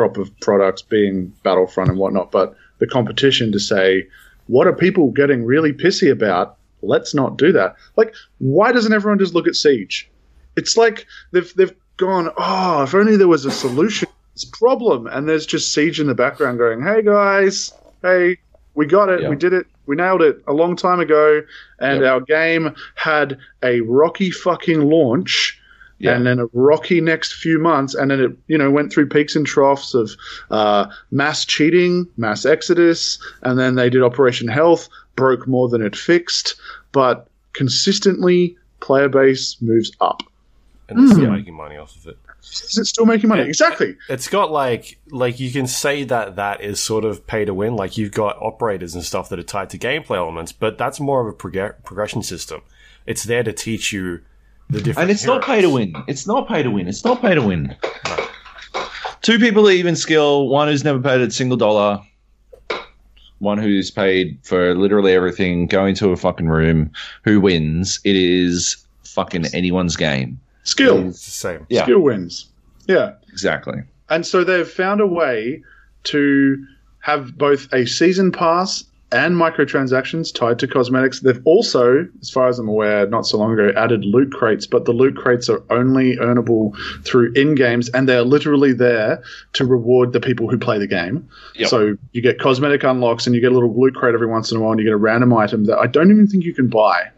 crop of products being Battlefront and whatnot, but the competition to say, what are people getting really pissy about? Let's not do that. Like, why doesn't everyone just look at Siege? It's like they've they've gone, oh, if only there was a solution to this problem, and there's just Siege in the background going, hey guys, hey, we got it, Yeah. we did it, we nailed it a long time ago, and Yep. our game had a rocky fucking launch. Yeah. And then a rocky next few months, and then it, you know, went through peaks and troughs of uh, mass cheating, mass exodus, and then they did Operation Health, broke more than it fixed, but consistently player base moves up. and it's Hmm. still making money off of it. Is it still making money? Exactly. It's got like like you can say that that is sort of pay to win. Like you've got operators and stuff that are tied to gameplay elements, but that's more of a prog- progression system. It's there to teach you the different. And it's not pay to win. It's not pay to win. It's not pay to win. Two people at even skill. One who's never paid a single dollar. One who's paid for literally everything. Going to a fucking room. Who wins? It is fucking anyone's game. Skill. It's the same. Yeah, Skill wins. Yeah. exactly. And so they've found a way to have both a season pass and microtransactions tied to cosmetics. They've also, as far as I'm aware, not so long ago, added loot crates, but the loot crates are only earnable through in games, and they're literally there to reward the people who play the game. Yep. So you get cosmetic unlocks, and you get a little loot crate every once in a while, and you get a random item that I don't even think you can buy.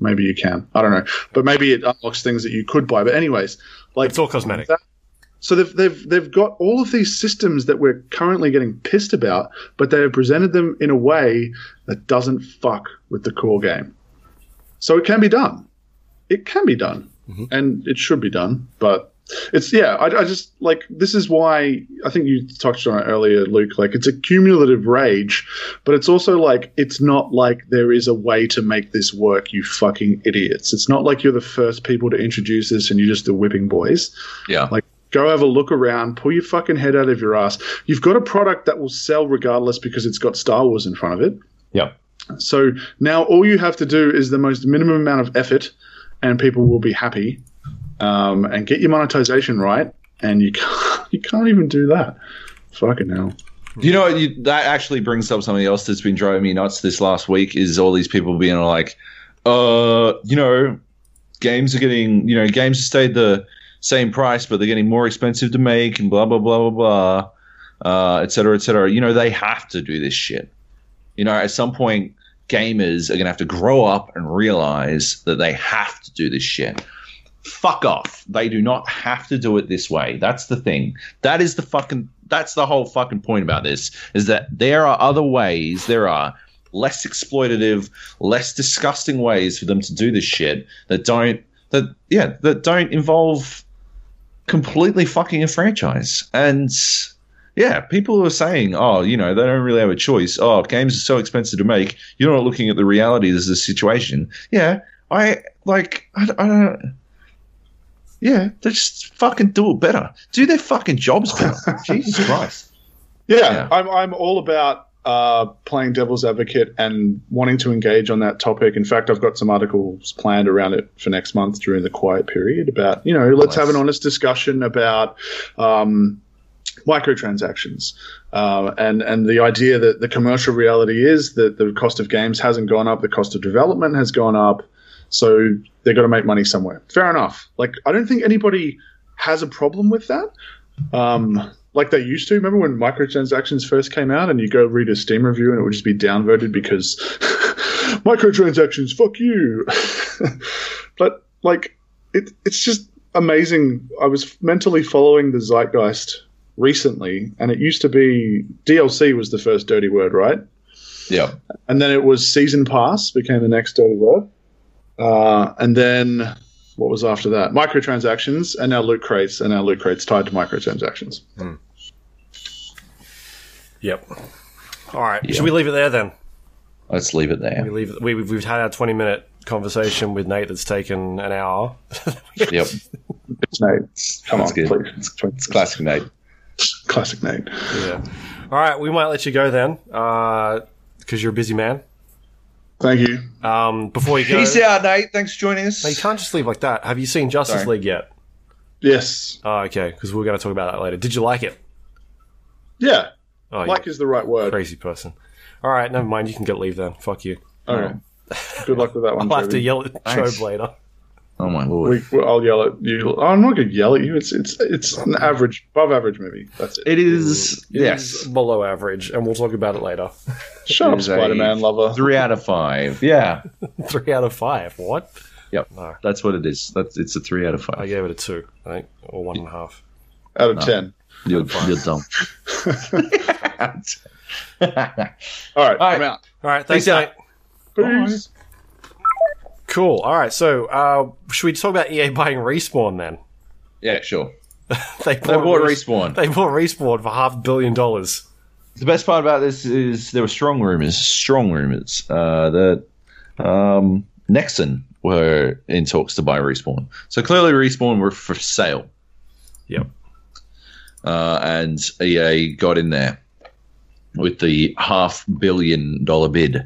Maybe you can. I don't know, but maybe it unlocks things that you could buy. But anyways, like It's all cosmetic. that- so they've they've they've got all of these systems that we're currently getting pissed about, but they have presented them in a way that doesn't fuck with the core game. So it can be done. It can be done, mm-hmm. and it should be done. But it's yeah. I, I just like this is why I think you touched on it earlier, Luke. Like it's a cumulative rage, but it's also like it's not like there is a way to make this work. You fucking idiots! It's not like you're the first people to introduce this, and you're just the whipping boys. Yeah. Like, go have a look around, pull your fucking head out of your ass. You've got a product that will sell regardless because it's got Star Wars in front of it. Yeah. So now all you have to do is the most minimum amount of effort, and people will be happy. Um, and get your monetization right, and you can't, you can't even do that. Fucking hell. You know, you, that actually brings up something else that's been driving me nuts this last week. Is all these people being like, uh, you know, games are getting, you know, games have stayed the same price, but they're getting more expensive to make, and blah blah blah blah blah, uh, et cetera, et cetera. You know, they have to do this shit. You know, at some point, gamers are gonna have to grow up and realize that they have to do this shit. Fuck off. They do not have to do it this way. That's the thing. That is the fucking that's the whole fucking point about this is that there are other ways, there are less exploitative, less disgusting ways for them to do this shit that don't that yeah, that don't involve completely fucking a franchise. And yeah, people are saying, oh, you know, they don't really have a choice. Oh, games are so expensive to make. You're not looking at the realities of the situation. Yeah, I like, I, I don't. Yeah, they just fucking do it better. Do their fucking jobs better. Jesus Christ. Yeah, Yeah. I'm I'm all about uh, playing devil's advocate and wanting to engage on that topic. In fact, I've got some articles planned around it for next month during the quiet period about you know let's have an honest discussion about. Um, microtransactions uh, and and the idea that the commercial reality is that the cost of games hasn't gone up the cost of development has gone up so they've got to make money somewhere fair enough like i don't think anybody has a problem with that um, like they used to. Remember when microtransactions first came out, and you go read a Steam review, and it would just be downvoted because microtransactions, fuck you. but like, it, it's just amazing. I was mentally following the zeitgeist recently, and it used to be DLC was the first dirty word, right? Yeah. And then it was season pass became the next dirty word, uh, and then. What was after that? Microtransactions, and now loot crates, and now loot crates tied to microtransactions. Hmm. Yep. All right. Should we leave it there then? Let's leave it We there. leave. We, we've, we've had our twenty minute conversation with Nate that's taken an hour. Yep. It's Nate. Come That's on, good. please. It's classic Nate. Classic Nate. yeah. All right. We might let you go then, uh, because you're a busy man. Thank you. Um, before you go, Peace out, Nate. Thanks for joining us. No, you can't just leave like that. Have you seen Justice Sorry. League yet? Yes. Oh, okay. Because we're going to talk about that later. Did you like it? Yeah. Oh, like is the right word. crazy person. All right, never mind. You can get leave then. Fuck you. All right. Good luck with that one. I'll have to yell at Thanks. Chobe later. Oh my lord! We, I'll yell at you. I'm not going to yell at you. It's it's it's an average, above average movie. That's it. It is It yes, is below average, and we'll talk about it later. Shut up, Spider Man lover. three out of five. Yeah, Three out of five. What? yep, No. that's what it is. That's it's a three out of five. I gave it a two, I think, or one and a half. Out of ten. You're, you're dumb. All right, right. I'm out. All right, thanks, Peace out. mate. Peace. Cool. All right, so uh, should we talk about EA buying Respawn then? yeah, sure. They They bought Res- respawn. They bought Respawn for half a billion dollars. The best part about this is there were strong rumors, strong rumors uh, that um, Nexon were in talks to buy Respawn. So clearly, Respawn were for sale, Yep. uh, and EA got in there with the half billion dollar bid,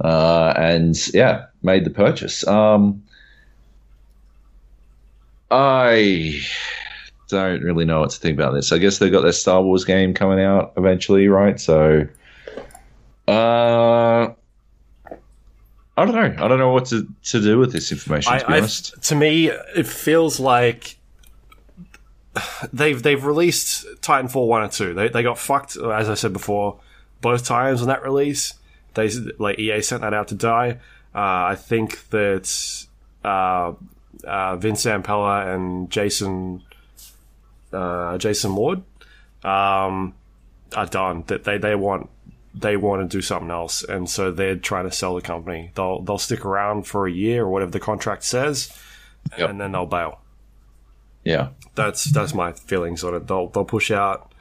uh, and yeah, made the purchase. Um, I don't really know what to think about this. I guess they've got their Star Wars game coming out eventually, right? So, uh, I don't know. I don't know what to, to do with this information. To be I, I, honest, to me, it feels like they've they've released Titanfall one and two. They they got fucked, as I said before, both times on that release. They like EA sent that out to die. Uh, I think that uh, uh, Vince Zampella and Jason uh, Jason Ward um, are done. That they they want they want to do something else, and so they're trying to sell the company. They'll they'll stick around for a year or whatever the contract says, Yep. and then they'll bail. yeah, That's that's my feelings on it. They'll they'll push out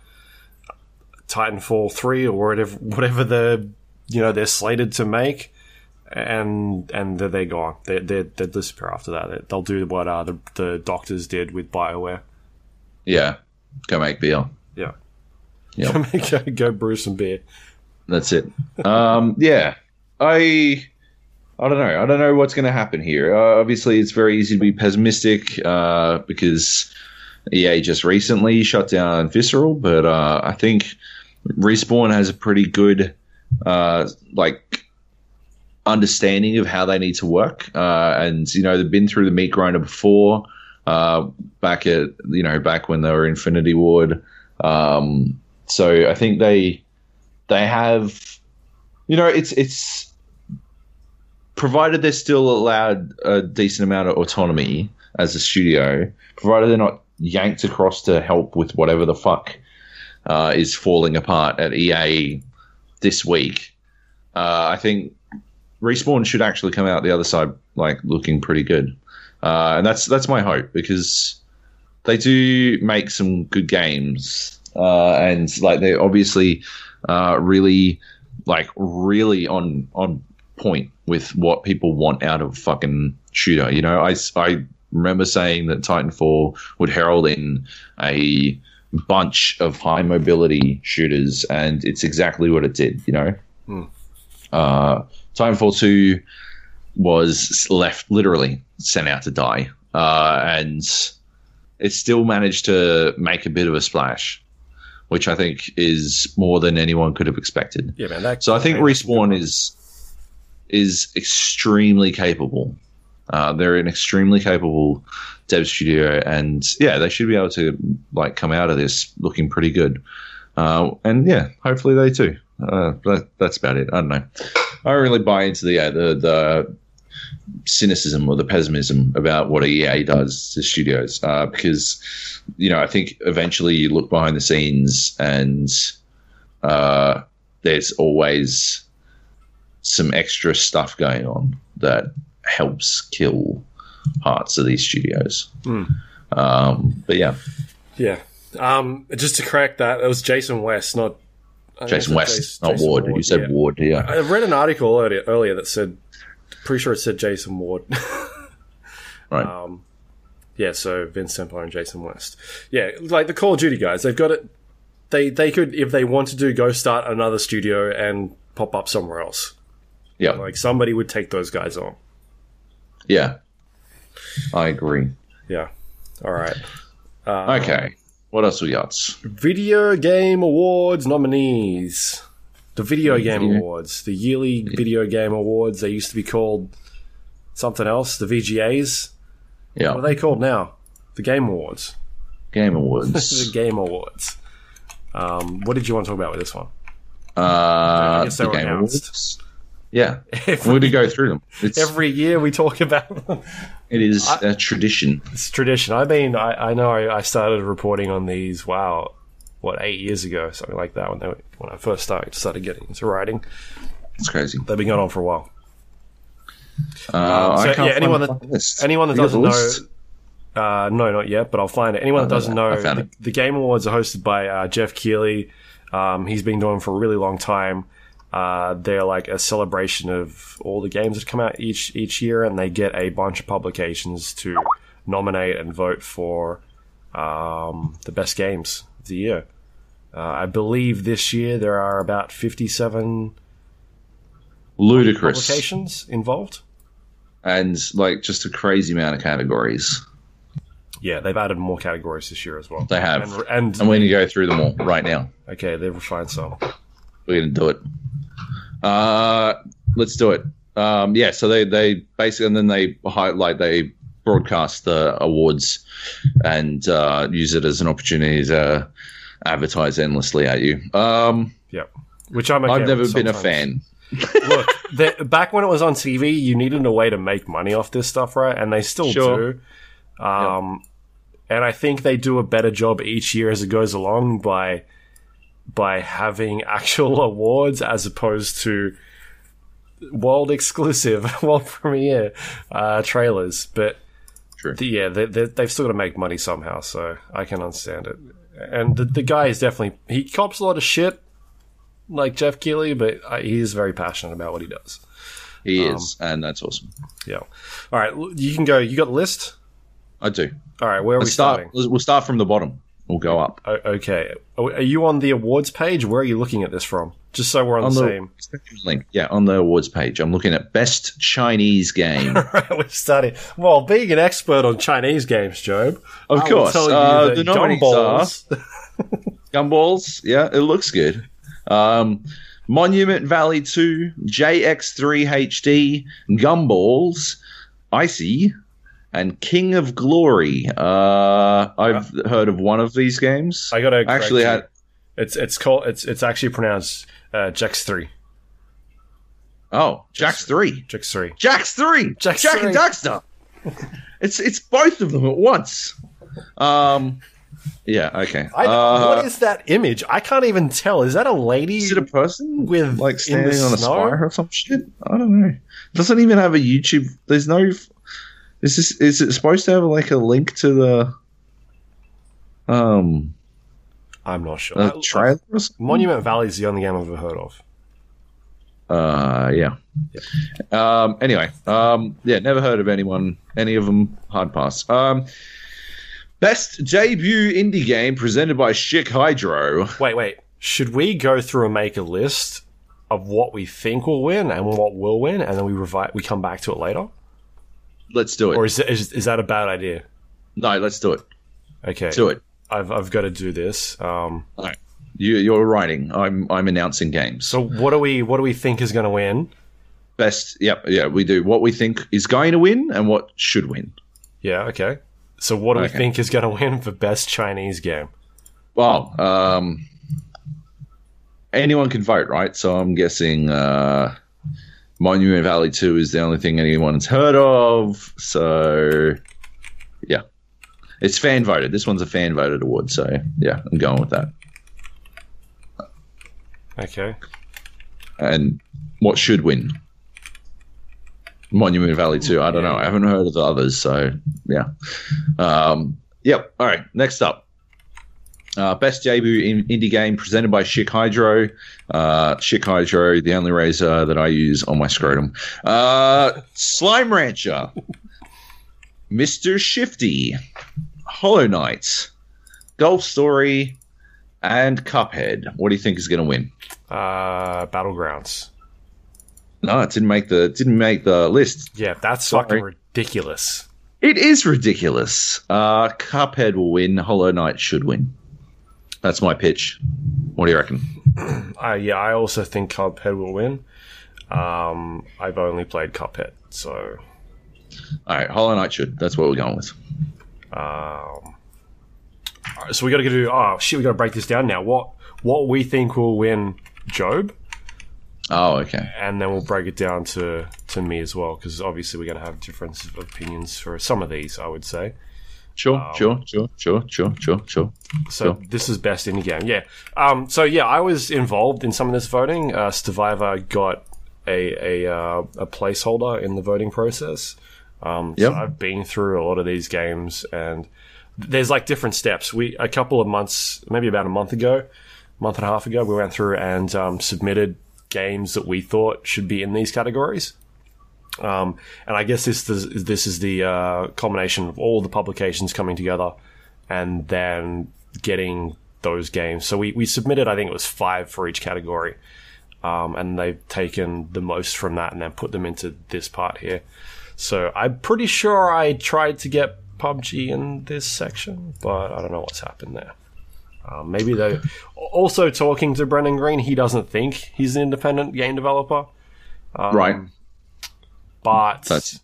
Titanfall three or whatever whatever the you know they're slated to make, and and they're, they're gone. They they they disappear after that. They'll do what uh, the the doctors did with Bioware. yeah. Go make beer. Yeah, Yeah. go, go brew some beer. That's it. Um, yeah, I, I don't know. I don't know what's going to happen here. Uh, obviously, it's very easy to be pessimistic uh, because EA just recently shut down Visceral, but uh, I think Respawn has a pretty good, uh, like, understanding of how they need to work, uh, and you know they've been through the meat grinder before. Uh, back at you know back when they were Infinity Ward, um, so I think they they have you know it's it's provided they're still allowed a decent amount of autonomy as a studio provided they're not yanked across to help with whatever the fuck uh, is falling apart at ea this week uh, i think respawn should actually come out the other side like looking pretty good uh, and that's that's my hope because they do make some good games uh, and like they're obviously uh, really like really on on point with what people want out of fucking shooter. You know, I, I remember saying that Titanfall would herald in a bunch of high mobility shooters, and it's exactly what it did. You know, uh, Titanfall two was left literally sent out to die, uh, and it still managed to make a bit of a splash, which I think is more than anyone could have expected. Yeah, man. That, So I think Respawn is is extremely capable. Uh, they're an extremely capable dev studio, and yeah, they should be able to like come out of this looking pretty good. Uh, and yeah, hopefully they too. Uh, that, that's about it. I don't know. I don't really buy into the uh, the the cynicism or the pessimism about what EA does to studios uh, because you know I think eventually you look behind the scenes and uh, there's always some extra stuff going on that helps kill parts of these studios. Um, but yeah, Yeah. Um, just to correct that, it was Jason West, not Jason West, said not Jason Ward. You said yeah. Ward, yeah. I read an article earlier, earlier that said, pretty sure it said Jason Ward. Right. Um, yeah, so Vince Zampella and Jason West. Yeah, like the Call of Duty guys, they've got it. They they could, if they want to do, go start another studio and pop up somewhere else. yeah, Like somebody would take those guys on. yeah. I agree. Yeah. All right. Uh, Okay, what else we got? Video Game Awards nominees. The Video Game Video- Awards, the yearly Video Game Awards. They used to be called something else. The VGAs. Yeah, What are they called now? The Game Awards. Game Awards. the Game Awards. Um, what did you want to talk about with this one? uh, guess they the were Game announced. Awards. Yeah, Every, we're going to go through them. It's, every year we talk about it is a tradition. it's tradition. I mean, I, I know I, I started reporting on these. Wow, what eight years ago, something like that when they, when I first started started getting into writing. It's crazy. They've been going on for a while. Uh, so, I can't yeah, anyone that-. Anyone that You got the doesn't know, uh, no, not yet, but I'll find it. Anyone that doesn't know, the, the Game Awards are hosted by uh, Geoff Keighley. Um, he's been doing them for a really long time. Uh, they're like a celebration of all the games that come out each each year, and they get a bunch of publications to nominate and vote for um, the best games of the year. Uh, I believe this year there are about fifty-seven ludicrous publications involved. and like just a crazy amount of categories. Yeah, they've added more categories this year as well. They have. and, and I'm going to go through them all right now. okay, they've refined some. We're going to do it. Uh, let's do it. Um, yeah, so they, they basically, and then they highlight, they broadcast the awards and uh, use it as an opportunity to advertise endlessly at you. Um, Yep. Which I'm. I've never been a fan. Look, the, back when it was on TV, you needed a way to make money off this stuff, right? And they still Sure. do. Um, and I think they do a better job each year as it goes along by by having actual awards as opposed to world exclusive, world premiere uh, trailers. But True. the- yeah, they, they, they've still got to make money somehow, so I can understand it. And the, the guy is definitely he cops a lot of shit, like Geoff Keighley, but uh, he is very passionate about what he does. He Um, is, and that's awesome. Yeah. All right, you can go. You got the list. I do. All right, where are we start. starting? We'll start from the bottom. We'll go up. O- okay. Are you on the awards page? Where are you looking at this from? Just so we're on, the, same. link. Yeah, on the awards page. I'm looking at best Chinese game. Right, we're starting. Well, being an expert on Chinese games, Joab, Of I will course. Uh, the Gumballs- Gumballs, yeah, it looks good. Um, Monument Valley 2, JX3 HD, Gumballs, ICEY, and King of Glory. Uh, I've heard of one of these games. I got to actually correct had. It's it's called it's it's actually pronounced uh, Jax three. Oh, Jax 3. Jax three. Jax 3. Jax Jack 3. and Daxter. it's it's both of them at once. Um, yeah, okay. I, Uh, what is that image? I can't even tell. Is that a lady? Is it a person with- like standing on a spire or some shit? I don't know. It doesn't even have a YouTube. There's no. Is this? Is it supposed to have like a link to the um I'm not sure. trailer? Monument Valley is the only game I've ever heard of. Uh, yeah. Um. Anyway. Um. Yeah. Never heard of anyone. Any of them. Hard pass. Um. Best debut indie game presented by Schick Hydro. Wait, wait. Should we go through and make a list of what we think will win and what will win, and then we revi- we come back to it later? Let's do it. Or is, is is that a bad idea? no, let's do it. Okay, Do it. I've I've got to do this. Um, All right. You, you're writing. I'm I'm announcing games. so what do we what do we think is going to win? best yep yeah we do what we think is going to win and what should win Yeah, okay. So what do we think is going to win for best Chinese game? well um anyone can vote right so i'm guessing uh monument valley 2 is the only thing anyone's heard of so yeah. It's fan voted. This one's a fan voted award so yeah i'm going with that. Okay. and what should win? Monument valley 2 i don't know. I haven't heard of the others so yeah. Um yep all right next up uh, best debut in indie game presented by Schick Hydro. Uh, Schick Hydro, the only razor that I use on my scrotum. Uh, Slime Rancher, Mr. Shifty, Hollow Knight, Golf Story, and Cuphead. What do you think is going to win? Uh, Battlegrounds. No, it didn't make the didn't make the list. Yeah, that's Sorry. fucking ridiculous. It is ridiculous. Uh, Cuphead will win. Hollow Knight should win. That's my pitch. What do you reckon? Uh, yeah, I also think Cuphead will win. Um, I've only played Cuphead, so All right, Hollow Knight should. That's what we're going with. um, all right, so we got to do. Oh shit, we got to break this down now. What what we think will win, Joab, Oh, okay. and then we'll break it down to to me as well, because obviously we're going to have different of opinions for some of these. I would say. Sure, sure, sure, sure, sure, sure, sure. So Sure. this is best indie game, yeah. Um, so yeah, I was involved in some of this voting. Uh, Stevivor got a a, uh, a placeholder in the voting process. Um, Yep. So I've been through a lot of these games, and there's like different steps. We a couple of months, maybe about a month ago, month and a half ago, we went through and um, submitted games that we thought should be in these categories. Um, and I guess this is, this is the uh, culmination of all the publications coming together and then getting those games. So we, we submitted, I think it was five for each category. Um, and they've taken the most from that and then put them into this part here. So I'm pretty sure I tried to get PUBG in this section, but I don't know what's happened there. Um, maybe they also talking to Brendan Greene. He doesn't think he's an independent game developer, right. But That's-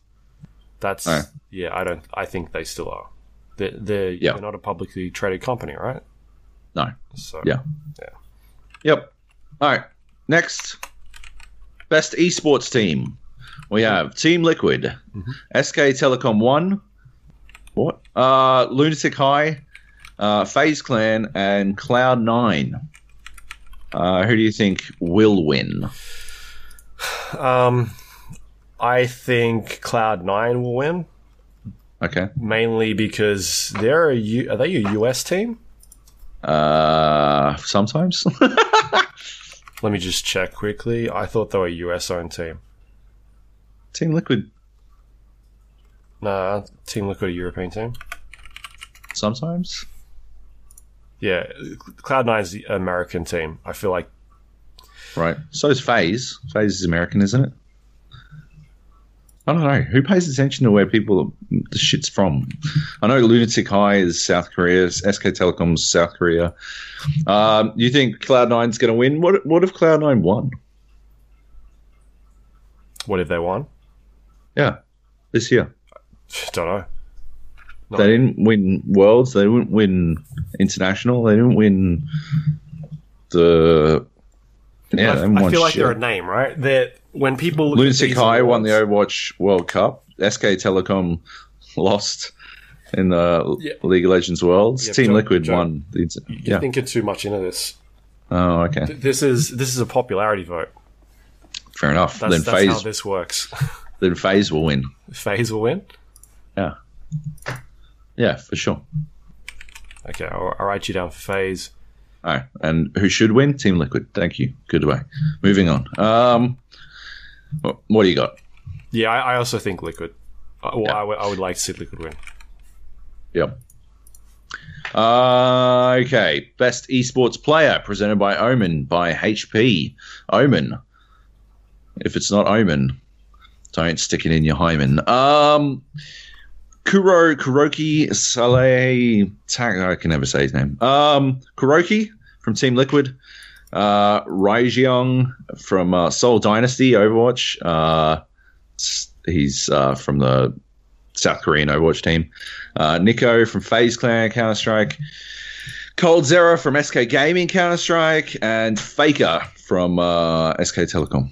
that's Oh. yeah. I don't. I think they still are. They're, they're, Yeah. they're not a publicly traded company, right? No. So Yeah. yeah. Yep. All right. Next, best esports team. We have Team Liquid, SK Telecom One. What? Uh, Lunatic-Hai, uh, FaZe Clan, and Cloud Nine. Uh, who do you think will win? Um, I think Cloud Nine will win Okay. mainly because they're a U- are they a US team? Uh, sometimes. Let me just check quickly. I thought they were a US owned team. team Liquid. Nah, Team Liquid a European team. Sometimes. Yeah, Cloud Nine's the American team. I feel like Right. So is FaZe. FaZe is American, isn't it? I don't know. Who pays attention to where people the shit's from? I know Lunatic-Hai is South Korea. SK Telecom's South Korea. Um, you think Cloud Nine's going to win? What What if Cloud Nine won? what if they won? Yeah, this year Don't know. No. they didn't win Worlds. They didn't win International. They didn't win the. Yeah, I, I feel like shit. they're a name, right? That when people look at Lunatic-Hai won the Overwatch World Cup. SK Telecom lost in the Yeah. League of Legends Worlds. Yeah, Team Joe- Liquid Joe, won. The, inter- You're yeah. thinking too much into this. Oh, okay. This is this is a popularity vote. Fair enough. That's, then that's how FaZe this works. then FaZe will win. FaZe will win. Yeah. Yeah, for sure. Okay, I'll, I'll write you down for FaZe. All right. And who should win? Team Liquid. Thank you. Goodbye. Moving on. Um, what, do you got? Yeah, I, I also think Liquid. Uh, well, Yeah. I would- like to see Liquid win. Yep. Uh, okay. Best esports player presented by Omen by HP. Omen. If it's not Omen, don't stick it in your hymen. Um, Kuro KuroKy Saleh. Tag, I can never say his name. Um, KuroKy from Team Liquid. Uh, Ryujehong from uh, Seoul Dynasty Overwatch. Uh, he's uh, from the South Korean Overwatch team. Uh, Nico from FaZe Clan Counter Strike. coldzera from SK Gaming Counter Strike. And Faker from uh, SK Telecom.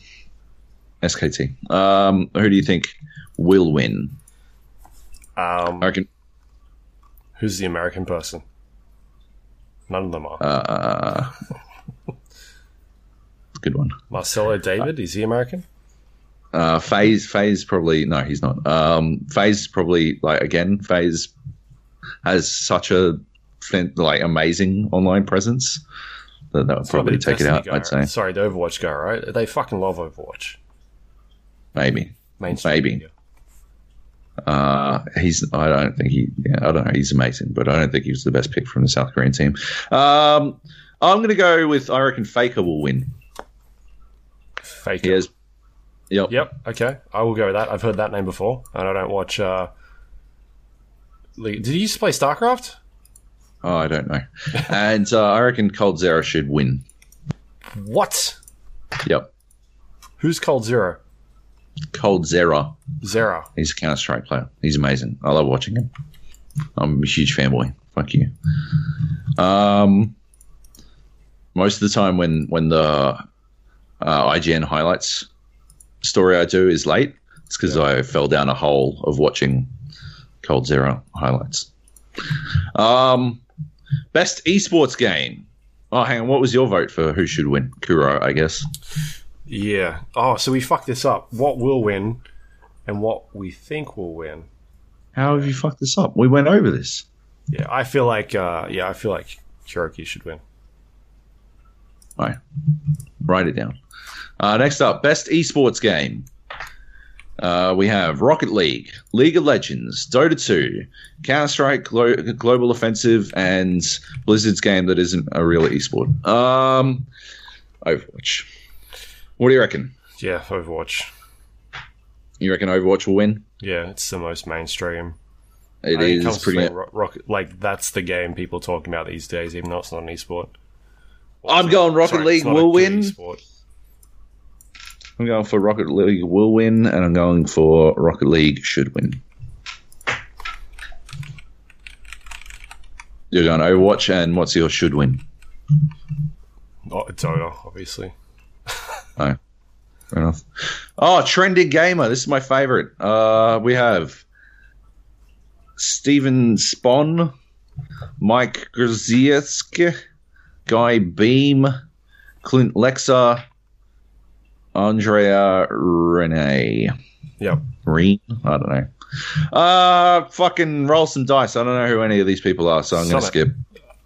SKT. Um, who do you think will win? Um, reckon. who's the American person? None of them are. Uh, good one. Marcelo David is he American? Uh, FaZe, FaZe probably no, he's not. Um, FaZe probably like again. FaZe has such a like amazing online presence that that would probably Probably take it out. Destiny guy, I'd say? Sorry, the Overwatch guy, right? They fucking love Overwatch. maybe. Mainstream Maybe. media. Uh, he's. I don't think he. Yeah, I don't know. He's amazing, but I don't think he was the best pick from the South Korean team. Um, I'm going to go with. I reckon Faker will win. Faker. He has. Yep. Yep. Okay, I will go with that. I've heard that name before, and I don't watch. Uh, League. Did he used to play StarCraft? Oh, I don't know. and uh, I reckon coldzera should win. What? Yep. Who's coldzera? Cold Zero. Zero. He's a Counter Strike player. He's amazing. I love watching him. I'm a huge fanboy. Fuck you. Um, most of the time when when the uh, IGN highlights story I do is late, it's because I fell down a hole of watching coldzera highlights. Um, best esports game. Oh, hang on. What was your vote for who should win? Kuro, I guess. Yeah. Oh, so we fucked this up. What will win and what we think will win. How have you fucked this up? We went over this. Yeah, I feel like uh, yeah, I feel like KuroKy should win. All right. Write it down. Uh, next up, best esports game. Uh, we have Rocket League, League of Legends, Dota 2, Counter Strike, Glo- Global Offensive, and Blizzard's game that isn't a real esport. Um, Overwatch. What do you reckon? Yeah, Overwatch. You reckon Overwatch will win? Yeah, it's the most mainstream. It I is pretty. Ro- Rocket, like that's the game people talking about these days, even though it's not an esport. I'm going Rocket League will win. esport. I'm going for Rocket League will win, and I'm going for Rocket League should win. You're going Overwatch, and what's your should win? Oh, Dota, obviously. Oh, fair enough. Oh, trending gamer. This is my favorite. Uh, we have Steven Spohn, Mike Grzesiek, Guy Beahm, Clint Lexa, Andrea Rene. Yep. Reen? I don't know. Uh, fucking roll some dice. I don't know who any of these people are, so I'm going to skip.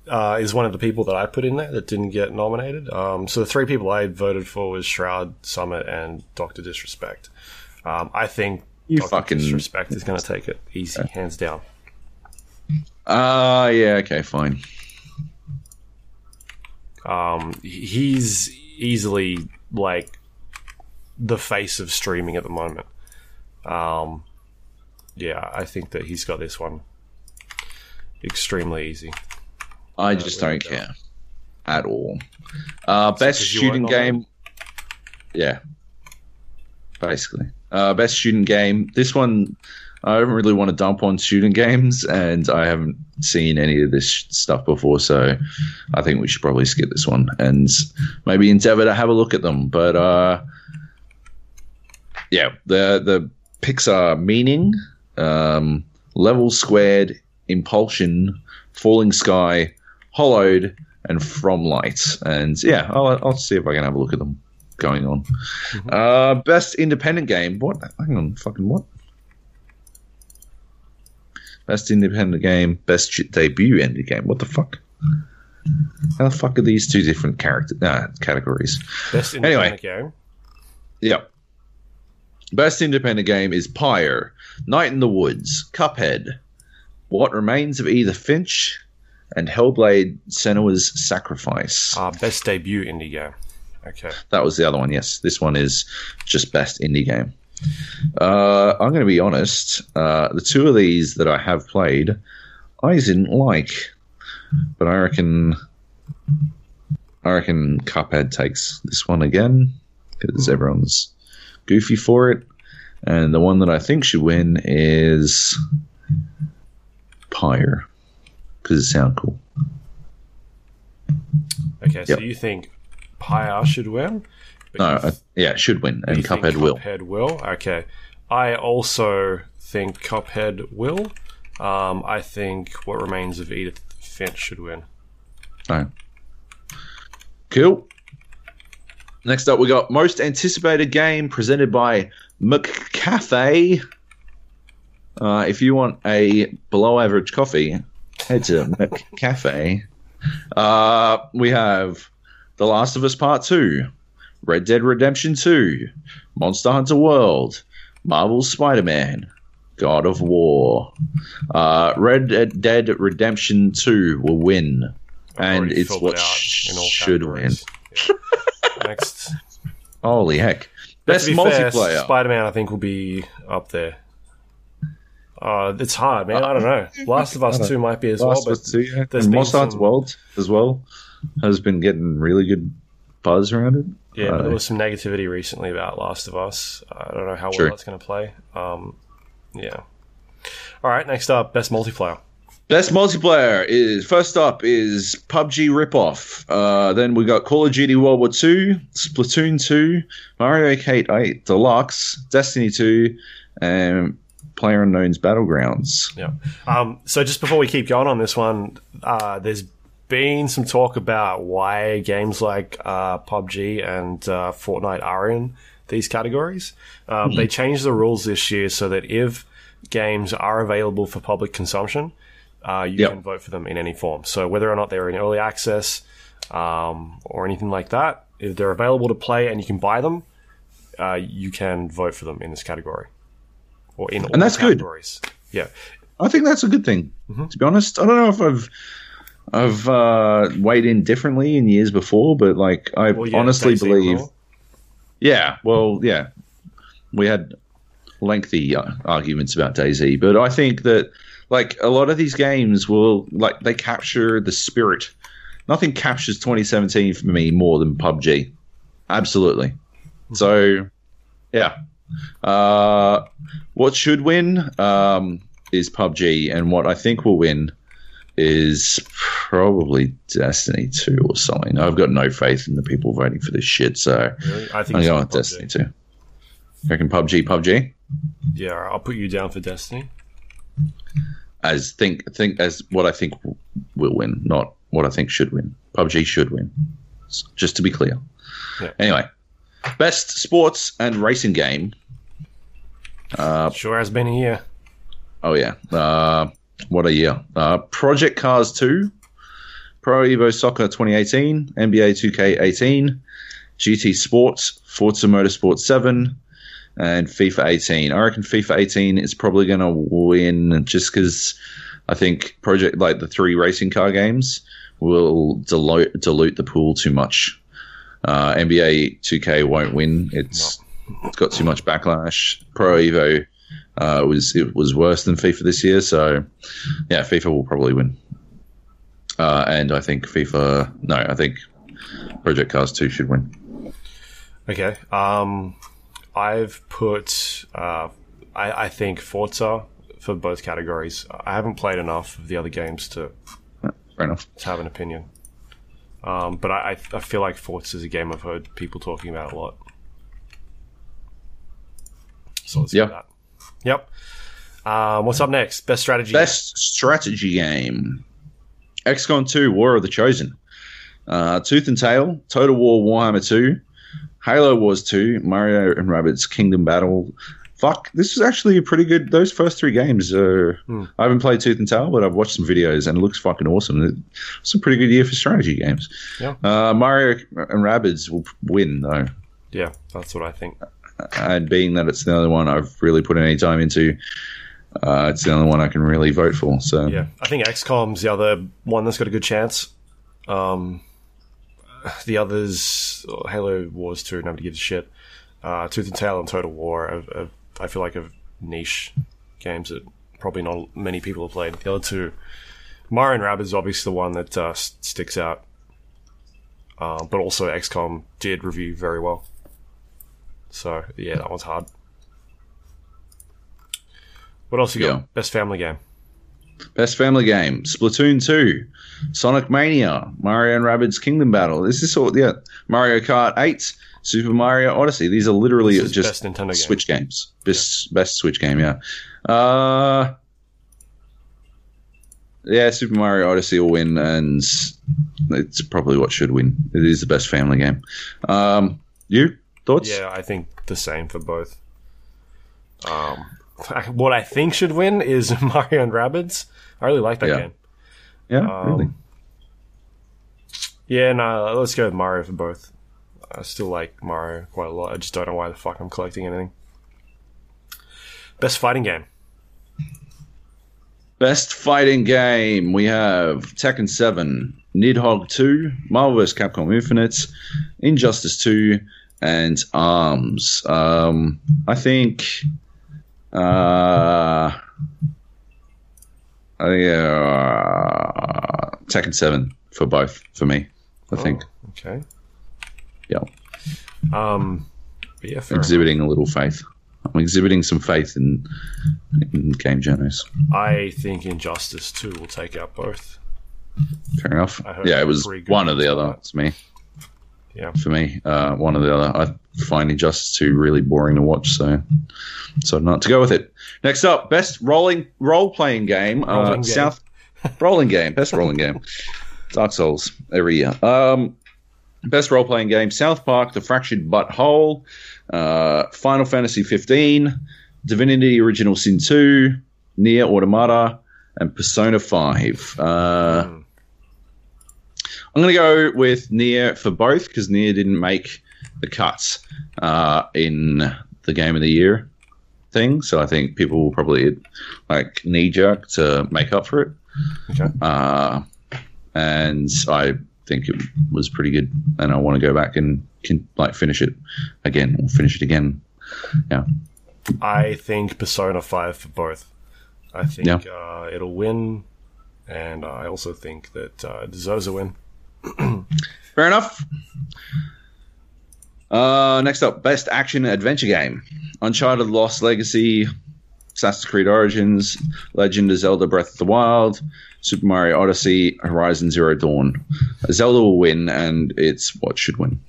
Uh, is one of the people that I put in there that didn't get nominated. Um, so the three people I voted for was Shroud, Summit, and Doctor Disrespect. Um, I think You Dr. fucking- Disrespect is going to take it easy, hands down. Ah, yeah, okay, fine. Um, he's easily like the face of streaming at the moment. Um, yeah, I think that he's got this one extremely easy. I just don't care at all. Uh, best shooting game. Yeah, basically. Uh, best shooting game. This one, I don't really want to dump on shooting games, and I haven't seen any of this stuff before, so I think we should probably skip this one and maybe endeavor to have a look at them. But uh, yeah, the the picks are meaning, um, level squared, impulsion, falling sky, hollowed, and from light. And yeah, I'll, I'll see if I can have a look at them going on. Uh, best independent game. What? Hang on, fucking what? Best independent game. Best debut indie game. What the fuck? How the fuck are these two different character uh, categories? Best Anyway. independent game. Yep. Best independent game is Pyre, Night in the Woods, Cuphead, What Remains of Edith Finch, and Hellblade Senua's Sacrifice. Uh, best debut indie game. Okay. That was the other one, yes. This one is just best indie game. Uh, I'm going to be honest. Uh, the two of these that I have played, I didn't like, but I reckon, I reckon Cuphead takes this one again because everyone's goofy for it, and the one that I think should win is Pyre because it sounds cool. Okay, so Yep. you think Pyre should win? No, uh, yeah, it should win, and think Cuphead will. Cuphead will. Okay. I also think Cuphead will. Um, I think What Remains of Edith Finch should win. Alright. Cool. Next up, we got most anticipated game presented by McCafe. Uh, if you want a below average coffee, head to McCafe. Uh, we have The Last of Us Part 2, Red Dead Redemption 2, Monster Hunter World, Marvel's Spider Man, God of War. Uh, Red Dead Redemption 2 will win I've and it's what it out in all should win. Yeah. Next. Holy heck! But Best be multiplayer. Spider Man, I think, will be up there. Uh, it's hard, man. I don't know. Last of Us Two might be as Last well, but 2, yeah. there's And Hunter some- World as well has been getting really good buzz around it. yeah, but Uh, there was some negativity recently about Last of Us. I don't know how well True. that's going to play. Um, yeah. All right, next up, best multiplayer. Best multiplayer is first up is PUBG ripoff. Uh, then we got Call of Duty World War Two, Splatoon 2, Mario Kart 8 Deluxe, Destiny 2, and Player Unknown's Battlegrounds. Yeah. Um, so just before we keep going on this one, uh, there's been some talk about why games like uh, PUBG and uh, Fortnite are in these categories. Um, They changed the rules this year so that if games are available for public consumption, uh, you Yep. can vote for them in any form. So whether or not they're in early access um, or anything like that, if they're available to play and you can buy them, uh, you can vote for them in this category or in all that's good. categories. Yeah. I think that's a good thing. Mm-hmm. To be honest, I don't know if I've I've uh, weighed in differently in years before, but like I Well, yeah, honestly believe, yeah, well, yeah, we had lengthy uh, arguments about DayZ, but I think that like a lot of these games will like they capture the spirit. Nothing captures 2017 for me more than PUBG. Absolutely. So, yeah. Uh, what should win um, is PUBG, and what I think will win is probably Destiny 2 or something. I've got no faith in the people voting for this shit, so Really? I think I'm going with PUBG. Destiny 2. You reckon PUBG, PUBG? Yeah, I'll put you down for Destiny. As think think as what I think will win, not what I think should win. PUBG should win. Just to be clear. Yeah. Anyway, best sports and racing game. Sure has been a year. Oh yeah. Uh, what a year. Uh, Project Cars 2, Pro Evo Soccer 2018, NBA 2K18, GT Sports, Forza Motorsport 7, and FIFA 18. I reckon FIFA 18 is probably going to win just because I think Project, like the three racing car games, will dilute, dilute the pool too much. Uh, NBA 2K won't win. It's it's got too much backlash. Pro Evo uh, was it was worse than FIFA this year, so yeah, FIFA will probably win. Uh, and I think FIFA, no, I think Project Cars 2 should win. Okay. Um, I've put, uh, I, I think Forza for both categories. I haven't played enough of the other games to, Fair enough. to have an opinion. Um, but I, I feel like Forza is a game I've heard people talking about a lot. So let's Yeah. that. Yep. Um, what's up next? Best strategy. Best strategy game: XCOM 2: War of the Chosen, uh, Tooth and Tail, Total War Warhammer 2, Halo Wars 2, Mario and Rabbids Kingdom Battle. Fuck, this is actually a pretty good. Those first three games. Uh, I haven't played Tooth and Tail, but I've watched some videos and it looks fucking awesome. It's a pretty good year for strategy games. Yeah. Uh, Mario and Rabbids will win though. Yeah, that's what I think. and being that it's the only one I've really put any time into, uh, it's the only one I can really vote for. So Yeah, I think XCOM's the other one that's got a good chance. Um, the others, Halo Wars 2, nobody gives a shit. Uh, Tooth and Tail and Total War, I feel like, are niche games that probably not many people have played. The other two, Mario and Rabbids is obviously the one that uh, sticks out. Uh, but also XCOM did review very well. So, yeah, that one's hard. What else you got? Yeah. Best family game. best family game: Splatoon 2, Sonic Mania, Mario and Rabbids Kingdom Battle. This is all yeah, Mario Kart 8, Super Mario Odyssey. These are literally just best Nintendo game. Switch games. Best best Switch game, yeah. Uh, yeah, Super Mario Odyssey will win, and it's probably what should win. It is the best family game. Um, you thoughts? Yeah, I think the same for both. Um, what I think should win is Mario and Rabbids. I really like that Yeah. game. Yeah, Um, really. Yeah, no, let's go with Mario for both. I still like Mario quite a lot. I just don't know why the fuck I'm collecting anything. Best fighting game. Best fighting game. We have Tekken 7, Nidhogg 2, Marvel vs. Capcom Infinite, Injustice 2, and Arms. Um, I think. Uh, I think uh, Tekken Seven for both for me. I think. Oh, okay. Yeah. Um. yeah. Exhibiting a little faith. I'm exhibiting some faith in, in game journos. I think Injustice 2 will take out both. Fair enough. Yeah, it was one or the other. It's me. Yeah. For me, uh, one or the other. I find Injustice 2 really boring to watch, so so not to go with it. Next up, best rolling role playing game. uh, Rolling game. South rolling game. Best rolling game. Dark Souls every year. Um, best role playing game: South Park, The Fractured Butthole, uh, Final Fantasy 15, Divinity: Original Sin 2, Nier Automata, and Persona 5. Uh, Hmm. I'm going to go with Nier for both because Nier didn't make the cuts uh, in the Game of the Year thing, so I think people will probably like knee jerk to make up for it. Okay. Uh, and I think it was pretty good, and I want to go back and can, like finish it again or finish it again. Yeah, I think Persona 5 for both. I think Yeah. uh, it'll win, and I also think that uh, it deserves a win. fair enough. Uh, next up, best action adventure game: Uncharted Lost Legacy, Assassin's Creed Origins, Legend of Zelda: Breath of the Wild, Super Mario Odyssey, Horizon Zero Dawn. Zelda will win, and it's what should win.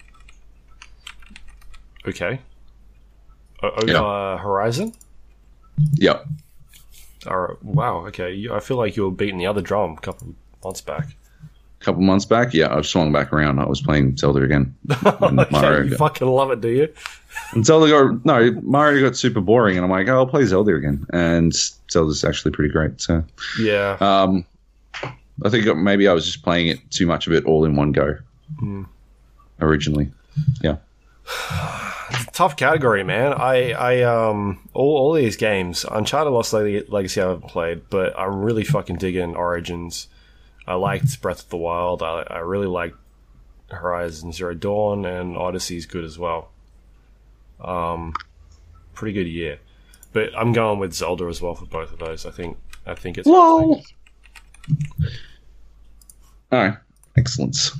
Okay. Over Yeah. Horizon? Yep. All right. Wow. Okay. I feel like you were beating the other drum a couple months back. Couple months back, yeah, I've swung back around. I was playing Zelda again. Okay, Mario you got- fucking love it, do you? And Zelda got no Mario got super boring, and I'm like, oh, I'll play Zelda again. And Zelda's actually pretty great. So, Yeah. um, I think maybe I was just playing it too much of it all in one go. Originally, yeah, tough category, man. I, I, um, all, all these games, Uncharted Lost Leg- Legacy, I haven't played, but I'm really fucking digging Origins. I liked Breath of the Wild. I, I really liked Horizon Zero Dawn, and Odyssey is good as well. Um, pretty good year, but I'm going with Zelda as well for both of those. I think, I think it's. Whoa. All right, excellent.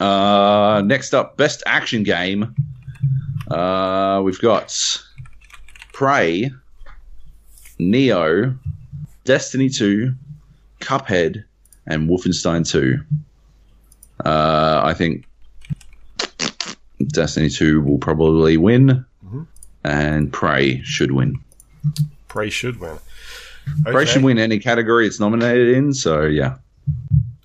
Uh, next up, best action game. Uh, we've got Prey, Nioh, Destiny 2, Cuphead, and Wolfenstein 2. Uh, I think Destiny 2 will probably win, and Prey should win. Prey should win. Prey should win any category it's nominated in, so yeah.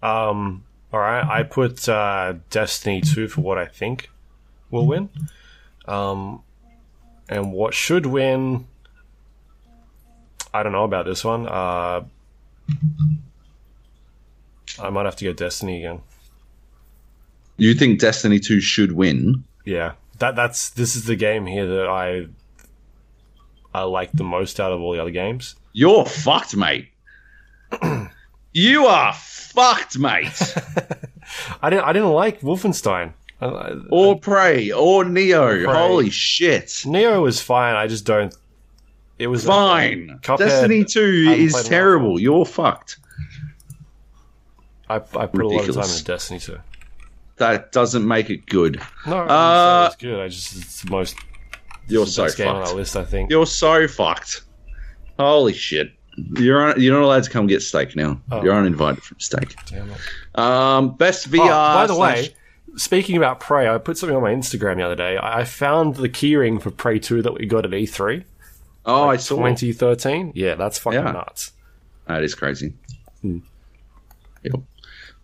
Um, all right, I put uh, Destiny 2 for what I think will win. Um, and what should win, I don't know about this one. Uh, I might have to go Destiny again. You think Destiny 2 should win? Yeah, that that's this is the game here that I I like the most out of all the other games. You're fucked, mate. you are fucked, mate. I didn't I didn't like Wolfenstein. I, I, or Prey, or Nioh. Prey. Holy shit. Nioh was fine. I just don't. It was Fine. Destiny 2 I is terrible. You're fucked. I, I put a lot of time Ridiculous. into Destiny 2. That doesn't make it good. No, Uh, it's good. I just it's the most You're so game on fucked. our list. I think. You're so fucked. Holy shit. You're on, you're not allowed to come get steak now. Oh. You're uninvited from steak. Damn it. Um, best VR. Oh, by the slash- way, speaking about Prey, I put something on my Instagram the other day. I I found the keyring for Prey 2 that we got at E3 oh, I saw. 2013. Yeah, that's fucking Yeah. nuts. That is crazy. Hmm. Yep.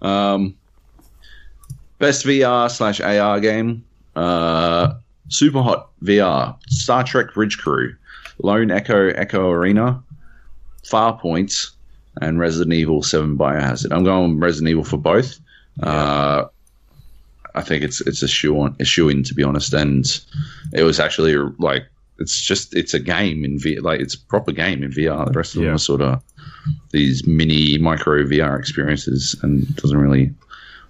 Um, best VR slash AR game. Uh, Super Hot VR. Star Trek Bridge Crew. Lone Echo Echo Arena. Far Points, And Resident Evil 7 Biohazard. I'm going Resident Evil for both. Uh, I think it's it's a shoe on a shoe in to be honest, and it was actually like it's just it's a game in VR, like it's a proper game in VR. The rest of them are sort of these mini micro VR experiences, and it doesn't really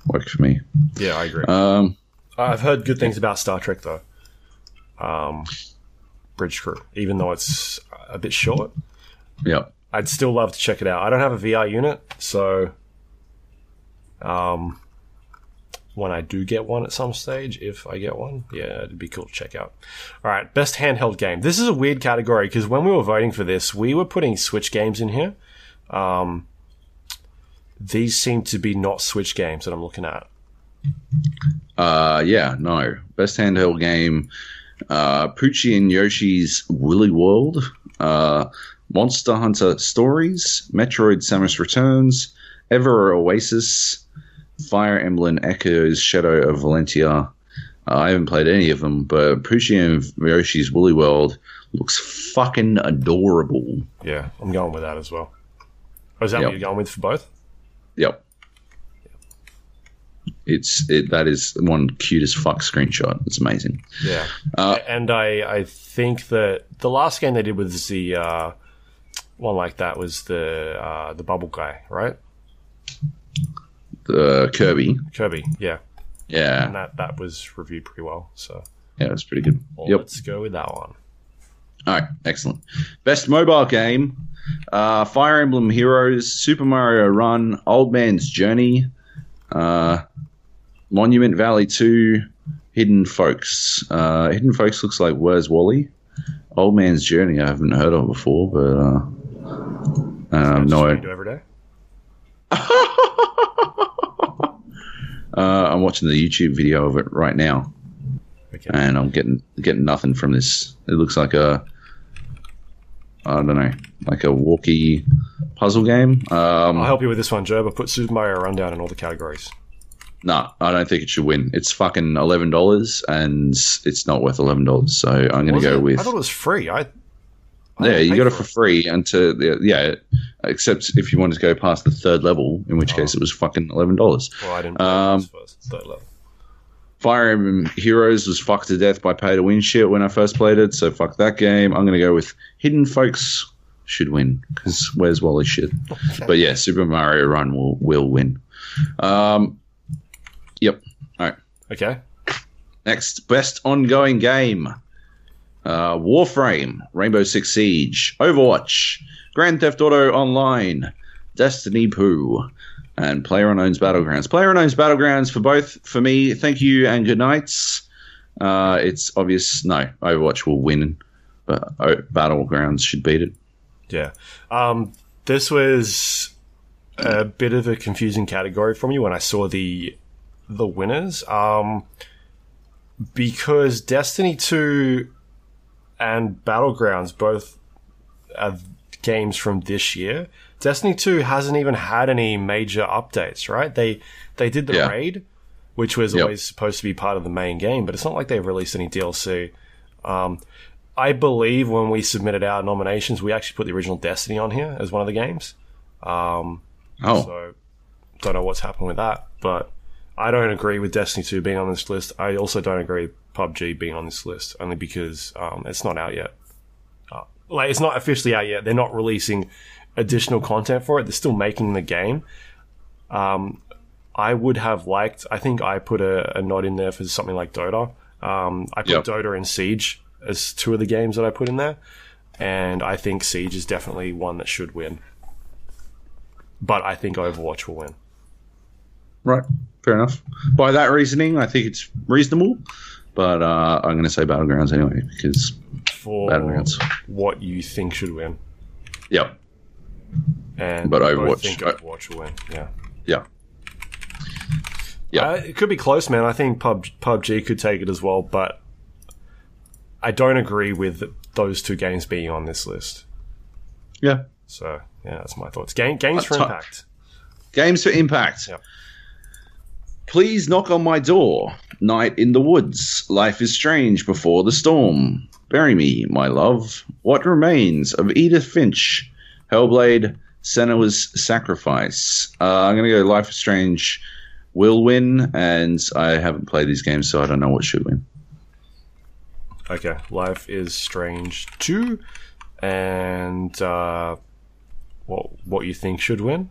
work for me. Yeah, I agree. Um, I've heard good things about Star Trek though. Um, Bridge Crew, even though it's a bit short. Yeah. I'd still love to check it out. I don't have a VR unit, so um, when I do get one at some stage, if I get one, yeah, it'd be cool to check out. All right, best handheld game. This is a weird category because when we were voting for this, we were putting Switch games in here. Um, these seem to be not Switch games that I'm looking at. Uh, yeah, no. Best handheld game. Uh, Poochy and Yoshi's Woolly World. Uh, Monster Hunter Stories. Metroid Samus Returns. Ever Oasis. Fire Emblem Echoes Shadow of Valentia. Uh, I haven't played any of them, but Poochy and Yoshi's Woolly World looks fucking adorable. Yeah, I'm going with that as well. Oh, is that Yep. what you're going with for both? Yep. It's it that is one cute as fuck screenshot. It's amazing. Yeah. Uh, and I, I think that the last game they did was the uh, one like that was the uh, the bubble guy, right? The Kirby. Kirby, yeah. yeah. And that, that was reviewed pretty well. So Yeah, it's pretty good. well, Yep. let's go with that one. All right, excellent. Best mobile game: uh, Fire Emblem Heroes, Super Mario Run, Old Man's Journey, uh, Monument Valley Two, Hidden Folks. Uh, Hidden Folks looks like Where's Wally? Old Man's Journey I haven't heard of before, but uh, That's no, every day? uh, I'm watching the YouTube video of it right now, Okay. and I'm getting getting nothing from this. It looks like a I don't know, like a walkie puzzle game. Um, I'll help you with this one, Joe. I put Super Mario Rundown in all the categories. No, I don't think it should win. It's fucking eleven dollars, and it's not worth eleven dollars. So I'm going to go it? with I thought it was free. I I yeah. You got it for free until yeah. Except if you wanted to go past the third level, in which Oh. case it was fucking eleven dollars. Well, I didn't. Um, first third level. Fire Emblem Heroes was fucked to death by pay to win shit when I first played it, so fuck that game. I'm going to go with Hidden Folks should win because where's Wally shit. But yeah, Super Mario Run will will win. Um, yep. All right. Okay. Next, best ongoing game: uh, Warframe, Rainbow Six Siege, Overwatch, Grand Theft Auto Online, Destiny Poo, and PlayerUnknown's Battlegrounds. PlayerUnknown's Battlegrounds for both for me. Thank you and good nights. Uh, it's obvious. No, Overwatch will win, but Battlegrounds should beat it. Yeah. Um, this was a bit of a confusing category for me when I saw the the winners. Um, because Destiny 2 and Battlegrounds both are games from this year. Destiny 2 hasn't even had any major updates, right? They they did the Yeah. raid, which was Yep. always supposed to be part of the main game, but it's not like they've released any DLC. Um, I believe when we submitted our nominations, we actually put the original Destiny on here as one of the games. Um, Oh, so don't know what's happened with that, but I don't agree with Destiny 2 being on this list. I also don't agree with PUBG being on this list, only because um, it's not out yet. Uh, like it's not officially out yet. They're not releasing additional content for it. They're still making the game. Um, I would have liked. I think I put a, a nod in there for something like Dota. Um, I put Yep. Dota and Siege as two of the games that I put in there, and I think Siege is definitely one that should win. But I think Overwatch will win. right, fair enough. By that reasoning, I think it's reasonable. But uh, I'm going to say Battlegrounds anyway because for Battlegrounds. what you think should win. Yep, And But Overwatch- think Overwatch will win. Yeah. yeah. Yeah. Uh, it could be close, man. I think Pub- PUBG could take it as well, but I don't agree with those two games being on this list. Yeah. So yeah, that's my thoughts. Game, games for ti- impact. Games for Impact. Yep. Please knock on my door. Night in the woods. Life is strange before the storm. Bury me, my love. What remains of Edith Finch? Hellblade. Senua's Sacrifice. Uh, I'm going to go Life is Strange will win, and I haven't played these games, so I don't know what should win. Okay, Life is Strange two, and uh, what what you think should win?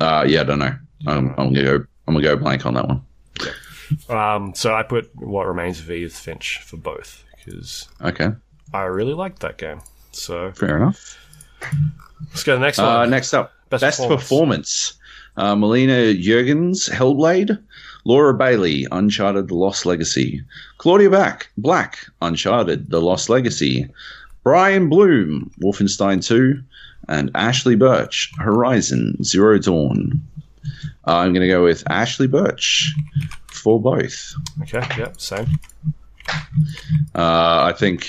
Uh, yeah, I don't know. I'm, I'm gonna go. I'm gonna go blank on that one. Um, so I put What Remains of Edith Finch for both because Okay, I really liked that game. So fair enough. Let's go to the next one. Uh, next up, Best best, performance. performance. Uh, Melina Juergens, Hellblade. Laura Bailey, Uncharted: The Lost Legacy. Claudia Back, Black, Uncharted: The Lost Legacy. Brian Bloom, Wolfenstein 2, and Ashly Burch, Horizon Zero Dawn. Uh, I'm going to go with Ashly Burch for both. okay, yep, same. Uh, I think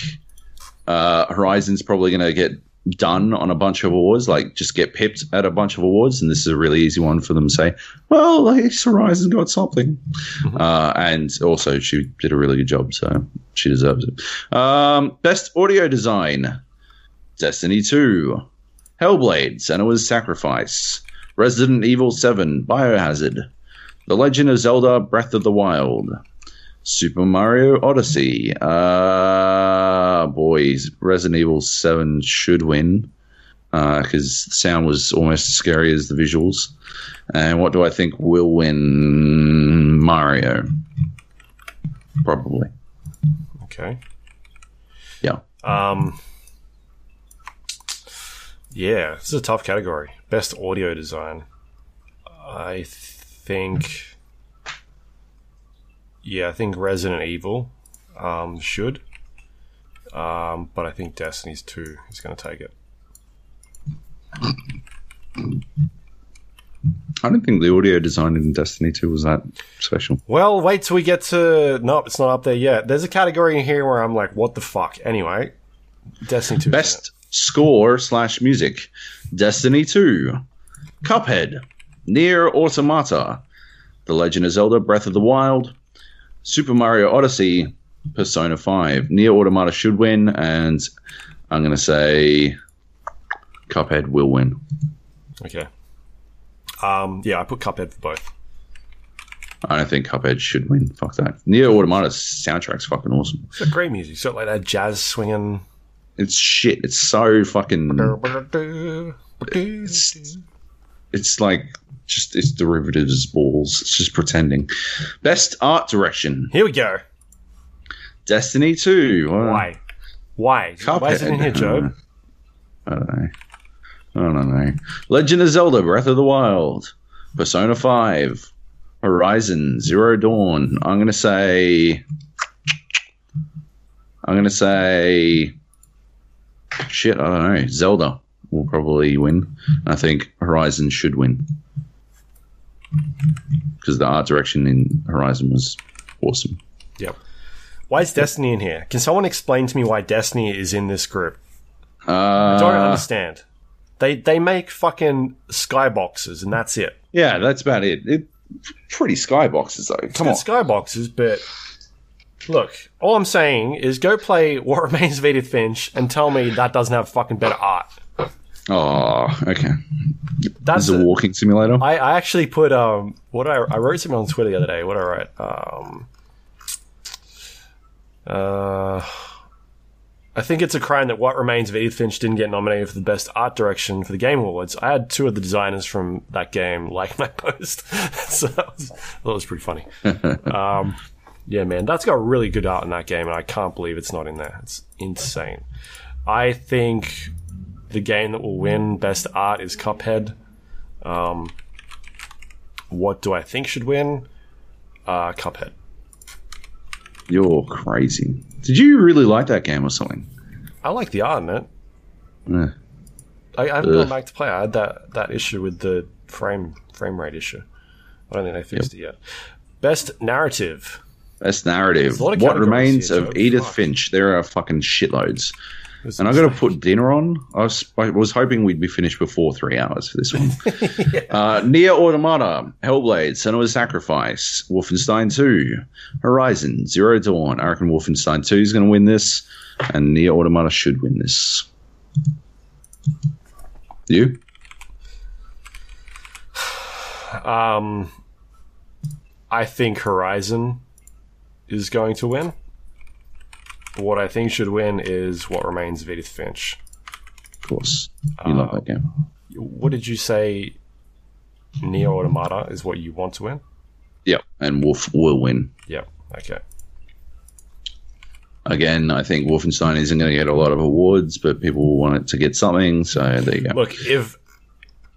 uh, Horizon's probably going to get done on a bunch of awards, like just get pipped at a bunch of awards, and this is a really easy one for them to say, well, least Horizon got something. Uh, and also, she did a really good job, so she deserves it. Um, best audio design Destiny 2, Hellblade, Senua's Sacrifice, Resident Evil 7, Biohazard, The Legend of Zelda Breath of the Wild. Super Mario Odyssey. Uh, boys, Resident Evil 7 should win because the sound was almost as scary as the visuals. And what do I think will win? Mario. Probably. Okay. Yeah. Um, yeah, this is a tough category. Best audio design. I think. Yeah, I think Resident Evil um, should. Um, but I think Destiny's 2 is going to take it. I don't think the audio design in Destiny 2 was that special. Well, wait till we get to. Nope, it's not up there yet. There's a category in here where I'm like, what the fuck? Anyway, Destiny 2. 's in it. Best score slash music Destiny 2, Cuphead, Nier Automata, The Legend of Zelda Breath of the Wild, Super Mario Odyssey, Persona 5. Nier Automata should win, and I'm going to say Cuphead will win. Okay. Um, yeah, I put Cuphead for both. I don't think Cuphead should win. Fuck that. Nier Automata's soundtrack's fucking awesome. It's got great music. It's got like that jazz swinging. It's shit. It's so fucking. It's like just it's derivatives balls. It's just pretending. Best art direction. Here we go. Destiny 2. Uh, Why? Why? Why is it in here, Joe? I don't know. I don't know. Legend of Zelda Breath of the Wild. Persona 5. Horizon Zero Dawn. I'm going to say. I'm going to say. Shit, I don't know. Zelda will probably win. I think Horizon should win. Because the art direction in Horizon was awesome. Why is Destiny in here? Can someone explain to me why Destiny is in this group? Uh, I don't understand. They they make fucking skyboxes and that's it. Yeah, that's about it. it pretty skyboxes though. Come on. It's skyboxes, but look, all I'm saying is go play What Remains of Edith Finch and tell me that doesn't have fucking better art. Oh, okay. That's This is a walking simulator. I, I actually put um what I I wrote something on Twitter the other day. What I wrote um uh I think it's a crime that What Remains of Edith Finch didn't get nominated for the best art direction for the Game Awards. I had two of the designers from that game like my post, so that was, that was pretty funny. um, yeah, man, that's got really good art in that game, and I can't believe it's not in there. It's insane. I think the game that will win best art is Cuphead. Um, what do I think should win? Uh, Cuphead. You're crazy. Did you really like that game or something? I like the art in it. Yeah. I, I haven't Ugh. gone back to play. I had that, that issue with the frame frame rate issue. I don't think they fixed it yet. Best narrative. Best narrative. a lot of What remains here, of Edith Fuck. Finch? There are fucking shitloads. This And I've got to put dinner on. I was, I was hoping we'd be finished before three hours for this one. uh, Nier Automata, Hellblade, Senua's Sacrifice, Wolfenstein 2, Horizon, Zero Dawn. I reckon Wolfenstein 2 is going to win this, and Nier Automata should win this. You? Um, I think Horizon is going to win. What I think should win is What Remains of Edith Finch. Of course. You love that game. What did you say? Nier Automata is what you want to win? Yep. And Wolf will win. Yep. Okay. Again, I think Wolfenstein isn't going to get a lot of awards, but people will want it to get something. So there you go. Look, if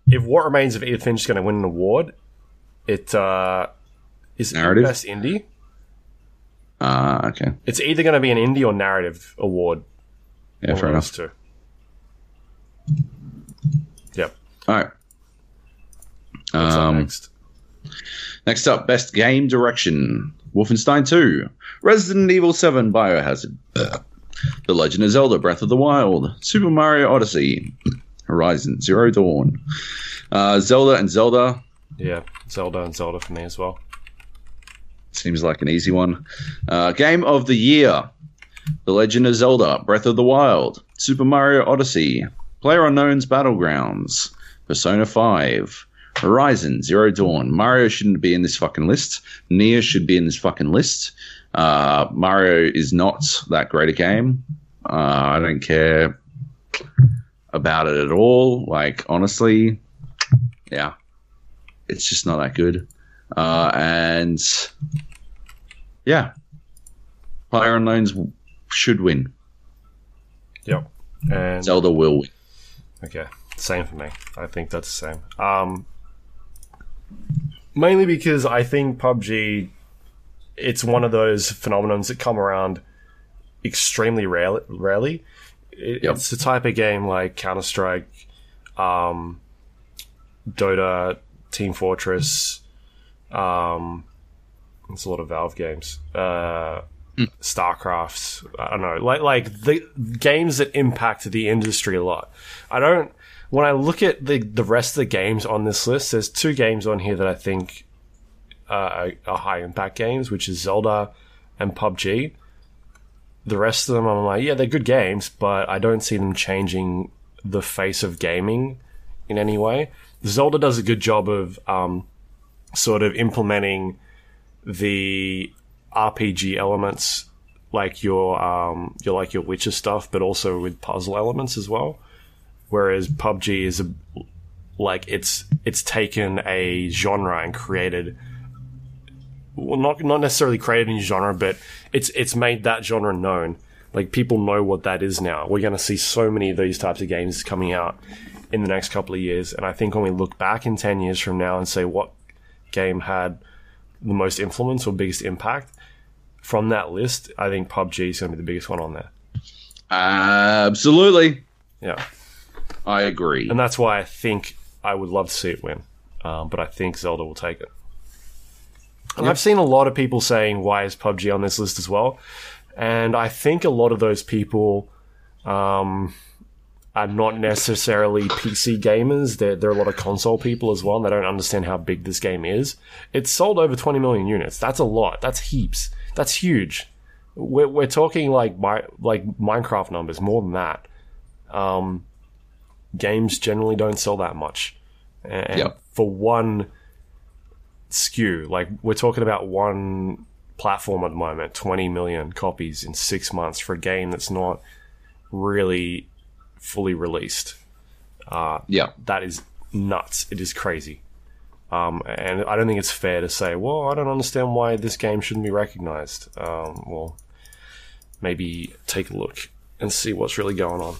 if What Remains of Edith Finch is going to win an award, it uh, is Narrative? best indie. Ah, okay. It's either going to be an indie or narrative award. Yeah, fair enough. two. Yep. All right. What's up Um, next? Next up, best game direction: Wolfenstein 2, Resident Evil 7, Biohazard, Ugh. The Legend of Zelda: Breath of the Wild, Super Mario Odyssey, Horizon Zero Dawn, uh, Zelda and Zelda. Yeah, Zelda and Zelda for me as well. Seems like an easy one. Uh, game of the year: The Legend of Zelda: Breath of the Wild, Super Mario Odyssey, Player Unknown's Battlegrounds, Persona 5. Horizon Zero Dawn. Mario shouldn't be in this fucking list. Nier should be in this fucking list. Uh, Mario is not that great a game. Uh, I don't care about it at all. Like honestly, yeah, it's just not that good. Uh, and yeah, Player Unknowns should win. Yep. And Zelda will win. Okay, same for me. I think that's the same. Um, mainly because I think PUBG, it's one of those phenomenons that come around extremely rarely. rarely. It, Yep. It's the type of game like Counter Strike, um, Dota, Team Fortress. Um, it's a lot of Valve games. Uh, Starcraft. I don't know, like like the games that impact the industry a lot. I don't. When I look at the the rest of the games on this list, there's two games on here that I think uh, are, are high impact games, which is Zelda and PUBG. The rest of them, I'm like, yeah, they're good games, but I don't see them changing the face of gaming in any way. Zelda does a good job of um, sort of implementing the RPG elements, like your um, your like your Witcher stuff, but also with puzzle elements as well. Whereas PUBG is a, like it's it's taken a genre and created well, not not necessarily created a new genre, but it's it's made that genre known. Like people know what that is now. We're going to see so many of these types of games coming out in the next couple of years, and I think when we look back in ten years from now and say what game had the most influence or biggest impact from that list, I think PUBG is going to be the biggest one on there. Absolutely, Yeah, I agree. and that's why I think I would love to see it win, um, but I think Zelda will take it. And I've seen a lot of people saying, "Why is PUBG on this list as well?" And I think a lot of those people um, are not necessarily PC gamers. They're, they're a lot of console people as well, and they don't understand how big this game is. It's sold over 20 million units. That's a lot. That's heaps. That's huge. We're, we're talking like my, like Minecraft numbers, more than that. Um, games generally don't sell that much. And Yep. for one SKU, like we're talking about one platform at the moment, 20 million copies in six months for a game that's not really fully released. Uh, yeah, That is nuts. It is crazy. Um, and I don't think it's fair to say, well, I don't understand why this game shouldn't be recognized. Um, well, maybe take a look and see what's really going on.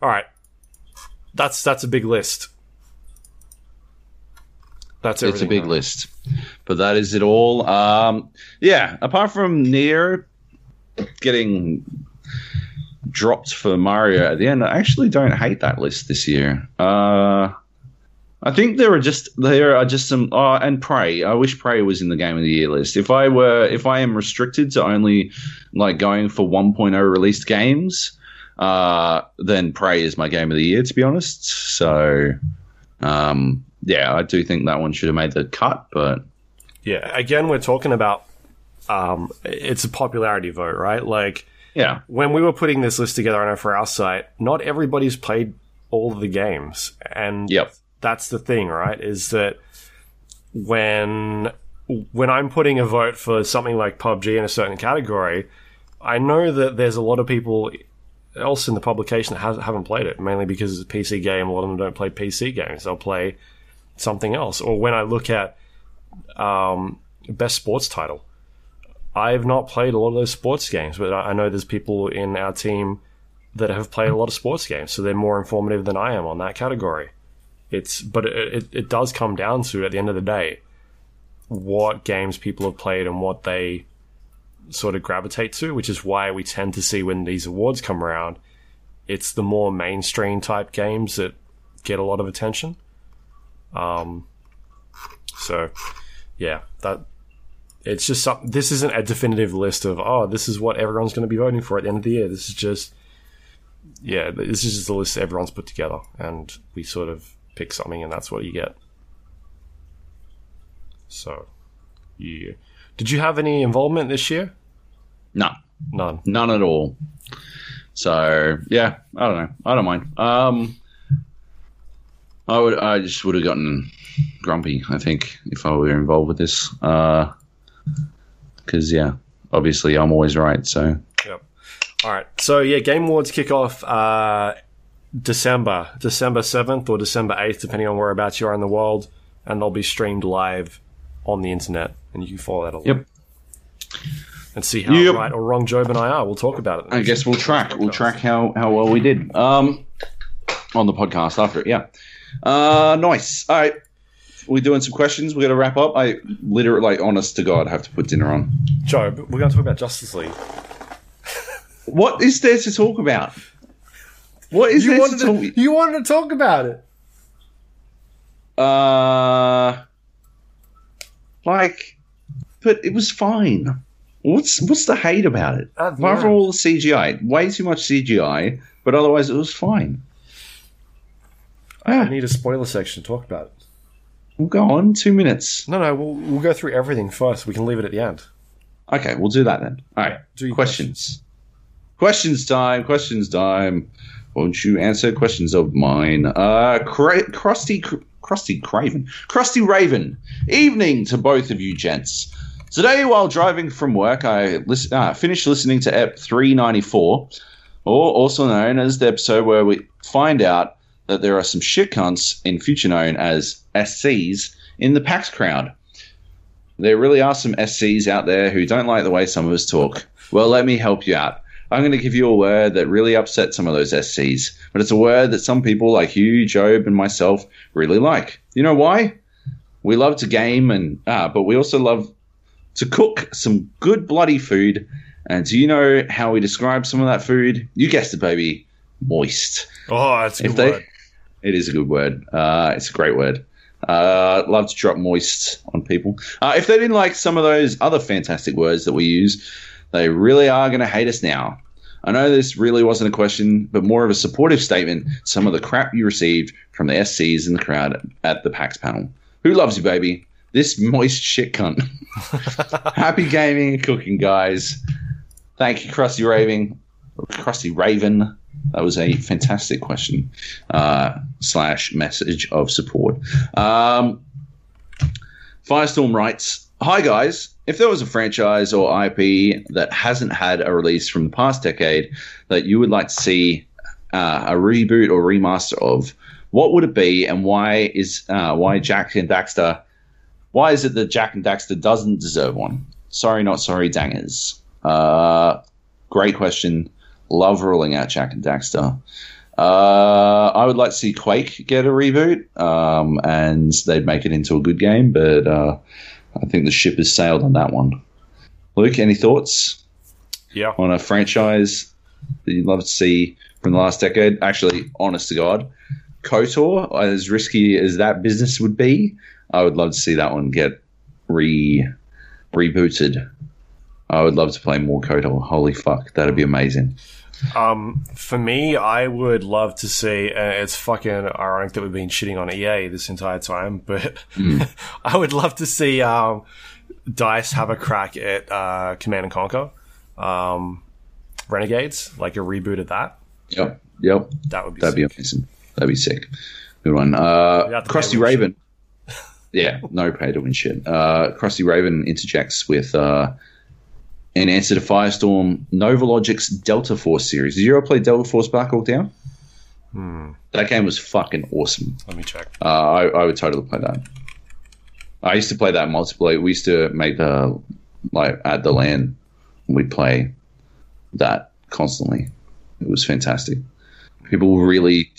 All right. That's that's a big list. That's it. it's a big list, but that is it all. Um, yeah, apart from Nier getting dropped for Mario at the end, I actually don't hate that list this year. Uh, I think there are just there are just some. Oh, and Prey. I wish Prey was in the game of the year list. If I were, if I am restricted to only like going for 1.0 released games, uh, then Prey is my game of the year. To be honest, so. Um, yeah, I do think that one should have made the cut, but Yeah. Again, we're talking about um, it's a popularity vote, right? Like yeah, when we were putting this list together, I know for our site, not everybody's played all of the games, and Yep. that's the thing, right? Is that when when I'm putting a vote for something like PUBG in a certain category, I know that there's a lot of people else in the publication that has, haven't played it, mainly because it's a PC game. A lot of them don't play PC games; they'll play something else. Or when I look at um, best sports title, I've not played a lot of those sports games, but I know there's people in our team that have played a lot of sports games, so they're more informative than I am on that category. It's but it, it, it does come down to at the end of the day what games people have played and what they sort of gravitate to, which is why we tend to see when these awards come around, it's the more mainstream type games that get a lot of attention. Um, so yeah, that it's just some, this isn't a definitive list of oh this is what everyone's going to be voting for at the end of the year. This is just yeah, this is just the list everyone's put together, and we sort of pick something, and that's what you get. So, yeah. Did you have any involvement this year? No, None. none at all. So yeah, I don't know. I don't mind. Um, I would. I just would have gotten grumpy. I think if I were involved with this, because yeah, obviously I'm always right. So Yep. All right. So yeah, Game Awards kick off uh, December, December seventh or December eighth, depending on whereabouts you are in the world, and they'll be streamed live on the internet, and you can follow that along. Yep. And see how Yep. right or wrong Joab and I are. We'll talk about it. I guess we'll track. We'll track how, how well we did um, on the podcast after it. Yeah. Uh, nice. All right. We're doing some questions. We're going to wrap up. I literally, like, honest to God, have to put dinner on. Joe, we're going to talk about Justice League. What is there to talk about? What is You there wanted to talk? to, you wanted to talk about it. Uh, like, but it was fine. What's what's the hate about it? Apart from all the CGI, way too much CGI, but otherwise it was fine. I Yeah, need a spoiler section to talk about it. We'll go on two minutes. No, no, we'll, we'll go through everything first. We can leave it at the end. Okay, we'll do that then. All right, Do your questions. Questions time. Questions time. Won't you answer questions of mine? Uh, Cra- Krusty, Cr- Krusty Craven, Krusty Raven. Evening to both of you gents. Today, while driving from work, I lis- uh, finished listening to Ep 394, or also known as the episode where we find out that there are some shit cunts in future known as SCs in the PAX crowd. There really are some SCs out there who don't like the way some of us talk. Well, let me help you out. I'm going to give you a word that really upset some of those SCs, but it's a word that some people like you, Joab, and myself really like. You know why? We love to game, and ah, but we also love to cook some good bloody food. And do you know how we describe some of that food? You guessed it, baby. Moist. Oh, that's a If good they- word. It is a good word. Uh, it's a great word. Uh, love to drop moist on people. Uh, if they didn't like some of those other fantastic words that we use, they really are going to hate us now. I know this really wasn't a question, but more of a supportive statement. Some of the crap you received from the SCs in the crowd at the PAX panel. Who loves you, baby? This moist shit cunt. Happy gaming and cooking, guys. Thank you, Krusty Raven. Krusty Raven. That was a fantastic question uh, slash message of support. Um, Firestorm writes, "Hi guys. If there was a franchise or IP that hasn't had a release from the past decade that you would like to see uh, a reboot or remaster of, what would it be, and why is uh, why Jak and Daxter? Why is it that Jak and Daxter doesn't deserve one? Sorry, not sorry, dangers. Uh, great question. Love ruling out Jak and Daxter. Uh, I would like to see Quake get a reboot, um, and they'd make it into a good game, but uh, I think the ship has sailed on that one. Luke, any thoughts Yeah. on a franchise that you'd love to see from the last decade? Actually, honest to God, KOTOR, as risky as that business would be, I would love to see that one get re rebooted. I would love to play more KOTOR. Holy fuck, that'd be amazing. Um, for me, I would love to see. Uh, it's fucking ironic that we've been shitting on EA this entire time, but I would love to see um, Dice have a crack at uh, Command and Conquer, um, Renegades, like a reboot of that. Yep, yep, That would be. that'd be amazing. That'd be sick. Good one. Uh, You have to pay Krusty Raven. yeah, no pay to win shit. Uh, Krusty Raven interjects with uh, an answer to Firestorm NovaLogic's Delta Force series. Did you ever play Delta Force Black Hawk Down? Hmm. That game was fucking awesome. Let me check. Uh, I, I would totally play that. I used to play that multiplayer. We used to make the like at the LAN. We'd play that constantly. It was fantastic. People really,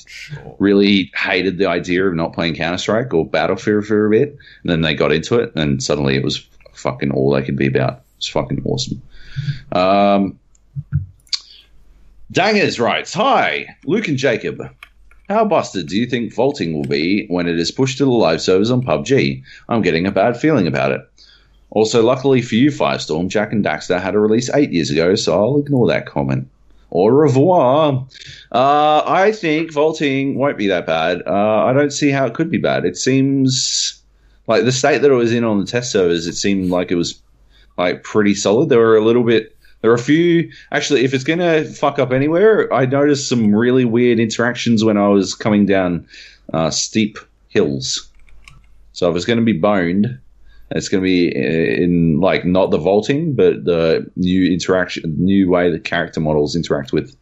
really hated the idea of not playing Counter Strike or Battlefield for a bit, and then they got into it, and suddenly it was fucking all they could be about. It's fucking awesome. Um, Dangers writes, Hi, Luke and Jacob. How busted do you think vaulting will be when it is pushed to the live servers on PUBG? I'm getting a bad feeling about it. Also, luckily for you, Firestorm, Jak and Daxter had a release eight years ago, so I'll ignore that comment. Au revoir. Uh, I think vaulting won't be that bad. Uh, I don't see how it could be bad. It seems like the state that it was in on the test servers. It seemed like it was like pretty solid. There were a little bit. There are a few. Actually, if it's gonna fuck up anywhere, I noticed some really weird interactions when I was coming down uh, steep hills. So if it's to be boned, it's going to be in like not the vaulting, but the new interaction, new way the character models interact with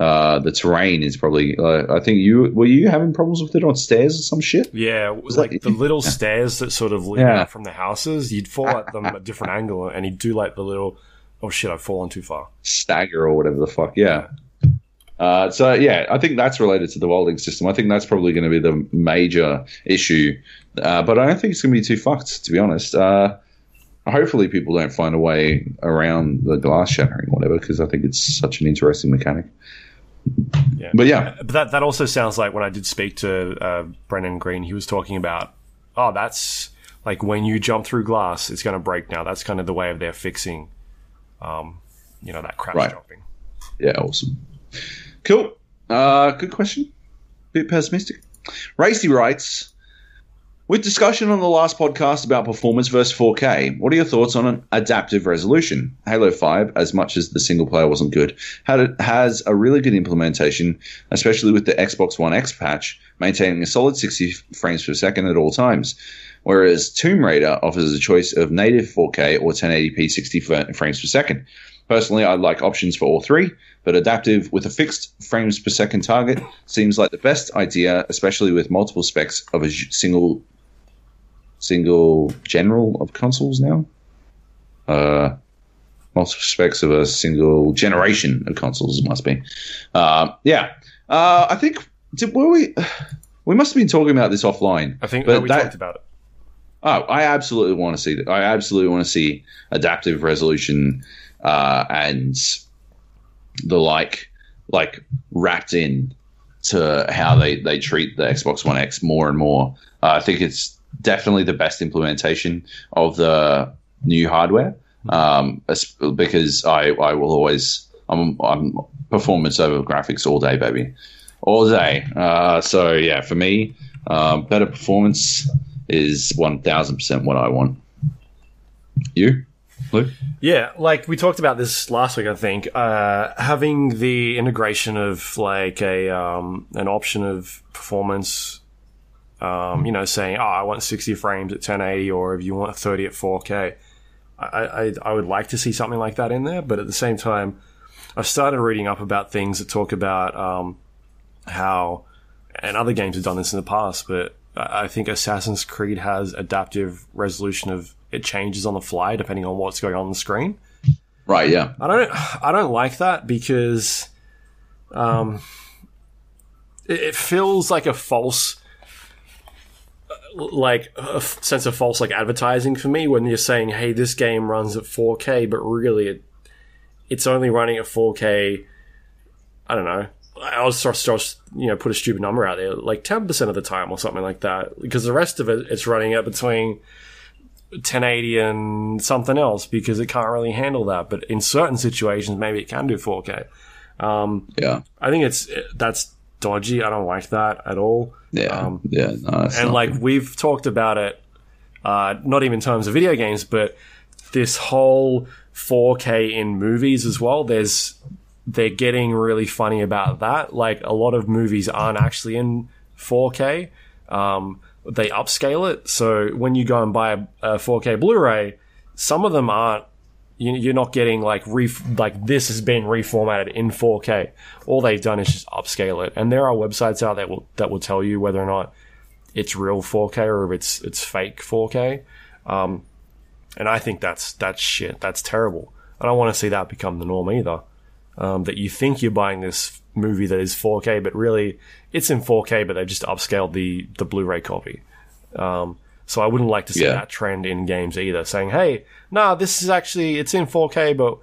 uh, the terrain is probably. Uh, I think you were you having problems with it on stairs or some shit. Yeah, it was like that- the little stairs that sort of lead Yeah. out from the houses. You'd fall at them at a different angle, and you'd do like the little. Oh shit! I've fallen too far. stagger or whatever the fuck. Yeah. Uh, so yeah, I think that's related to the welding system. I think that's probably going to be the major issue, uh, but I don't think it's going to be too fucked. To be honest, uh, hopefully people don't find a way around the glass shattering, or whatever, because I think it's such an interesting mechanic. Yeah. But yeah, But that that also sounds like when I did speak to uh, Brendan Greene, he was talking about, oh, that's like when you jump through glass, it's going to break now. That's kind of the way of their fixing, um, you know, that crash Right. jumping. Yeah, awesome. Cool. Uh, good question. Bit pessimistic. Racy writes, with discussion on the last podcast about performance versus 4K, what are your thoughts on an adaptive resolution? Halo 5, as much as the single player wasn't good, has a really good implementation, especially with the Xbox One X patch, maintaining a solid 60 frames per second at all times. Whereas Tomb Raider offers a choice of native 4K or 1080p 60 frames per second. Personally, I'd like options for all three, but adaptive with a fixed frames per second target seems like the best idea, especially with multiple specs of a single single general of consoles now. Uh, multiple specs of a single generation of consoles it must be. Uh, yeah, uh, I think did, were we we must have been talking about this offline. I think But we that- talked about it. Oh, I absolutely want to see that. I absolutely want to see adaptive resolution uh, and the like, like wrapped in to how they, they treat the Xbox One X more and more. Uh, I think it's definitely the best implementation of the new hardware um, because I, I will always I'm, I'm performance over graphics all day, baby, all day. Uh, so yeah, for me, um, better performance is one thousand percent what I want. You, Luke? Yeah, like we talked about this last week, I think. Uh, having the integration of like a um, an option of performance, um, you know, saying, "Oh, I want 60 frames at 1080," or if you want 30 at 4K. I, I I would like to see something like that in there, but at the same time, I've started reading up about things that talk about um, how, and other games have done this in the past, but I think Assassin's Creed has adaptive resolution of it changes on the fly depending on what's going on on the screen. Right? Yeah. I don't I don't like that because um it, it feels like a false like a sense of false like advertising for me when you're saying hey this game runs at 4K but really it it's only running at 4K I don't know I'll just, just you know put a stupid number out there like 10% of the time or something like that because the rest of it it's running at between 1080 and something else because it can't really handle that. But in certain situations, maybe it can do 4K. Um, yeah. I think it's that's dodgy. I don't like that at all. Yeah. Um, yeah. No, And like good. we've talked about it, uh, not even in terms of video games, but this whole 4K in movies as well. There's they're getting really funny about that. Like a lot of movies aren't actually in 4K. Um, they upscale it. So when you go and buy a, a 4K Blu-ray, some of them aren't. You, you're not getting like ref- like this has been reformatted in 4K. All they've done is just upscale it. And there are websites out there will, that will tell you whether or not it's real 4K or if it's it's fake 4K. Um, and I think that's that's shit. That's terrible. I don't want to see that become the norm either. Um, that you think you're buying this movie that is 4K, but really it's in 4K, but they just upscaled the the Blu-ray copy. Um, so I wouldn't like to see Yeah. that trend in games either. Saying, "Hey, nah, this is actually it's in 4K, but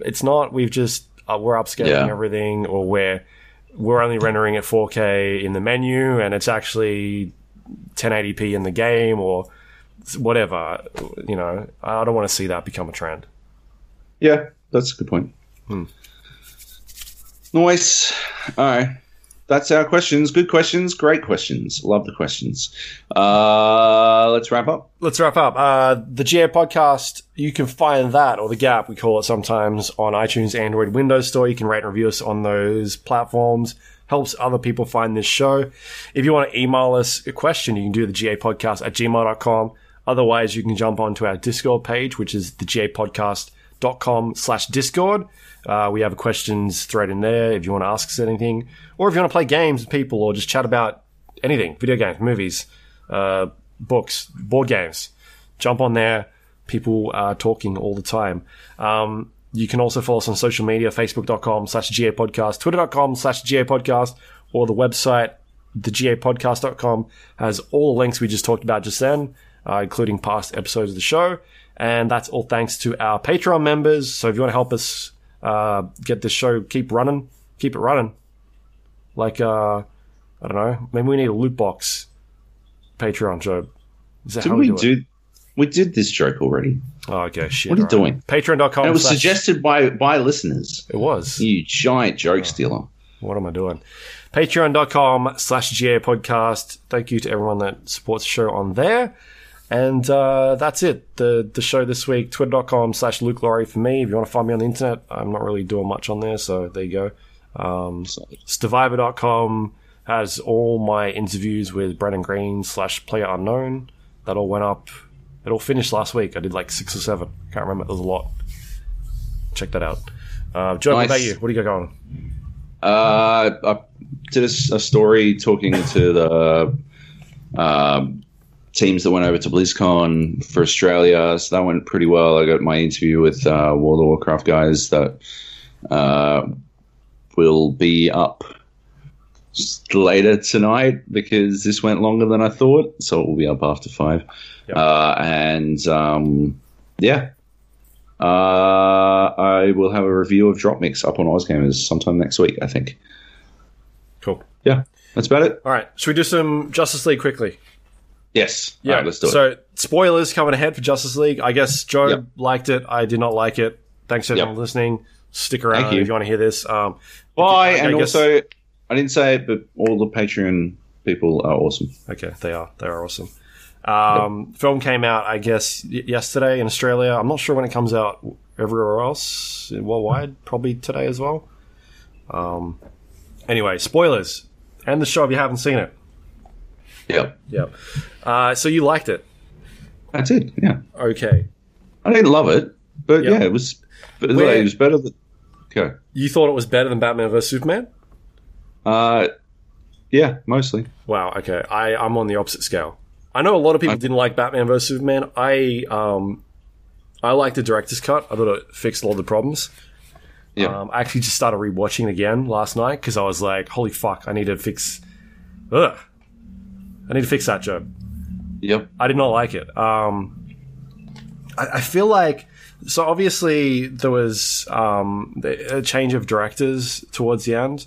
it's not. We've just uh, we're upscaling Yeah. everything, or we're we're only rendering at 4K in the menu, and it's actually 1080p in the game, or whatever. You know, I don't want to see that become a trend. Yeah, that's a good point. Nice. All right. That's our questions. Good questions. Great questions. Love the questions. Uh, let's wrap up. Let's wrap up. Uh, the GA podcast, you can find that, or the Gap, we call it sometimes, on iTunes, Android, Windows Store. You can rate and review us on those platforms. Helps other people find this show. If you want to email us a question, you can do the GA podcast at gmail.com. Otherwise, you can jump onto our Discord page, which is the gapodcast.com slash Discord. Uh, we have a questions thread in there if you want to ask us anything, or if you want to play games with people, or just chat about anything video games, movies, uh, books, board games. Jump on there. People are talking all the time. Um, you can also follow us on social media, facebook.com slash GA podcast, twitter.com slash GA podcast, or the website, thegapodcast.com has all the links we just talked about just then, uh, including past episodes of the show. And that's all thanks to our Patreon members. So if you want to help us uh, get this show keep running, keep it running. Like, uh, I don't know, maybe we need a loot box Patreon show. Is that Did how we we do, it? do? We did this joke already. Oh, okay, shit. What are you all doing? Patreon.com. And it was slash- suggested by by listeners. It was. You giant joke stealer. What am I doing? Patreon.com slash GA podcast. Thank you to everyone that supports the show on there. And uh, that's it. The the show this week, twitter.com slash Luke Lawrie for me. If you want to find me on the internet, I'm not really doing much on there, so there you go. Um, Stevivor.com has all my interviews with Brendan Greene slash Player Unknown. That all went up. It all finished last week. I did like six or seven. Can't remember. There was a lot. Check that out. Uh, Joe, what Nice. about you? What do you got going? Uh, I did a, a story talking to the um, teams that went over to BlizzCon for Australia. So that went pretty well. I got my interview with uh, World of Warcraft guys that uh, will be up later tonight because this went longer than I thought. So it will be up after five. Yep. Uh, and um, yeah, uh, I will have a review of Dropmix up on Ozgamers sometime next week, I think. Cool. Yeah, that's about it. All right. Should we do some Justice League quickly? Yes. Yeah. Right, let's do it. so spoilers coming ahead for Justice League. I guess Joe Yep. liked it. I did not like it. Thanks everyone Yep. for listening. Stick around you. if you want to hear this. Um, Bye. I and guess- also, I didn't say it, but all the Patreon people are awesome. okay, they are they are awesome. Um, Film came out, I guess, y- yesterday in Australia. I'm not sure when it comes out everywhere else worldwide. Probably today as well. Um, anyway, spoilers End the show if you haven't seen it. Yep. Yep. Uh, so you liked it? That's it. Yeah. Okay. I didn't love it, but Yep. yeah, it was. But Where- it was better than. Okay. You thought it was better than Batman vs Superman? Uh, yeah, mostly. Wow. Okay. I I'm on the opposite scale. I know a lot of people I- didn't like Batman vs Superman. I um I like the director's cut. I thought it fixed a lot of the problems. Yeah. Um, I actually just started rewatching it again last night because I was like, "Holy fuck! I need to fix. Ugh, I need to fix that joke." Yep. I did not like it. Um, I, I feel like so obviously there was um, a change of directors towards the end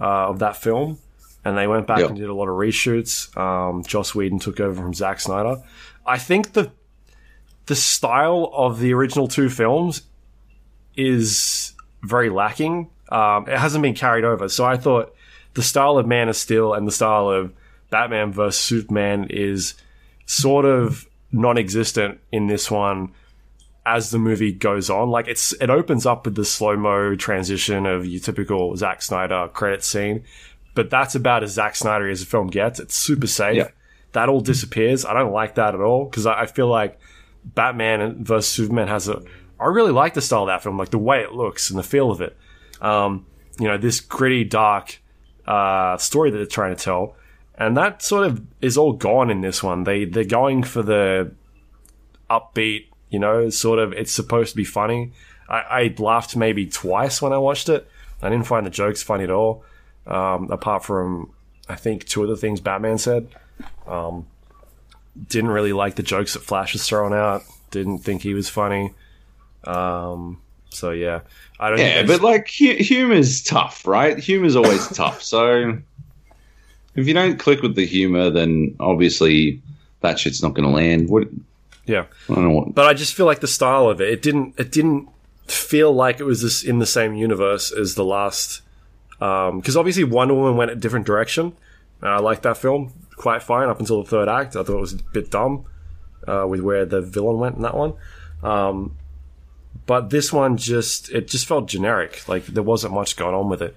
uh, of that film, and they went back Yep. and did a lot of reshoots. Um, Joss Whedon took over from Zack Snyder. I think the the style of the original two films is very lacking. Um, it hasn't been carried over. So I thought the style of Man of Steel and the style of Batman vs Superman is sort of non-existent in this one as the movie goes on. Like it's it opens up with the slow mo transition of your typical Zack Snyder credit scene, but that's about as Zack Snyder as the film gets. It's super safe. Yeah. That all disappears. I don't like that at all because I, I feel like Batman vs Superman has a. I really like the style of that film, like the way it looks and the feel of it. Um, you know, this gritty, dark uh, story that they're trying to tell, and that sort of is all gone in this one. They they're going for the upbeat, You know, sort of. It's supposed to be funny. I, I laughed maybe twice when I watched it. I didn't find the jokes funny at all, um, apart from I think two of the things Batman said. Um, didn't really like the jokes that Flash was throwing out. Didn't think he was funny. Um, so yeah, I don't. Yeah, but like hu- humor's tough, right? Humor's always tough. So if you don't click with the humor, then obviously that shit's not going to land. What yeah. I don't know what. but I just feel like the style of it, it didn't, it didn't feel like it was this in the same universe as the last. Because obviously Wonder Woman went a different direction. Uh, I liked that film quite fine up until the third act. I thought it was a bit dumb uh, with where the villain went in that one. Um, but this one just it just felt generic. Like there wasn't much going on with it.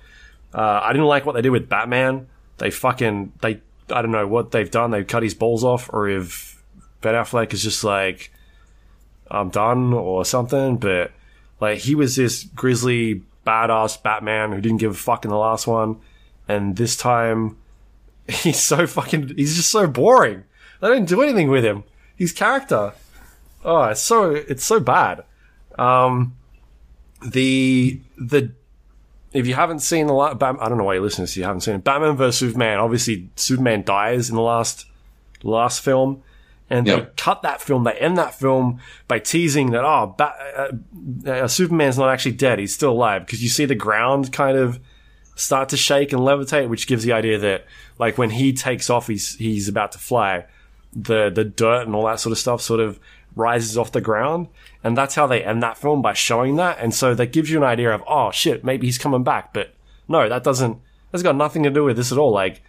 Uh, I didn't like what they did with Batman. They fucking they I don't know what they've done. They've cut his balls off, or if Ben Affleck is just like I'm done or something. But like he was this grizzly badass Batman who didn't give a fuck in the last one, and this time he's so fucking he's just so boring. They don't do anything with him. His character, oh, it's so it's so bad. Um, the the if you haven't seen the la- Bat- I don't know why you listen to this. If you haven't seen it. Batman vs Superman. Obviously, Superman dies in the last last film, and they cut that film. They end that film by teasing that oh, Bat- uh, uh, Superman's not actually dead. He's still alive because you see the ground kind of start to shake and levitate, which gives the idea that like when he takes off, he's he's about to fly. The the dirt and all that sort of stuff sort of rises off the ground, and that's how they end that film by showing that. And so that gives you an idea of oh shit, maybe he's coming back. But no, that doesn't. That's got nothing to do with this at all. Like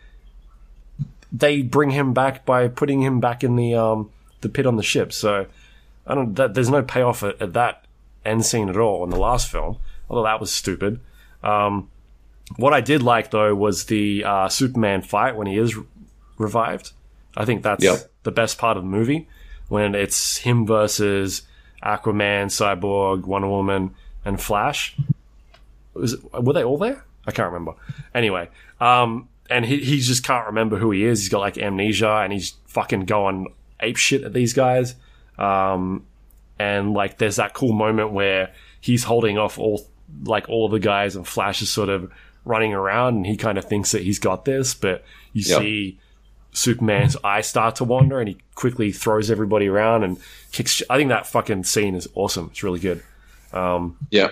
they bring him back by putting him back in the um the pit on the ship. So I don't. That, there's no payoff at, at that end scene at all in the last film. Although that was stupid. Um, what I did like though was the uh, Superman fight when he is re- revived. I think that's Yep. the best part of the movie when it's him versus Aquaman, Cyborg, Wonder Woman, and Flash. Was were they all there? I can't remember. Anyway, um, and he he just can't remember who he is. He's got like amnesia, and he's fucking going ape shit at these guys. Um, and like there's that cool moment where he's holding off all like all of the guys, and Flash is sort of running around, and he kind of thinks that he's got this, but you Yep. see Superman's hmm. eyes start to wander, and he quickly throws everybody around and kicks. sh- I think that fucking scene is awesome. It's really good. Um, yeah.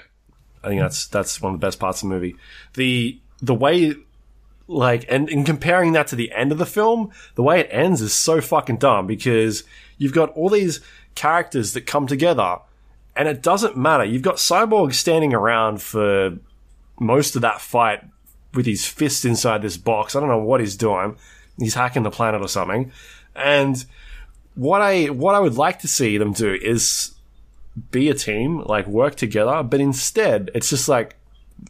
I think that's that's one of the best parts of the movie. The the way like and in comparing that to the end of the film, the way it ends is so fucking dumb because you've got all these characters that come together and it doesn't matter. You've got Cyborg standing around for most of that fight with his fist inside this box. I don't know what he's doing. He's hacking the planet or something. And what I what I would like to see them do is be a team, like work together, but instead it's just like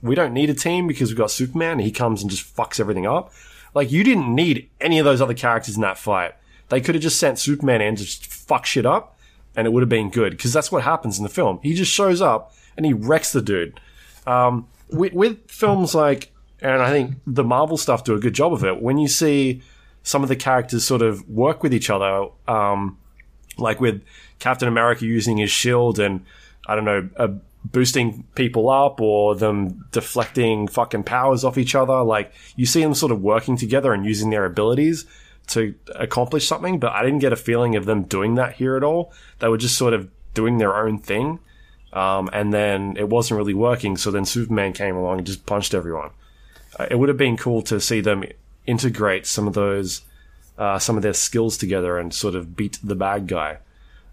we don't need a team because we've got Superman. He comes and just fucks everything up. Like you didn't need any of those other characters in that fight. They could have just sent Superman in to just fuck shit up, and it would have been good because that's what happens in the film. He just shows up and he wrecks the dude. Um, with, with films like, and I think the Marvel stuff do a good job of it. When you see some of the characters sort of work with each other, um, like with Captain America using his shield and I don't know, uh, boosting people up or them deflecting fucking powers off each other. Like you see them sort of working together and using their abilities to accomplish something, but I didn't get a feeling of them doing that here at all. They were just sort of doing their own thing. Um, and then it wasn't really working. So then Superman came along and just punched everyone. Uh, it would have been cool to see them integrate some of those, uh, some of their skills together and sort of beat the bad guy.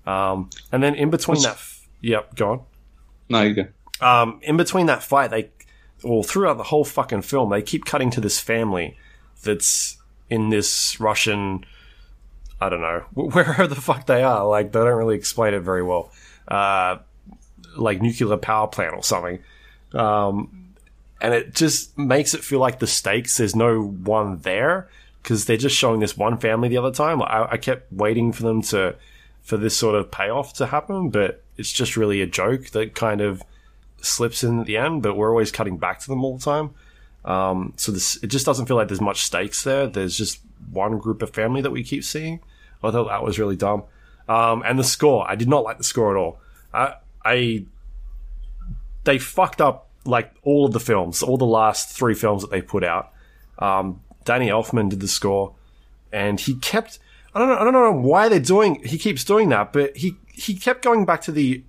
Um, and then in between that, f- yep, go on. No, you go. Um, in between that fight, they, well, throughout the whole fucking film, they keep cutting to this family that's in this Russian, I don't know, wh- wherever the fuck they are. Like, they don't really explain it very well. Uh, like nuclear power plant or something. Um, and it just makes it feel like the stakes, there's no one there because they're just showing this one family the other time. I, I kept waiting for them to, for this sort of payoff to happen, but it's just really a joke that kind of slips in at the end, but we're always cutting back to them all the time. Um, so this, it just doesn't feel like there's much stakes there. There's just one group of family that we keep seeing. I thought that was really dumb. Um, and the score, I did not like the score at all. I, I they fucked up like all of the films, all the last three films that they put out. Um, Danny Elfman did the score, and he kept. I don't know. I don't know why they're doing. He keeps doing that, but he he kept going back to the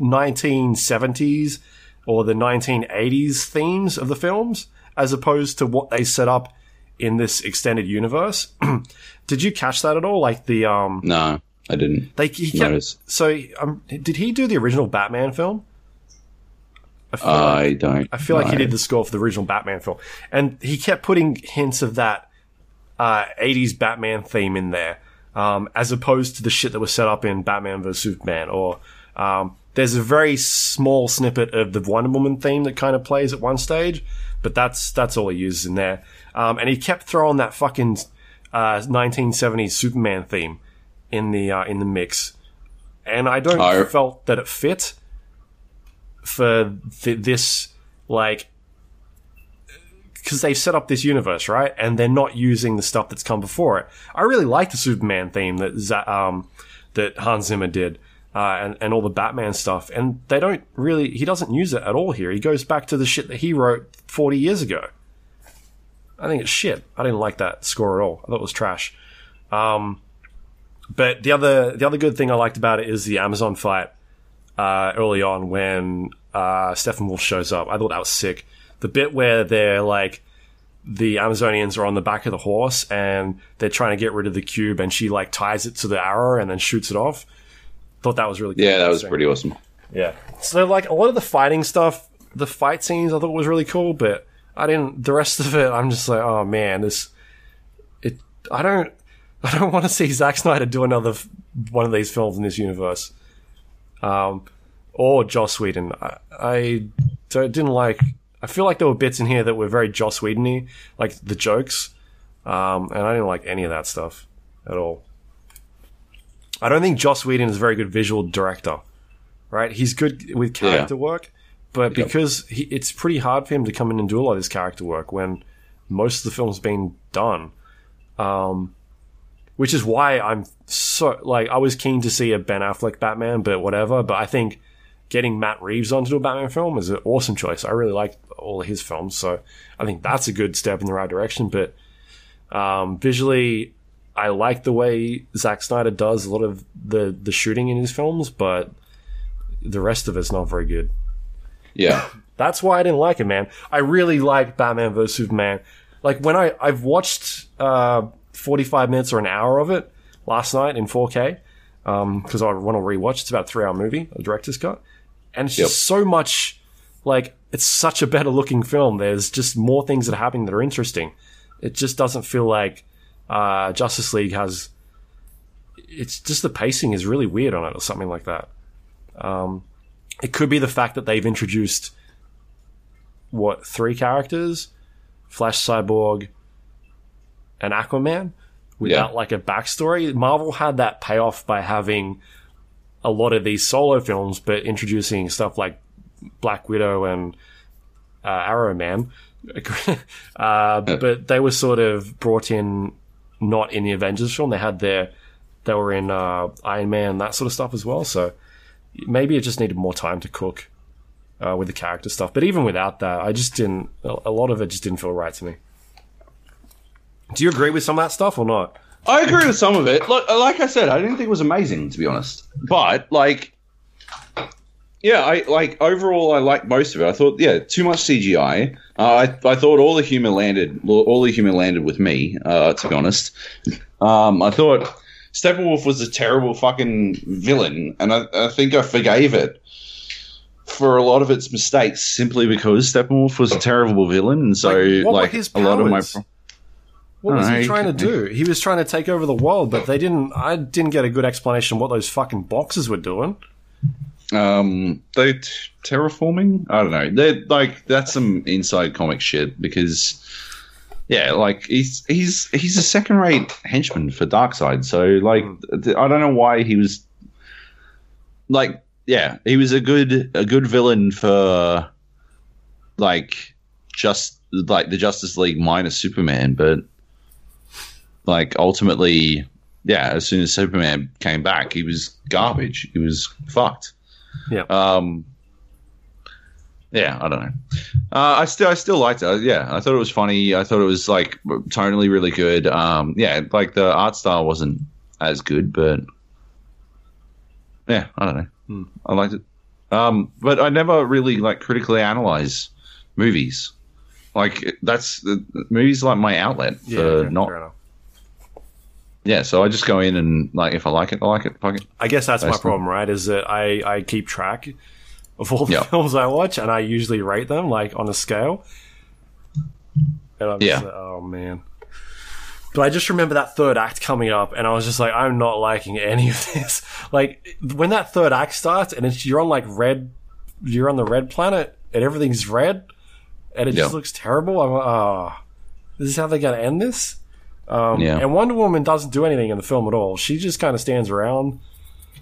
1970s or the 1980s themes of the films, as opposed to what they set up in this extended universe. did you catch that at all? Like the um, No, I didn't. they he kept, Notice. so um, did he do the original Batman film? I feel like- I don't. I feel like he did the score for the original Batman film, and he kept putting hints of that uh, '80s Batman theme in there, um, as opposed to the shit that was set up in Batman vs Superman. Or um, there's a very small snippet of the Wonder Woman theme that kind of plays at one stage, but that's that's all he uses in there. Um, and he kept throwing that fucking uh, 1970s Superman theme in the uh, in the mix, and I don't I- felt that it fit for th- this like because they've set up this universe right? And they're not using the stuff that's come before it. I really like the superman theme that Z- um, that hans zimmer did uh, and, and all the batman stuff. And they don't really he doesn't use it at all here. He goes back to the shit that he wrote 40 years ago. I think it's shit. I didn't like that score at all. I thought it was trash. Um, but the other the other good thing i liked about it is the amazon fight uh, early on when uh, Steppenwolf shows up. I thought that was sick. The bit where they're like the Amazonians are on the back of the horse and they're trying to get rid of the cube, and she like ties it to the arrow and then shoots it off. Thought that was really cool. Yeah, that was pretty awesome. Yeah. So like a lot of the fighting stuff, the fight scenes, I thought was really cool, but I didn't. The rest of it, I'm just like, oh man, this. It. I don't. I don't want to see Zack Snyder do another one of these films in this universe. Um, or Joss Whedon. I, I didn't like. I feel like there were bits in here that were very Joss Whedon-y, like the jokes, um, and I didn't like any of that stuff at all. I don't think Joss Whedon is a very good visual director right? He's good with character work, but because he, it's pretty hard for him to come in and do a lot of his character work when most of the film's been done. Um, which is why I'm so like I was keen to see a Ben Affleck Batman, but whatever. But I think getting Matt Reeves onto a Batman film is an awesome choice. I really like all of his films, so I think that's a good step in the right direction. But um, visually, I like the way Zack Snyder does a lot of the the shooting in his films, but the rest of it's not very good. Yeah. That's why I didn't like it, man. I really like Batman vs Superman. Like when I I've watched uh, forty five minutes or an hour of it last night in four K because I want to rewatch. It's about a three hour movie, a director's cut, and it's just so much. Like it's such a better looking film. There's just more things that are happening that are interesting. It just doesn't feel like uh, Justice League has. It's just the pacing is really weird on it, or something like that. Um, it could be the fact that they've introduced what three characters flash cyborg and aquaman without Yeah. like a backstory marvel had that payoff by having a lot of these solo films but introducing stuff like black widow and uh, arrow man uh, but they were sort of brought in not in the avengers film they had their they were in uh, iron man that sort of stuff as well so maybe it just needed more time to cook uh, with the character stuff. But even without that, I just didn't. A lot of it just didn't feel right to me. Do you agree with some of that stuff or not? I agree with some of it. Look, like I said, I didn't think it was amazing to be honest. But like, yeah, I like overall I liked most of it. I thought, yeah, too much CGI. Uh, I I thought all the humor landed, all the humor landed with me. Uh, to be honest, um, I thought Steppenwolf was a terrible fucking villain, and I, I think I forgave it for a lot of its mistakes simply because Steppenwolf was a terrible villain, and so Like, like, his a lot of my. powers? What was he trying to do? He was trying to take over the world, but they didn't. I didn't get a good explanation what those fucking boxes were doing. Um, they t- terraforming. I don't know. They're like that's some inside comic shit because, yeah, like he's he's he's a second rate henchman for Darkseid. So like, th- I don't know why he was like, yeah, he was a good a good villain for like just like the Justice League minus Superman, but like ultimately yeah, as soon as Superman came back, he was garbage. He was fucked. Yeah. Um. Yeah, I don't know. Uh, I still, I still liked it. Yeah, I thought it was funny. I thought it was like tonally really good. Um, yeah, like the art style wasn't as good, but yeah, I don't know. Hmm. I liked it. Um, but I never really like critically analyze movies. Like that's the movies are like my outlet for Yeah, not. Yeah, so I just go in and like if I like it, I like it. It. I guess that's my problem, right? Is that I, I keep track of all the Yeah. films I watch, and I usually rate them like on a scale. And I'm Yeah. just like, oh man. But I just remember that third act coming up, and I was just like, I'm not liking any of this. Like when that third act starts, and it's you're on like red, you're on the red planet, and everything's red, and it just looks terrible. I'm like, oh, this is how they're gonna end this. Um, Yeah. And Wonder Woman doesn't do anything in the film at all. She just kind of stands around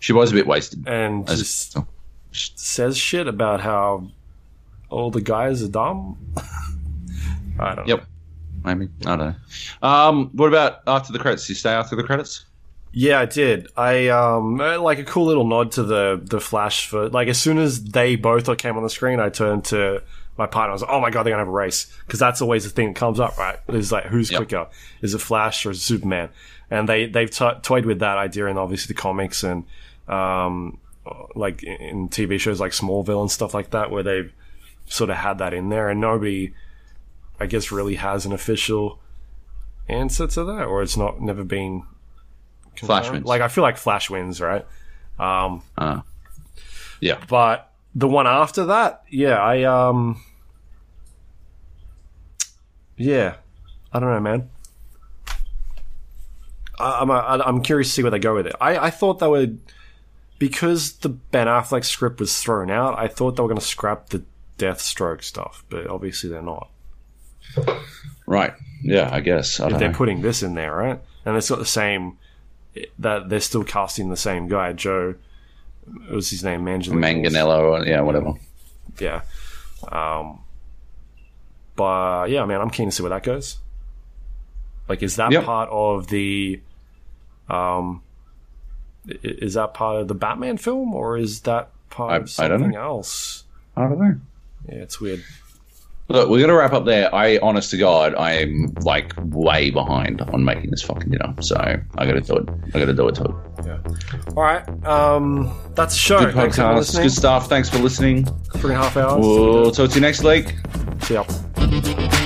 She was a bit wasted. and As- just so. says shit about how all the guys are dumb. I don't know. Yep. Maybe I don't know. Um, what about after the credits? You stay after the credits? Yeah, I did. I um like a cool little nod to the the Flash for like as soon as they both came on the screen, I turned to my partner. I was like, "Oh my god, they're gonna have a race!" Because that's always the thing that comes up, right? Is like who's Yep. quicker? Is it Flash or is it Superman? And they they've to toyed with that idea in obviously the comics and um like in TV shows like Smallville and stuff like that, where they've sort of had that in there, and nobody, I guess, really has an official answer to that, or it's not never been Flash confirmed. wins. Like I feel like Flash wins, right? Um, Uh, yeah. but the one after that, yeah, I um, yeah, I don't know, man. I, I'm I, I'm curious to see where they go with it. I I thought they would because the Ben Affleck script was thrown out. I thought they were going to scrap the Deathstroke stuff, but obviously they're not. Right. Yeah. I guess. I If they're know. putting this in there, right? And it's got the same that they're still casting the same guy, Joe. What was his name? Manganiello. Manganello. Yeah. Whatever. Yeah. Um, but yeah, man, I'm keen to see where that goes. Like, is that Yep. part of the, um, is that part of the Batman film or is that part I- of I something else? I don't know. Yeah, it's weird. Look, we're gonna wrap up there. I, honest to God, I'm like way behind on making this fucking dinner, so I gotta do it. I gotta do it too. All right, um, that's the show. Good Thanks for podcast, good stuff. Thanks for listening. Three and a half hours. We'll talk to you next week. See ya. Thank you.